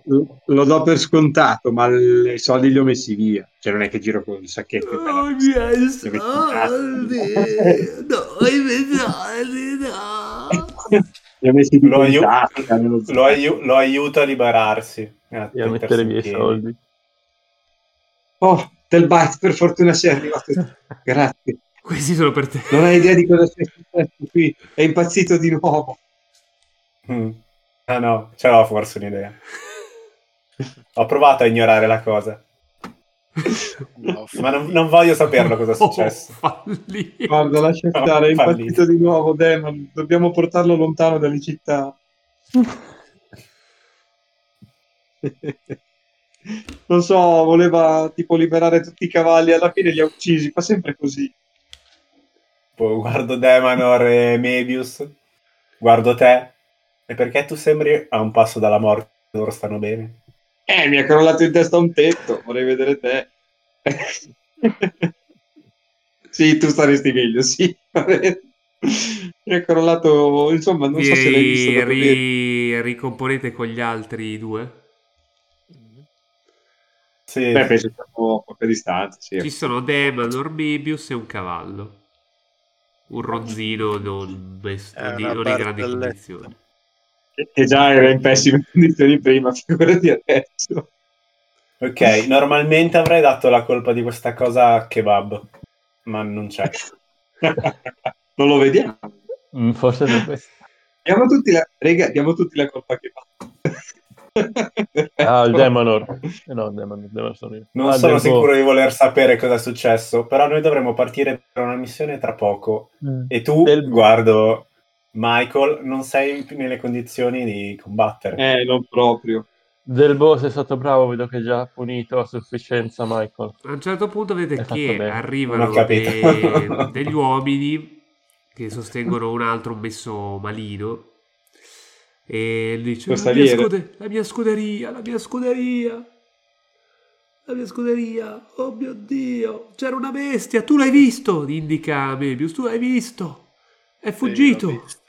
Lo- Lo do per scontato, ma i soldi li ho messi via. Cioè, non è che giro con il sacchetto. Oh, i miei tasca. No, i miei soldi, no. Li ho messi Lo aiu- tasca, nello Lo, aiu- lo aiuto a liberarsi. e a mettere i piedi. soldi. Oh, del bite, per fortuna sei arrivato. Grazie. Questi sono per te. Non hai idea di cosa sia successo qui. È impazzito di nuovo. Mm. Ah no, ce l'ho forse un'idea. Ho provato a ignorare la cosa, No, ma non, non voglio saperlo cosa è successo. Oh. Guarda, lascia stare, è impazzito di nuovo, Demon. Dobbiamo portarlo lontano dalle città. Non so, voleva tipo liberare tutti i cavalli, alla fine li ha uccisi, fa sempre così. Poi guardo Demanor e Mebius, guardo te, e perché tu sembri a un passo dalla morte, loro stanno bene. Eh, mi ha crollato in testa un tetto, vorrei vedere te. sì, tu staresti meglio, sì. mi ha crollato, insomma, non so se l'hai visto. Vi ri- ricomponete con gli altri due? Sì, Beh, penso che siamo a poca distanza, sì. Ci sono Demanor, Mebius e un cavallo. Un ronzino non, È di- non in grandi condizioni. Che- già era in pessime condizioni prima, figurati adesso. ok, normalmente avrei dato la colpa di questa cosa a Kebab, ma non c'è. non lo vediamo. Mm, Forse per questo. Diamo tutti la, rega, diamo tutti la colpa che fa. Ah, il Demonor. Eh, No, Demonor, Demonor sono io. Non Ah, sono del sicuro di voler sapere cosa è successo, però noi dovremo partire per una missione tra poco. Mm. E tu, Del- guardo, Michael, non sei nelle condizioni di combattere. Eh, non proprio. Del boss è stato bravo, vedo che è già punito a sufficienza Michael. A un certo punto vedete fatto che arrivano dei- degli uomini che sostengono un altro messo malino e lui dice la mia, scude- la mia scuderia, la mia scuderia, la mia scuderia, oh mio Dio, c'era una bestia, tu l'hai visto, indica Mebius, tu l'hai visto, è Sì, fuggito. visto.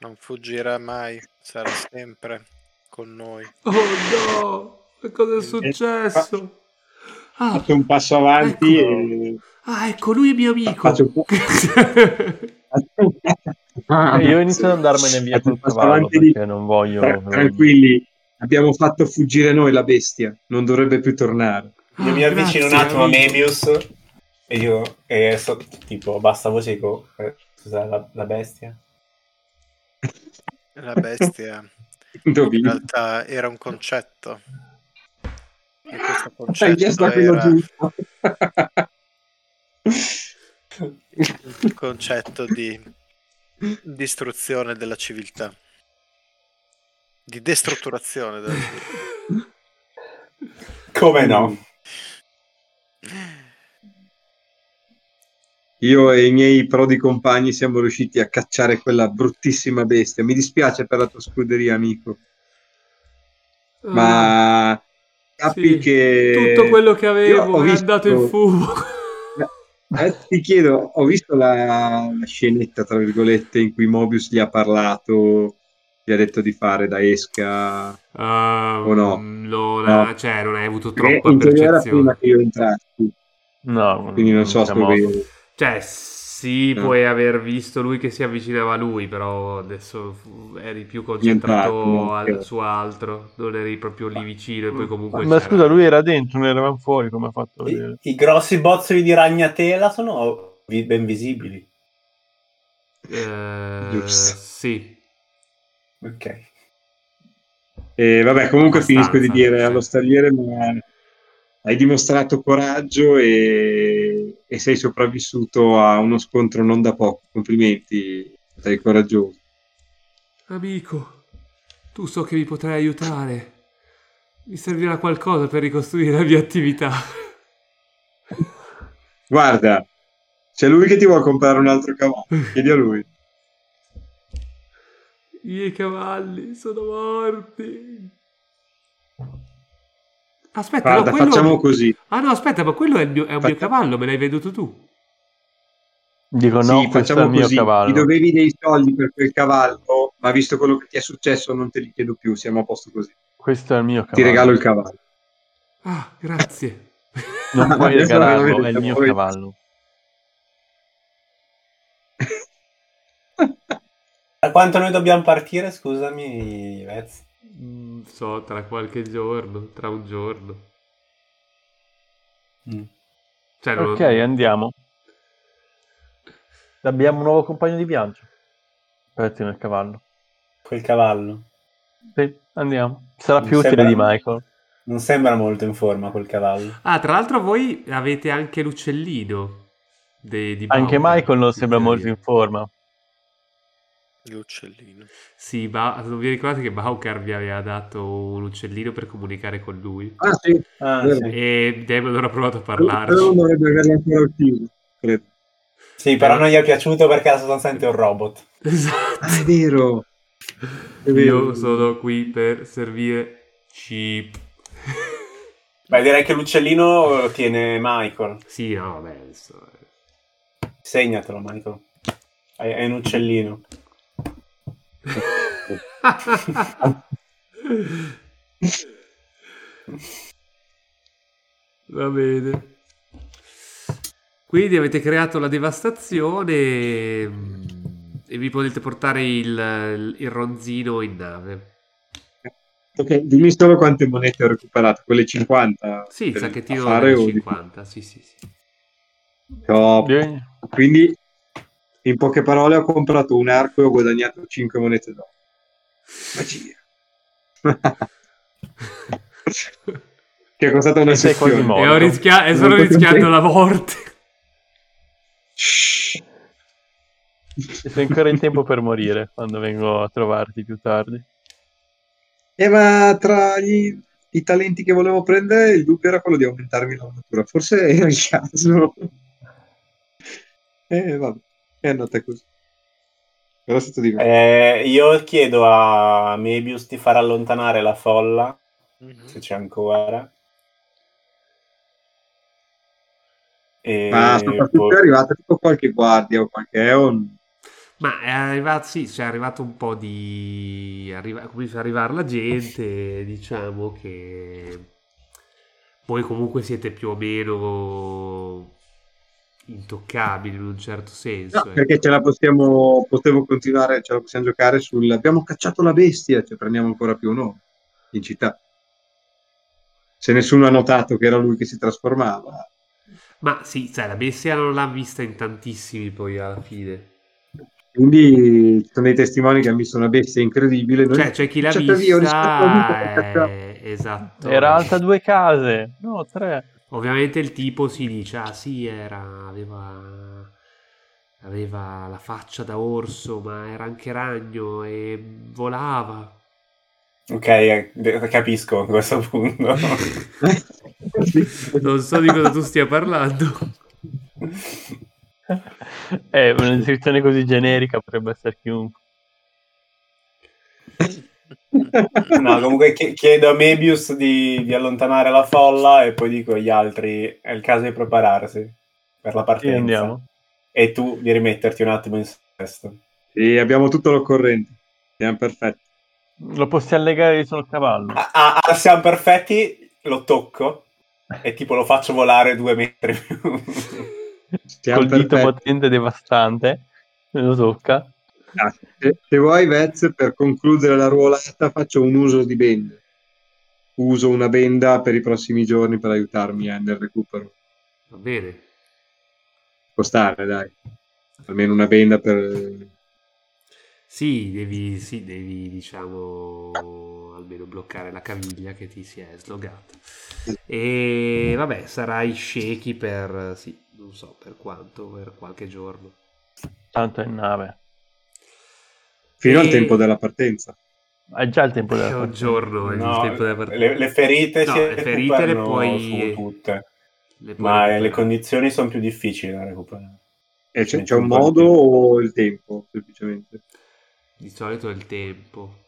Non fuggirà mai, sarà sempre con noi. Oh no, che cosa è successo? Ah, Faccio un passo avanti Ecco. e... ah, ecco, lui è mio amico. Faccio un po'. Eh, io inizio ad andarmene via col un cavallo perché non voglio... Tra- tranquilli, abbiamo fatto fuggire noi la bestia, non dovrebbe più tornare. Io mi Ah, avvicino un grazie, attimo a amico. Mebius e io, e so- tipo, basta voce, dico, eh, scusa, la, la bestia? La bestia in realtà era un concetto. E questo Hai chiesto concetto a quello era giusto. il concetto di distruzione della civiltà. Di destrutturazione della civiltà. Come no? Io e i miei prodi compagni siamo riusciti a cacciare quella bruttissima bestia. Mi dispiace per la tua scuderia, amico, ma sappi Ah, sì. che Tutto quello che avevo ho è visto- andato in fumo. Eh, ti chiedo, ho visto la, la scenetta, tra virgolette, in cui Mobius gli ha parlato, gli ha detto di fare da esca. Ah, O no? non, No. Cioè, non hai avuto troppa era prima percezione. che io entrassi, No, quindi non so siamo- se Cioè, Sì, No. puoi aver visto lui che si avvicinava a lui, però adesso eri più concentrato al- su altro, non eri proprio lì vicino e poi comunque Ma c'era- scusa, lui era dentro, noi eravamo fuori, come ha fatto I, vedere? i grossi bozzoli di ragnatela sono vi- ben visibili. Eh, Giusto. sì. Ok. E vabbè, comunque finisco di dire allo stagliere, ma hai dimostrato coraggio e, e sei sopravvissuto a uno scontro non da poco. Complimenti, sei coraggioso. Amico, tu so che mi potrai aiutare. Mi servirà qualcosa per ricostruire la mia attività. Guarda, c'è lui che ti vuole comprare un altro cavallo. Chiedi a lui. I miei cavalli sono morti. Aspetta, Guarda, no, quello... facciamo così. Ah no, aspetta, ma quello è il mio, è un mio Faccia- cavallo, me l'hai venduto tu. Dico Sì, no, questo è facciamo il mio così. cavallo. Ti dovevi dei soldi per quel cavallo, ma visto quello che ti è successo, non te li chiedo più. Siamo a posto così. Questo è il mio cavallo. Ti regalo il cavallo. Ah, grazie. Non puoi regalarlo, è il mio poi- cavallo. Da quanto noi dobbiamo partire, scusami, Vez? Mm, so, tra qualche giorno, tra un giorno. Mm. Cioè, non- Ok, andiamo. Abbiamo un nuovo compagno di viaggio. Aperti nel cavallo. Quel cavallo. Sì, andiamo. Sarà Mi più utile sembra- di Michael. Non sembra molto in forma quel cavallo. Ah, tra l'altro voi avete anche l'uccellino de- di Anche Bauer. Michael non sembra molto in forma. L'uccellino. Sì, Ba- non vi ricordate che Bauker vi aveva dato un uccellino per comunicare con lui? Ah, sì. Ah, sì. E Demon non ha provato a Però parlarci. dovrebbe averlo ancora ucciso, credo. Sì, però non gli è piaciuto perché era sostanzialmente un robot. Esatto. Ah, è vero. È vero. Io sono qui per servire Chip. Beh, direi che l'uccellino lo tiene Michael. Sì, no, vabbè, adesso... Segnatelo, Michael. È un uccellino. Va bene. Quindi avete creato la devastazione mm, e vi potete portare il, il ronzino in nave. Ok, dimmi solo quante monete ho recuperato, quelle 50. Sì, il sacchettino affare delle o di- 50. Sì, sì, sì. Top. Quindi, in poche parole, ho comprato un arco e ho guadagnato 5 monete d'oro. Magia. che è costata una E sessione. E, ho rischia- e sono rischiato la morte. E sei ancora in tempo per morire quando vengo a trovarti più tardi. Eh, ma tra gli- i talenti che volevo prendere, il dubbio era quello di aumentarmi l'armatura. Forse era il caso. Eh, vabbè, è andata così. Però stato divertente. Eh, io chiedo a Mebius di far allontanare la folla, Mhm. se c'è ancora. E Ma soprattutto poi- è arrivata tipo qualche guardia o qualche Eon. Ma è arrivato, sì, c'è arrivato un po' di... Arriva, comincia ad arrivare la gente, diciamo che voi comunque siete più o meno intoccabili in un certo senso. No, ecco. perché ce la possiamo, potevo continuare, ce la possiamo giocare sul abbiamo cacciato la bestia, cioè prendiamo ancora più noi in città. Se nessuno ha notato che era lui che si trasformava, Ma sì, sai, la bestia non l'ha vista in tantissimi poi alla fine. quindi ci sono dei testimoni che hanno visto una bestia incredibile. Noi Cioè, c'è chi l'ha cacciata via, vista, cacciarla. eh, esatto. Era alta due case. No, tre. Ovviamente il tipo si dice, ah sì, era, aveva, aveva la faccia da orso, ma era anche ragno e volava. Ok, eh, capisco a questo punto. Non so di cosa tu stia parlando. Eh, una descrizione così generica potrebbe essere chiunque. No, comunque chi- chiedo a Mebius di, di allontanare la folla e poi dico agli altri è il caso di prepararsi per la partenza. andiamo. E tu di rimetterti un attimo in sesto. Sì, abbiamo tutto l'occorrente. Siamo perfetti. Lo possiamo legare sul cavallo. Ah, ah, ah, siamo perfetti, lo tocco e tipo lo faccio volare due metri più. Siamo col dito potente devastante, me lo tocca. Se, se vuoi, Vez, per concludere la ruolata, faccio un uso di benda. Uso una benda per i prossimi giorni per aiutarmi eh, nel recupero. Va bene. Può stare, dai. Almeno una benda per... Sì, devi, sì, devi, diciamo, almeno bloccare la caviglia che ti si è slogata. E vabbè, sarai shaky per, sì, non so per quanto, per qualche giorno. Tanto è in nave. Fino E- al tempo della partenza. È già il tempo È della un partita. giorno, è il No, tempo della partita. le, le ferite No, si le ferite le recuperano puoi- su tutte, Le puoi ma recuperare. le condizioni sono più difficili da recuperare. E c'è, c'è un modo tempo. o il tempo, semplicemente? Di solito è il tempo.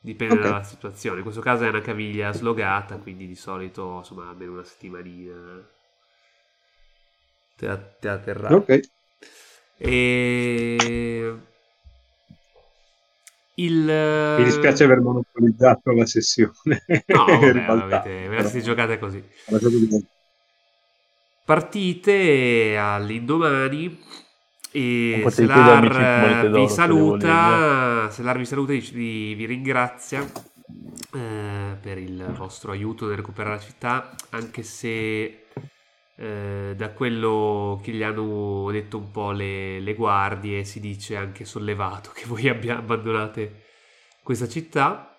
Dipende Ok. dalla situazione. In questo caso è una caviglia slogata, quindi di solito, insomma, almeno una settimanina te te la terrà. Ok. E... Il... Mi dispiace aver monopolizzato la sessione. No, vabbè, avete, ve la siete giocate così. Partite all'indomani e Selar vi saluta, Selar vi saluta e vi, vi ringrazia eh, per il vostro aiuto nel recuperare la città, anche se eh, da quello che gli hanno detto un po' le, le guardie si dice anche sollevato che voi abbiate abbandonate questa città,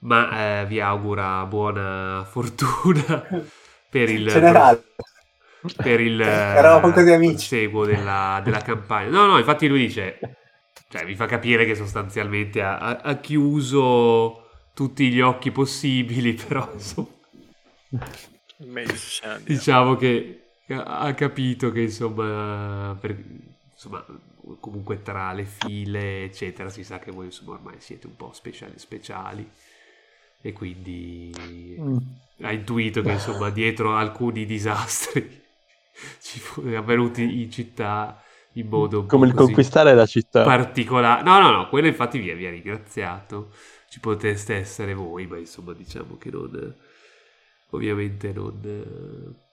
ma eh, vi augura buona fortuna per il Generale, per il Eravamo così eh, amici. seguo della, della campagna. No, no, infatti lui dice, cioè vi fa capire che sostanzialmente ha, ha- ha chiuso tutti gli occhi possibili, però insomma, Meglio diciamo che ha capito che insomma, per- insomma, comunque tra le file, eccetera, si sa che voi insomma ormai siete un po' speciali, speciali e quindi Mm. ha intuito che insomma dietro alcuni disastri ci fu- avvenuti in città in modo Come il conquistare la città. particolare. No, no, no, quello infatti vi vi ha ringraziato. Ci poteste essere voi, ma insomma diciamo che non... Ovviamente non... eh,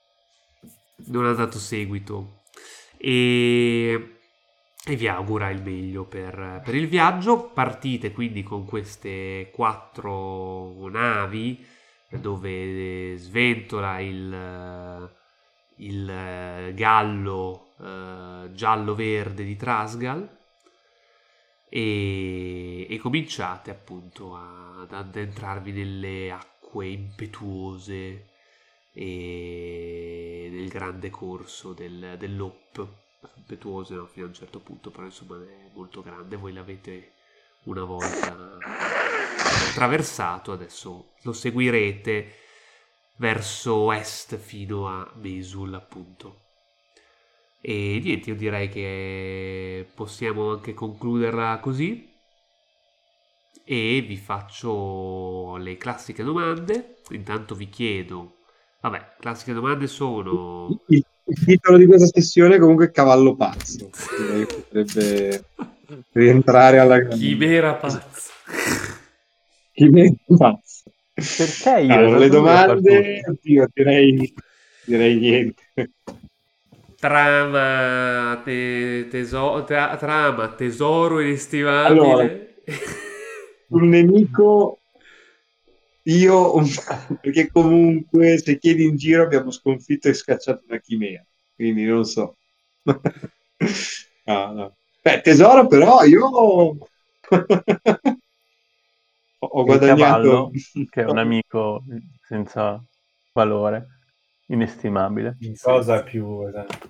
Non ha dato seguito. E... E vi augura il meglio per, per il viaggio. Partite quindi con queste quattro navi dove sventola il, il eh, gallo eh, giallo-verde di Trasgal e, e cominciate appunto ad addentrarvi nelle acque impetuose e nel grande corso del, dell'Op impetuose no, fino a un certo punto però insomma è molto grande. Voi l'avete una volta attraversato adesso lo seguirete verso est fino a Mesul appunto. E niente io direi che possiamo anche concluderla così e vi faccio le classiche domande intanto vi chiedo vabbè classiche domande sono Il, il titolo di questa sessione è comunque Cavallo Pazzo. Direi che potrebbe rientrare alla chimera pazza Chimera Pazzo. Perché io? Allora, le io domande, oddio, direi, direi niente. trama, te- teso- tra- trama tesoro inestimabile Allora. Un nemico, io, perché comunque se chiedi in giro abbiamo sconfitto e scacciato una chimera, quindi non so. Ah, no. Beh, tesoro però io ho guadagnato cavallo, che è un amico senza valore, inestimabile. Cosa più... esatto.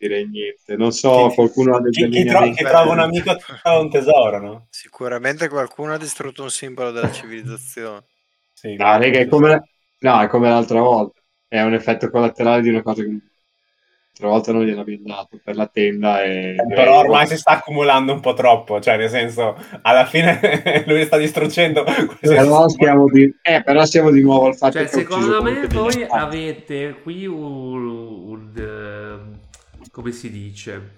Direi niente. Non so, Chi- qualcuno ha dei Chi, chi, tro- chi trova un amico trova un tesoro, no? Sicuramente qualcuno ha distrutto un simbolo della civilizzazione. Sì, No, raga, è come... no, è come l'altra volta. È un effetto collaterale di una cosa che l'altra volta non gliel'abbiamo dato per la tenda e... Eh, Però ormai si sta accumulando un po' troppo, cioè nel senso, alla fine lui sta distruggendo Però siamo, di... eh, però siamo di nuovo al fatto Cioè, che secondo me voi avete qui un, un, ehm, come si dice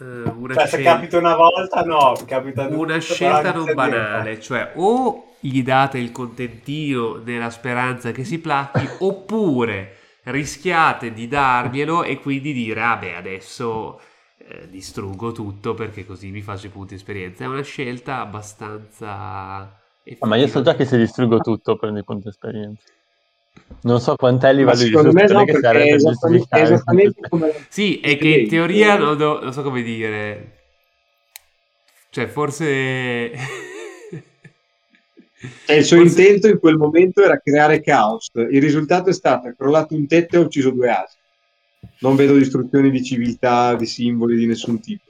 Eh, una, Cioè, se scel- capita una volta, no, capita due una scelta non inizia a dire- banale cioè o gli date il contentino nella speranza che si placchi oppure rischiate di darglielo e quindi dire, ah beh, adesso eh, distruggo tutto perché così mi faccio i punti esperienza. È una scelta abbastanza... Ah, ma io so già che se distruggo tutto prendo i punti esperienza. Non so quant'è il livello di secondo me istruzione no, che serve per giustificare. esattamente come... Sì, è che in teoria non, do- non so come dire. Cioè, forse. Cioè, il suo Forse- intento in quel momento era creare caos. Il risultato è stato è crollato un tetto e ha ucciso due asi. Non vedo distruzioni di civiltà, di simboli di nessun tipo.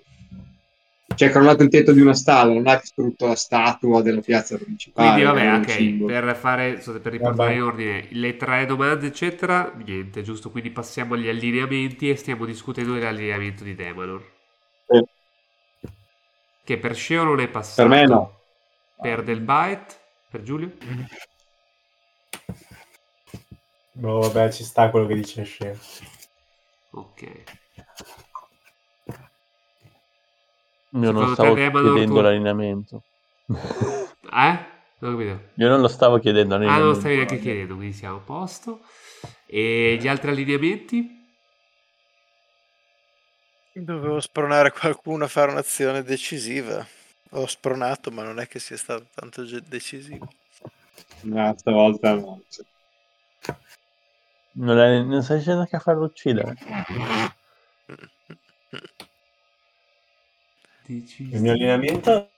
Cioè, crollato il tetto di una stalla, non ha distrutto la statua della piazza principale. Quindi, vabbè, ok. Per, fare, per riportare in ordine le tre domande, eccetera, niente, giusto? Quindi passiamo agli allineamenti e stiamo discutendo dell'allineamento di Demanor. Eh, Che per Sceo non è passato. Per me no. Per Del Bite? Per Giulio? Boh, vabbè, ci sta quello che dice Sceo. Ok. Io non stavo chiedendo tu- l'allineamento. Eh? Non ho capito. Io non lo stavo chiedendo Ah, non lo stavi neanche chiedendo, quindi siamo a posto. E gli altri allineamenti? Dovevo spronare qualcuno a fare un'azione decisiva. Ho spronato, ma non è che sia stato tanto decisivo. No, stavolta no. Non, è- non stai dicendo che a farlo uccidere? Dici Il mio allineamento...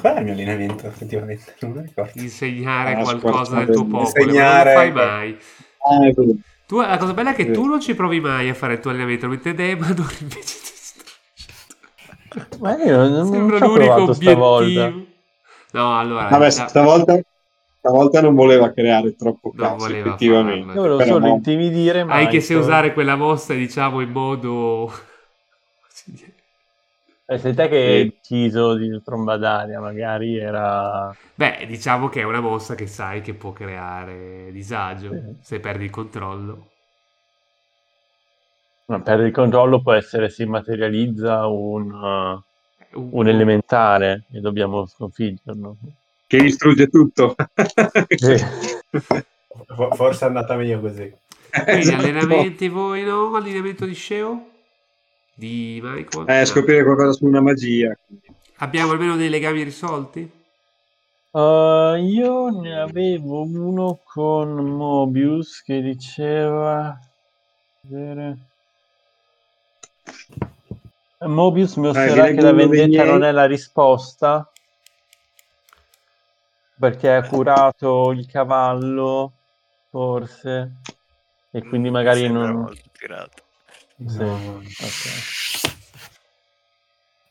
Qual è il mio allineamento, effettivamente? Non mi ricordo. insegnare Ah, qualcosa del tuo popolo, insegnare- non lo fai mai. Ah. Tu, la cosa bella è che Sì. tu non ci provi mai a fare il tuo allenamento, mentre Demador invece ti distrugge. Ma io non, non Sembra ho l'unico provato stavolta. No, allora, Vabbè, diciamo- stavolta, stavolta non voleva creare troppo Non voleva effettivamente. farlo. Io volevo solo no. intimidire, ma hai che se usare quella mossa, diciamo, in modo... Eh, sei te che hai deciso di tromba d'aria, magari era... Beh, diciamo che è una mossa che sai che può creare disagio Sì. se perdi il controllo. Ma per il controllo può essere si materializza un, uh, Un- un elementare e dobbiamo sconfiggerlo. Che distrugge tutto. Sì. Fo- Forse è andata meglio così. Quindi allenamenti voi no? Allenamento di Sceo? Di Michael? Eh, scoprire qualcosa su una magia. Abbiamo almeno dei legami risolti? Uh, io ne avevo uno con Mobius che diceva... vedere. Mobius mi osserva viene che la vendetta non è la risposta perché ha curato il cavallo, forse, e quindi magari Sembra non... molto tirato. Sì, No. ok.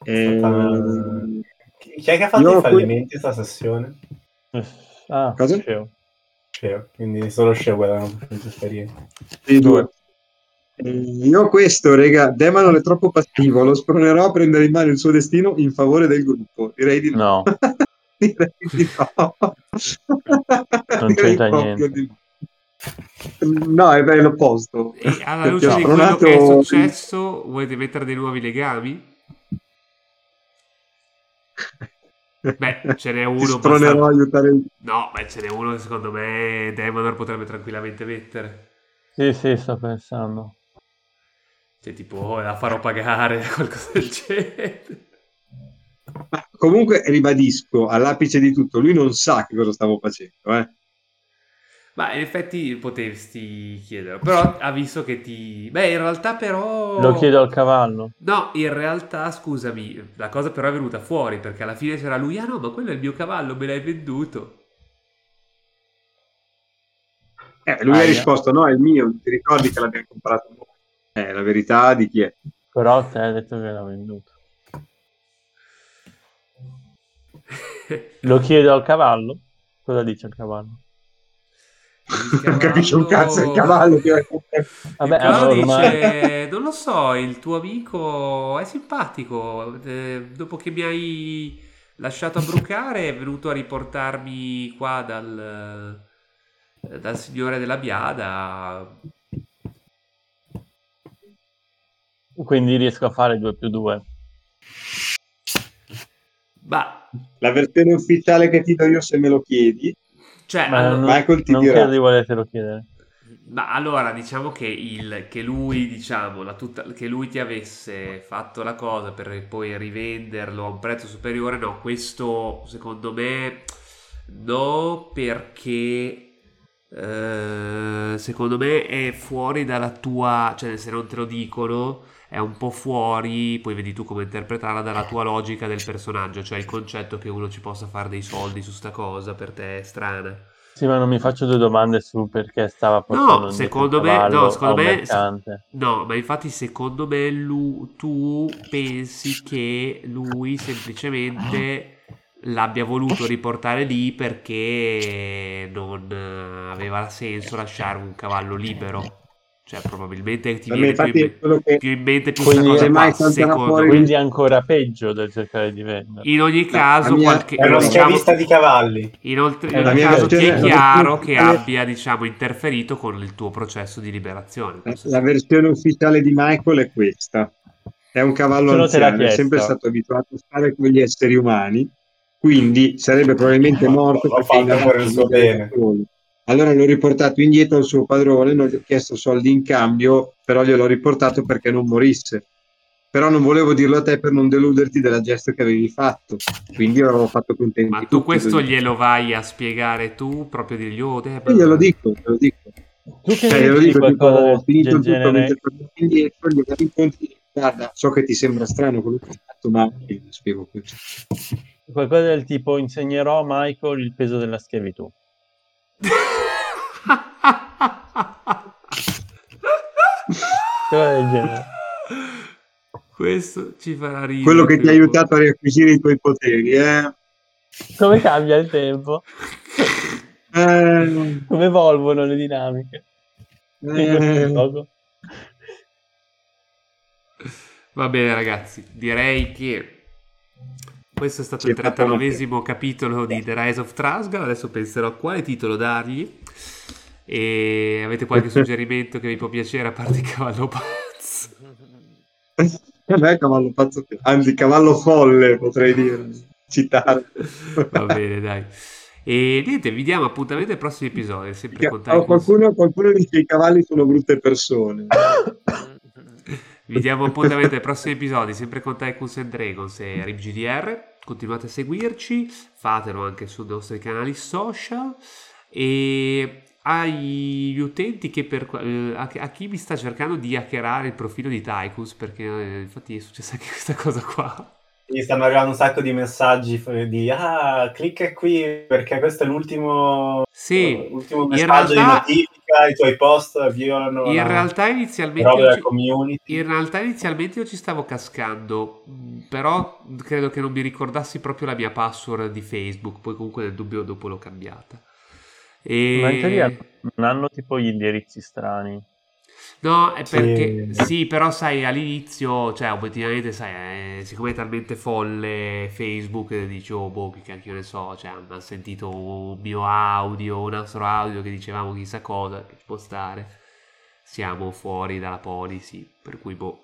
Eh, Chi è che ha fatto Io i qui- fallimenti questa sessione? Ah, Cosa? dicevo. Sceo, quindi solo Sceo guadagna esperienza. sì, due. Eh, Io questo, rega, Demon è troppo passivo, lo spronerò a prendere in mano il suo destino in favore del gruppo. Direi di no. No, Direi di no. Non c'entra niente. di no. No, è beh, l'opposto. E alla luce ho di quello spronato- che è successo, volete mettere dei nuovi legami? Beh, ce n'è Ti uno spronerò a abbastanza- aiutare. No, beh, ce n'è uno che secondo me Demonor potrebbe tranquillamente mettere. Sì, sì, sto pensando. Cioè, tipo, la farò pagare, qualcosa del genere. Ma comunque ribadisco, all'apice di tutto, lui non sa che cosa stavo facendo, eh. Ma in effetti potresti chiederlo. Però ha visto che ti... Beh, in realtà però... Lo chiedo al cavallo. No, in realtà, scusami, la cosa però è venuta fuori perché alla fine c'era lui, ah no, ma quello è il mio cavallo, me l'hai venduto. Eh, lui ha Aia. risposto: No, è il mio. Ti ricordi che l'abbiamo comprato noi? Eh, la verità di chi è? Però te hai detto che l'ha venduto. Lo chiedo al cavallo? Cosa dice il cavallo? Non capisce un cazzo il cavallo. Che... Vabbè, il cavallo allora, ma- dice, non lo so, il tuo amico è simpatico. eh, dopo che mi hai lasciato a brucare, è venuto a riportarmi qua dal, eh, dal signore della biada. Quindi riesco a fare 2 più 2. Ma, La versione ufficiale che ti do io se me lo chiedi. Cioè, Ma allora- non, Michael ti non dirà. credo di volertelo chiedere. Ma allora diciamo che, il, che lui, diciamo, la tutta- che lui ti avesse fatto la cosa per poi rivenderlo a un prezzo superiore, no, questo secondo me no, perché eh, secondo me è fuori dalla tua, cioè se non te lo dicono, è un po' fuori, poi vedi tu come interpretarla dalla tua logica del personaggio, cioè il concetto che uno ci possa fare dei soldi su sta cosa per te è strana. Sì, ma non mi faccio due domande su perché stava portando No, secondo me, no, secondo me, no, ma infatti secondo me lu- tu pensi che lui semplicemente l'abbia voluto riportare lì perché non aveva senso lasciare un cavallo libero. Cioè, probabilmente ti viene più in, che più in mente più questa cosa qua, secondo fuori- me. Quindi è ancora peggio del cercare di vendere. In ogni caso, mia- qualche, È uno diciamo, schiavista di cavalli. inoltre, in ogni caso ti è versione- chiaro versione che abbia, diciamo, interferito con il tuo processo di liberazione. La versione ufficiale di Michael è questa. È un cavallo no l'ha anziano, è sempre stato abituato a stare con gli esseri umani, quindi sarebbe probabilmente morto L'ho perché fatto in per il suo bene. Allora l'ho riportato indietro al suo padrone, non gli ho chiesto soldi in cambio, però gliel'ho riportato perché non morisse. Però non volevo dirlo a te per non deluderti della gesto che avevi fatto, quindi avevo fatto contenti Ma tu questo così. glielo vai a spiegare tu, proprio dirgli, oh, te, E glielo dico, glielo dico. Tu che Cioè, glielo dico, tipo, ho finito tutto, genere? mentre tornavo indietro, gli incontri, guarda, so che ti sembra strano quello che ho fatto, ma io ti spiego questo. Qualcosa del tipo insegnerò a Michael il peso della schiavitù. Questo ci farà ridere. Quello che ti ha aiutato a riacquisire i tuoi poteri, eh? Come cambia il tempo? Eh, Come evolvono le dinamiche eh. Va bene, ragazzi, direi che questo è stato Ci il è fatto una 39esimo capitolo di The Rise of Trasgal. Adesso penserò a quale titolo dargli. E avete qualche suggerimento che vi può piacere a parte cavallo pazzo? non è cavallo pazzo, anzi cavallo folle potrei dire, citare. Va bene, dai. E niente, vi diamo appuntamento ai prossimi episodi. Sempre con Oh, Tycoon- qualcuno, qualcuno dice che i cavalli sono brutte persone. Vi diamo appuntamento ai prossimi episodi, sempre con Tycoons and Dragons e RIP GDR. Continuate a seguirci, fatelo anche sui nostri canali social. E agli utenti che per, eh, a, a chi mi sta cercando di hackerare il profilo di Tycoons, perché eh, infatti è successa anche questa cosa qua. Mi stanno arrivando un sacco di messaggi di ah, clicca qui perché questo è l'ultimo, Sì, l'ultimo in messaggio realtà- di notifica, i tuoi post violano in realtà inizialmente della ci- community. In realtà inizialmente io ci stavo cascando, mh, però credo che non mi ricordassi proprio la mia password di Facebook, poi comunque nel dubbio dopo l'ho cambiata. E... Ma in teoria non hanno tipo gli indirizzi strani. No, è Sì. perché sì, però sai all'inizio, cioè obiettivamente sai, eh, siccome è talmente folle Facebook, dici oh boh, che cacchio ne so, cioè hanno sentito un mio audio, un altro audio che dicevamo chissà cosa, che ci può stare, siamo fuori dalla policy, per cui boh.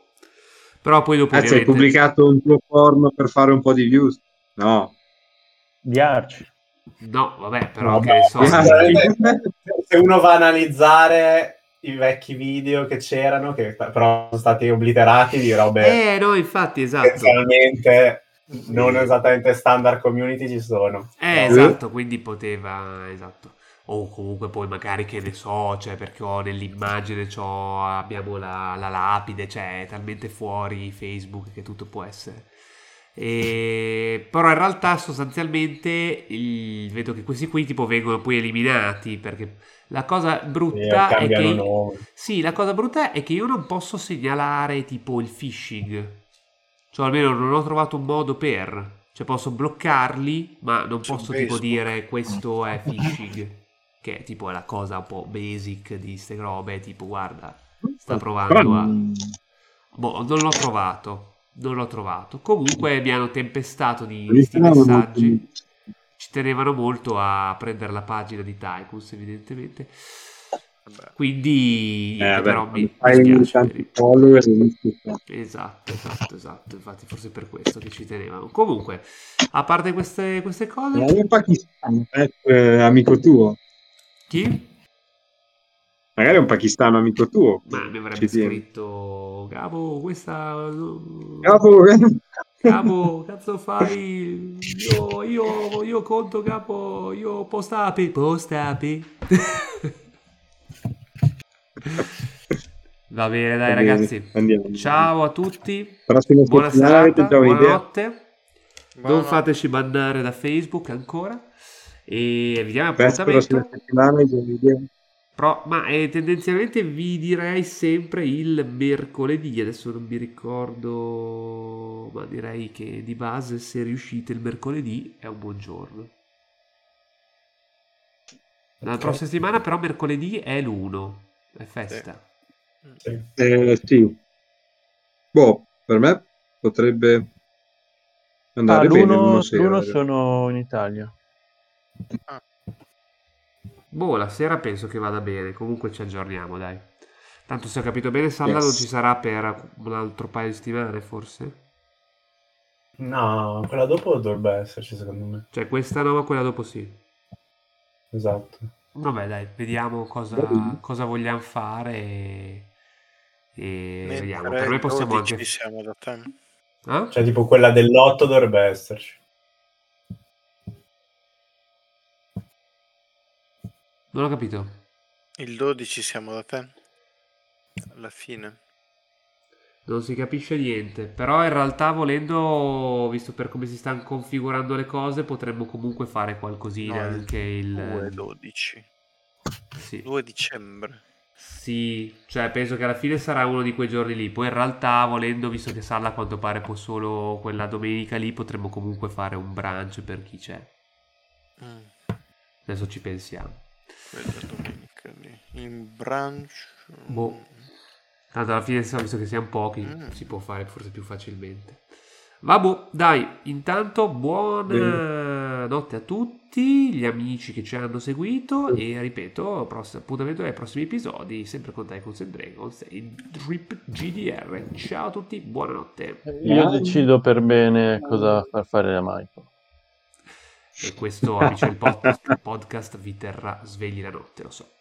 Però poi dopo Ah, ci hai ovviamente... pubblicato un tuo porno per fare un po' di views? No. Di Arch. No, vabbè, però No, che so. Se uno va a analizzare i vecchi video che c'erano, che però sono stati obliterati di robe Eh, no, infatti, esatto. essenzialmente non esattamente standard community ci sono. Eh, No. esatto, quindi poteva, esatto. O comunque poi magari che ne so, cioè perché ho nell'immagine c'ho, abbiamo la, la lapide, cioè è talmente fuori Facebook che tutto può essere. E- però in realtà sostanzialmente il- vedo che questi qui tipo vengono poi eliminati perché la cosa brutta è cambiano che nome. sì, la cosa brutta è che io non posso segnalare tipo il phishing. Cioè, almeno non ho trovato un modo per. Cioè, posso bloccarli, ma non Su posso tipo dire questo è phishing. Che tipo è la cosa un po' basic di ste robe. Tipo, guarda, sta provando a. Boh, non l'ho trovato. Non l'ho trovato. Comunque mi hanno tempestato di questi messaggi. Ci tenevano molto a prendere la pagina di Tycoons, evidentemente. Quindi, Eh, però mi quando fai dispiace. follower, Esatto, esatto, esatto. Infatti, forse per questo che ci tenevano. Comunque, a parte queste, queste Eh, cose, in Pakistan, eh, eh, amico tuo. chi? Magari è un pakistano amico tuo. Ma mi avrebbe scritto Capo, questa Capo, Capo, cazzo fai? Io, io, io conto capo, io postapi, postapi. Va bene, dai Va bene, ragazzi. andiamo. Ciao a tutti. Prossima Buona serata, buonanotte. Non Buonanotte. fateci bannare da Facebook ancora. E vi diamo Beh, prossima appuntamento. settimana Pro- ma eh, tendenzialmente vi direi sempre il mercoledì. Adesso non mi ricordo, ma direi che di base, se riuscite il mercoledì, è un buon giorno. La Ok. prossima settimana, però, mercoledì è l'1, è festa. Sì. Eh, sì. Boh, per me potrebbe Ah, andare bene l'uno, l'uno sera. l'uno sono in Italia. Boh, la sera penso che vada bene. Comunque ci aggiorniamo, dai. Tanto se ho capito bene, Salla Yes. non ci sarà per un altro paio di settimane, forse. No, quella dopo dovrebbe esserci, secondo me. Cioè, questa no, ma quella dopo sì. Esatto. Vabbè, dai, vediamo cosa, cosa vogliamo fare e, e vediamo. Per me possiamo 12 anche... siamo da te. Eh? Cioè, tipo quella dell'8 dovrebbe esserci. Non ho capito. Il 12 siamo da te. Alla fine. Non si capisce niente. Però in realtà, volendo, visto per come si stanno configurando le cose, potremmo comunque fare qualcosina No, anche il... 2 12. Sì. 2 dicembre. Sì, cioè penso che alla fine sarà uno di quei giorni lì. Poi in realtà, volendo, visto che Salla a quanto pare può solo quella domenica lì, potremmo comunque fare un brunch per chi c'è. Mm, Adesso ci pensiamo. Quella domenica lì. In brunch. Boh. Tanto alla fine, visto che siamo pochi, Mm. si può fare forse più facilmente. Vabbè, dai, intanto buona notte a tutti gli amici che ci hanno seguito e ripeto, prossimo appuntamento ai prossimi episodi, sempre con Tycoons and Dragons e Drip GDR. Ciao a tutti, buonanotte. Io decido per bene cosa far fare a Michael. E questo, amici del podcast, podcast vi terrà svegli la notte, lo so.